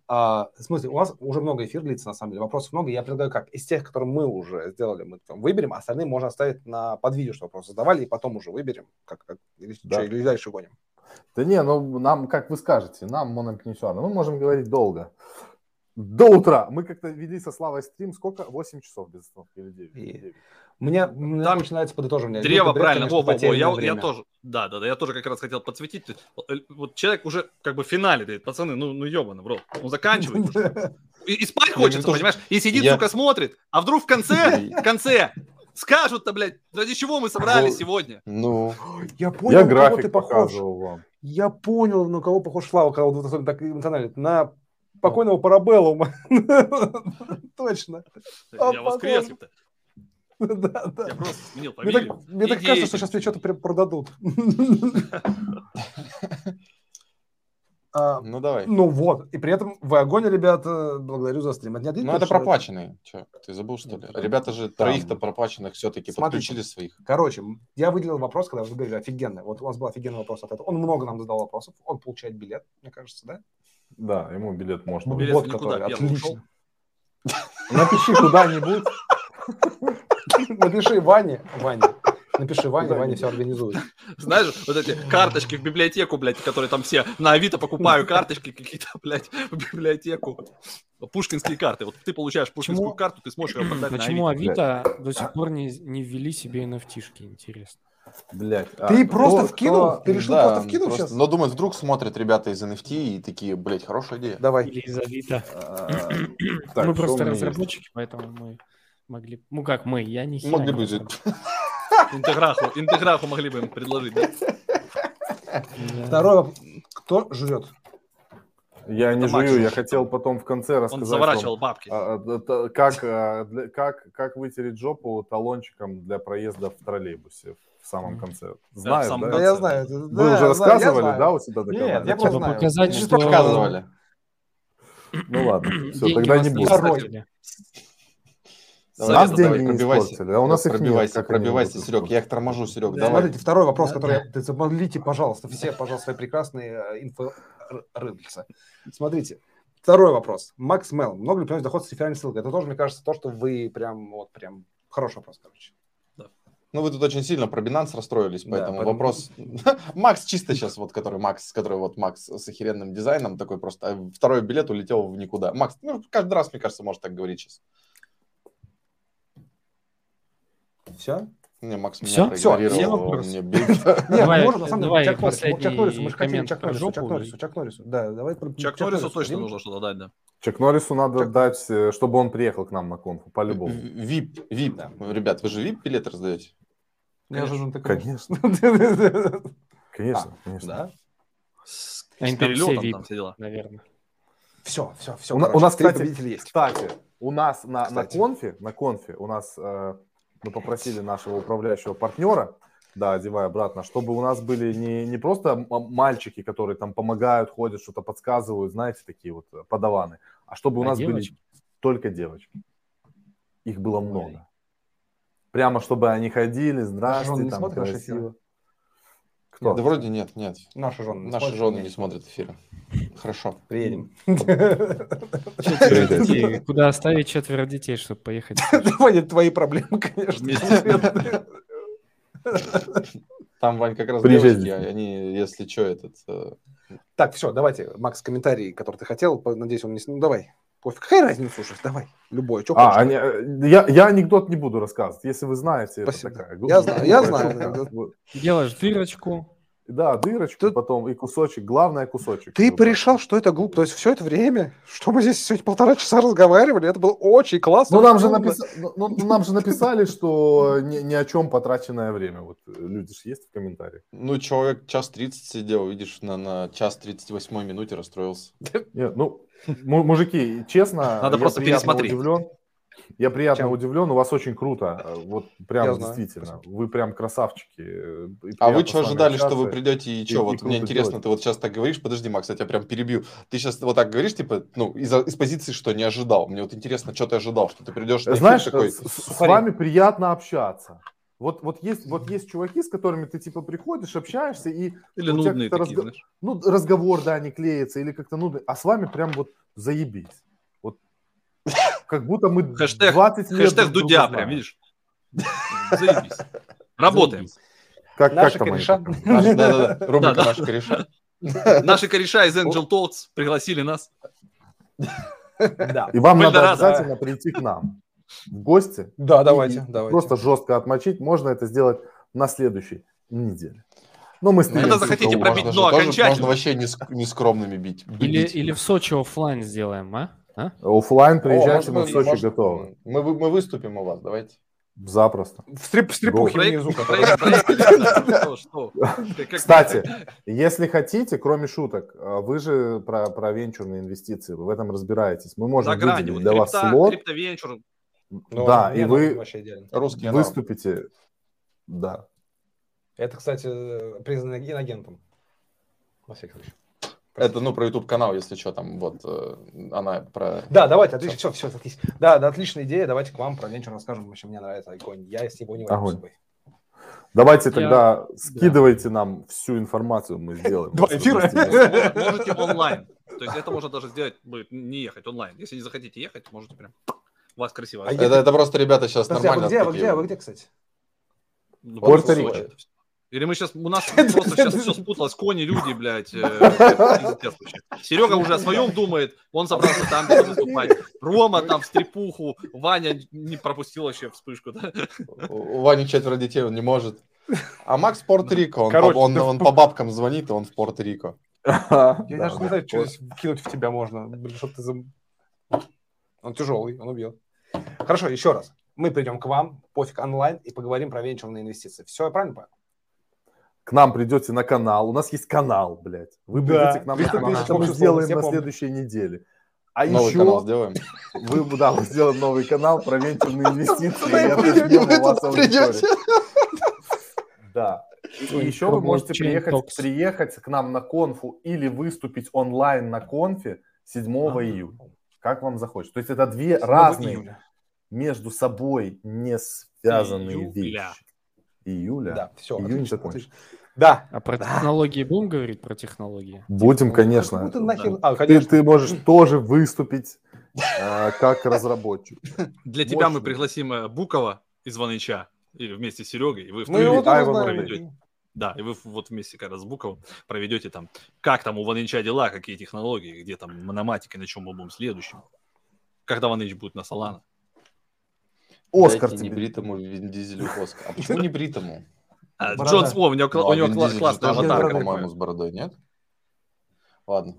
А, в смысле, у вас уже много эфир длится, на самом деле. Вопросов много. Я предлагаю как? Из тех, которые мы уже сделали, мы там выберем, а остальные можно оставить на под видео, что вопросы задавали, и потом уже выберем. Как, как, или, да. что, или дальше гоним. Да не, ну нам, как вы скажете, нам не все. Мы можем говорить долго. До утра. Мы как-то вели со Славой стрим. Сколько? 8 часов без остановки или 9? И... 9. Мне, мне Там начинается подытоживание. Древо, Древо правильно. Во, во, во. Я, я тоже, да, да, да, я тоже как раз хотел подсветить. Э, вот человек уже как бы в финале, говорит, пацаны, ну, ну ебано, бро, он заканчивает И, и спать хочется, понимаешь? И сидит, я... сука, смотрит. А вдруг в конце, в конце скажут-то, блядь, ради чего мы собрались ну, сегодня? Ну, я понял, я график ты похож. Вам. Я понял, на кого похож Слава, когда он так эмоционально. На покойного Парабеллума. Точно. Я воскрес-то. Да, да. Я просто сменил фамилию. Мне так кажется, что сейчас мне что-то продадут. А, ну давай. Ну вот. И при этом вы огонь, ребята. Благодарю за стрим. Это ну это проплаченные. Че, ты забыл что ли? Ребята же троих-то проплаченных все-таки подключили своих. Короче, я выделил вопрос, когда вы говорили офигенно. Вот у нас был офигенный вопрос от этого. Он много нам задал вопросов. Он получает билет, мне кажется, да? Да, ему билет можно. Билет вот, который отлично. Напиши куда-нибудь. Напиши Ване. Ване. Напиши Ване, Ваня все организует. Знаешь, вот эти карточки в библиотеку, блядь, которые там все на Авито покупаю карточки какие-то, блядь, в библиотеку. Пушкинские карты. Вот ты получаешь пушкинскую почему, карту, ты сможешь ее продать Почему на Авито, Авито до сих пор не, не ввели себе NFT-шки, интересно? Блять. Ты а, просто кто, вкинул? Кто... Ты решил да, просто вкинуть просто... сейчас? Но думаю, вдруг смотрят ребята из NFT и такие, блять, хорошая идея. Давай. Или из Авито. А, мы просто разработчики, поэтому мы могли... Ну как мы, я не Могли бы Интеграху, интеграху могли бы им предложить, да? Второе, кто жрет? Я не жую, я хотел потом в конце рассказать. Он заворачивал бабки. А, а, как, а, как, как вытереть жопу талончиком для проезда в троллейбусе в самом конце. Знаешь, да? да? Я знаю. Вы да, уже рассказывали, да, у себя канале? Нет, я просто знаю. показать, что... показывали. Ну ладно, все, тогда не буду. Давай, нас деньги давай, не пробивайся, а у нас пробивайся, их нет, пробивайся, Серег, я их торможу, Серег, да, давай. Смотрите, второй вопрос, который... Да. Замолите, пожалуйста, все, пожалуйста, свои прекрасные э, инфорынцы. Смотрите, второй вопрос. Макс Мел, много ли приносит доход с реферальной ссылкой? Это тоже, мне кажется, то, что вы прям, вот, прям, хороший вопрос, короче. Ну, вы тут очень сильно про Binance расстроились, поэтому да, вопрос... Макс чисто сейчас, вот, который Макс, который вот Макс с охеренным дизайном, такой просто а второй билет улетел в никуда. Макс, ну, каждый раз, мне кажется, может так говорить сейчас. Все? Не, Макс Все? меня Все, все вопросы. Мне Нет, можно, на самом деле, Чак Норрису, Чак Норрису, мы же хотели Чак Норрису, Чак Норрису, Чак Норрису, да, давай про Чак Норрису точно нужно что-то дать, да. Чак Норрису надо дать, э, чтобы он приехал к нам на конфу, по-любому. ВИП, ВИП, ребят, вы же ВИП билет раздаете? Неожиданно такой. Конечно. Конечно, а, конечно. Да? С перелетом там все дела. Наверное. Все, все, все. У, у нас, кстати, есть. Кстати, у нас на, на конфе, на конфе у нас э, мы попросили нашего управляющего партнера, да, одевая обратно, чтобы у нас были не, не просто мальчики, которые там помогают, ходят, что-то подсказывают, знаете, такие вот э, подаваны, а чтобы у а нас девочки? были только девочки. Их было много. Прямо, чтобы они ходили, здравствуйте, там красиво. Кто? Да вроде нет, нет. Наши жены. Наши жены не смотрят эфиры. Хорошо. Приедем. Куда оставить четверо детей, чтобы поехать? Ваня, твои проблемы, конечно. Там, Вань, как раз девочки, они, если что, этот... Э, так, все, давайте, Макс, комментарий, который ты хотел, надеюсь, он не... Ну, давай, пофиг. Какая разница, слушай, давай, любой. Что а, они, э, я, я анекдот не буду рассказывать, если вы знаете. Спасибо. Это такая, я знаю, я знаю. Делаешь дырочку, да, дырочку, потом и кусочек. Главное кусочек. Ты порешал, что это глупо. То есть все это время, что мы здесь сегодня полтора часа разговаривали, это было очень классно. Ну, нам же, напис... ну, ну, нам же написали, что ни, ни о чем потраченное время. Вот э, люди же есть в комментариях. Ну, человек час 30 сидел, видишь, на, на час 38 минуте расстроился. Нет, ну, мужики, честно, Надо просто пересмотреть. Удивлен. Я приятно Чем? удивлен, у вас очень круто. Э, вот прям Я действительно. Знаю. Вы прям красавчики. А вы что ожидали, что вы придете и, и что? Вот мне интересно, делать. ты вот сейчас так говоришь, подожди, Макс, я тебя прям перебью. Ты сейчас вот так говоришь, типа, ну, из, из позиции, что не ожидал. Мне вот интересно, что ты ожидал, что ты придешь Знаешь, такой... с, с вами приятно общаться. Вот, вот, есть, вот есть чуваки, с которыми ты типа приходишь, общаешься, и или нудные такие, разго... знаешь. Ну, разговор, да, не клеится, или как-то нудный, а с вами прям вот заебись как будто мы хэштег, 20 лет Хэштег Дудя прям, видишь? Заебись. Работаем. Как, наши как кореша. Наши, да, да, да. Рубрика да, наши кореша. Наши кореша из Angel Talks пригласили нас. Да. И вам надо обязательно прийти к нам в гости. Да, давайте, давайте. Просто жестко отмочить. Можно это сделать на следующей неделе. Ну, мы Когда захотите пробить дно окончательно. Можно вообще не скромными бить. Или, или в Сочи офлайн сделаем, а? А? Оффлайн приезжайте, мы в Сочи может, готовы. Мы, мы выступим у вас, давайте. Запросто. В стрип, стрипухе внизу. Кстати, если хотите, кроме шуток, а, вы же про, про венчурные инвестиции, вы в этом разбираетесь. Мы можем выделить для вас слот. Но да, и вы русские выступите. Да. Это, кстати, признано инагентом. Во всяком случае. Это, ну, про YouTube канал, если что, там, вот, э, она про... Да, давайте, отлично, все, все, отлично. Да, да, отличная идея, давайте к вам про венчур расскажем, вообще мне нравится огонь. Я, если его не возьму с собой. Давайте тогда Я... скидывайте да. нам всю информацию, мы сделаем. Два эфира. Можете онлайн. То есть это можно даже сделать, не ехать онлайн. Если не захотите ехать, можете прям... У вас красиво. А это, это просто ребята сейчас Подожди, нормально. А вы где, вы где, вы где, кстати? Пуэрто-Рико. Или мы сейчас, у нас просто сейчас все спуталось, кони, люди, блядь. Э, Серега уже о своем думает, он собрался там выступать. Рома там в стрипуху, Ваня не пропустил вообще вспышку. Да? У Вани четверо детей, он не может. А Макс в Порто-Рико, он, Короче, он, он, он по бабкам звонит, он в Порто-Рико. Я даже не знаю, что кинуть в тебя можно. Блин, что ты. Он тяжелый, он убьет. Хорошо, еще раз. Мы придем к вам, пофиг онлайн, и поговорим про венчурные инвестиции. Все, я правильно понял? к нам придете на канал. У нас есть канал, блядь. Вы да. придете к нам на канал. Это мы сделаем на следующей неделе. А новый еще канал сделаем. Вы, да, мы сделаем новый канал про венчурные инвестиции. Я придем, у вас придете. Да. И еще вы можете приехать, приехать к нам на конфу или выступить онлайн на конфе 7 июля. Как вам захочется. То есть это две разные между собой не связанные вещи июля. Да, все. Июнь закончится. Да. А про да. технологии будем говорить про технологии? Будем, конечно. Ну, нахер... а, конечно. Ты, ты можешь тоже выступить э, как разработчик. Для тебя мы пригласим э, Букова из Ваныча или вместе с Серегой, и вы втроем проведете. Да, и вы вот вместе как раз с Буковым проведете там, как там у Ваныча дела, какие технологии, где там мономатика, на чем мы будем следующим. Когда Ваныч будет на Солана. Оскар Дайте тебе. не бритому Вин Дизелю Оскар. А почему не бритому? А, Джон Сноу, у него, ну, у него класс, классная аватарка. по-моему, с бородой, нет? Ладно.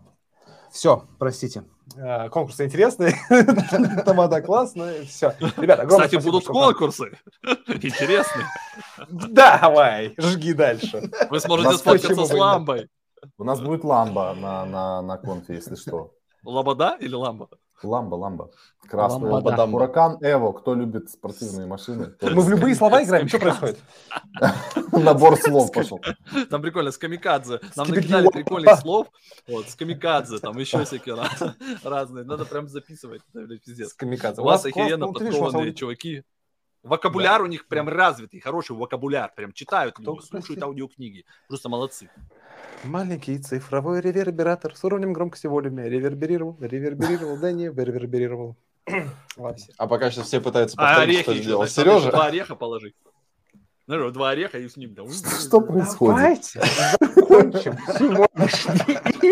Все, простите. А, конкурсы интересные, тамада классная, все. Ребята, Кстати, будут конкурсы интересные. Давай, жги дальше. Вы сможете сфоткаться с ламбой. У нас будет ламба на, на, на конфе, если что. Лабада или ламба? Ламба, ламба. Красный ламба, да. Уракан Эво. Кто любит спортивные машины? Мы в любые слова играем. Что происходит? Набор слов пошел. Там прикольно, с камикадзе. Нам накидали прикольных слов. Вот, с камикадзе, там еще всякие разные. Надо прям записывать. С камикадзе. У вас охеренно подкованные чуваки. Вокабуляр у них прям развитый, хороший вокабуляр. Прям читают, слушают аудиокниги. Просто молодцы. Маленький цифровой ревербератор с уровнем громкости волюме. Реверберировал, реверберировал, да не реверберировал. А пока сейчас все пытаются а повторить, а что сделал Сережа. Два ореха положи. Ну, два ореха и с ним. Что происходит? закончим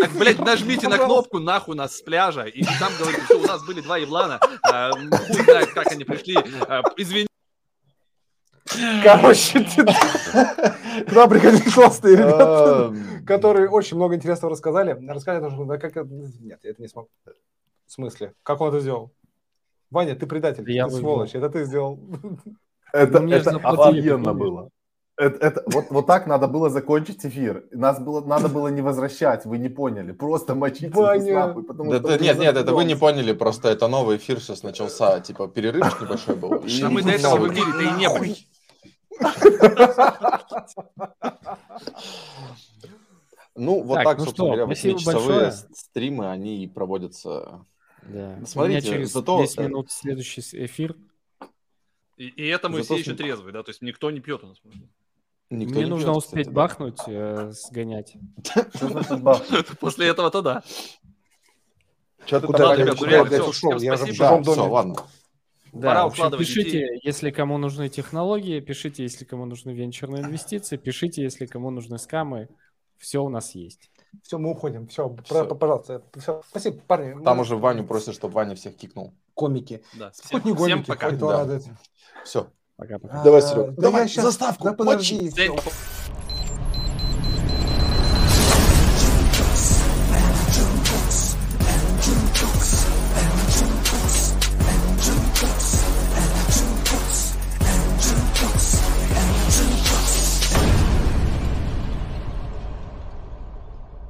Так, блядь, нажмите на кнопку нахуй нас с пляжа, и там говорите, что у нас были два еблана, а, хуй знает, как они пришли, а, извини. Короче, к нам приходили классные ребята, которые очень много интересного рассказали. Рассказали тоже, как это... Нет, я это не смог. В смысле? Как он это сделал? Ваня, ты предатель, я ты сволочь, это ты сделал. Это, это офигенно было. Это, это, вот, вот так надо было закончить эфир. Нас было, надо было не возвращать, вы не поняли. Просто мочить Ваня. нахуй. Потому да, что нет, нет, это вы не поняли, просто это новый эфир сейчас начался. Типа перерыв небольшой был. И, а мы до этого в эфире-то и не были. Ну, вот так, так ну собственно говоря, 8-часовые стримы, они и проводятся. Да. Смотрите, через зато... 10 минут следующий эфир. И, и это мы зато... все еще трезвые, да? То есть никто не пьет у нас. Никто Мне нужно пьет, успеть кстати, бахнуть, э, сгонять. После этого-то да. Что ты ребят, реально, ушел? Я уже в чужом доме. ладно. Да, общем, пишите, детей. если кому нужны технологии, пишите, если кому нужны венчурные инвестиции, пишите, если кому нужны скамы. Все у нас есть. Все, мы уходим. Все, Все. пожалуйста. Все. Спасибо, парни. Там мы... уже Ваню просят, чтобы Ваня всех кикнул. Комики. Да. Всем, всем гомики, пока. Да. Все. Пока-пока. Давай, Серега. Давай, Давай заставку. Да, подожди.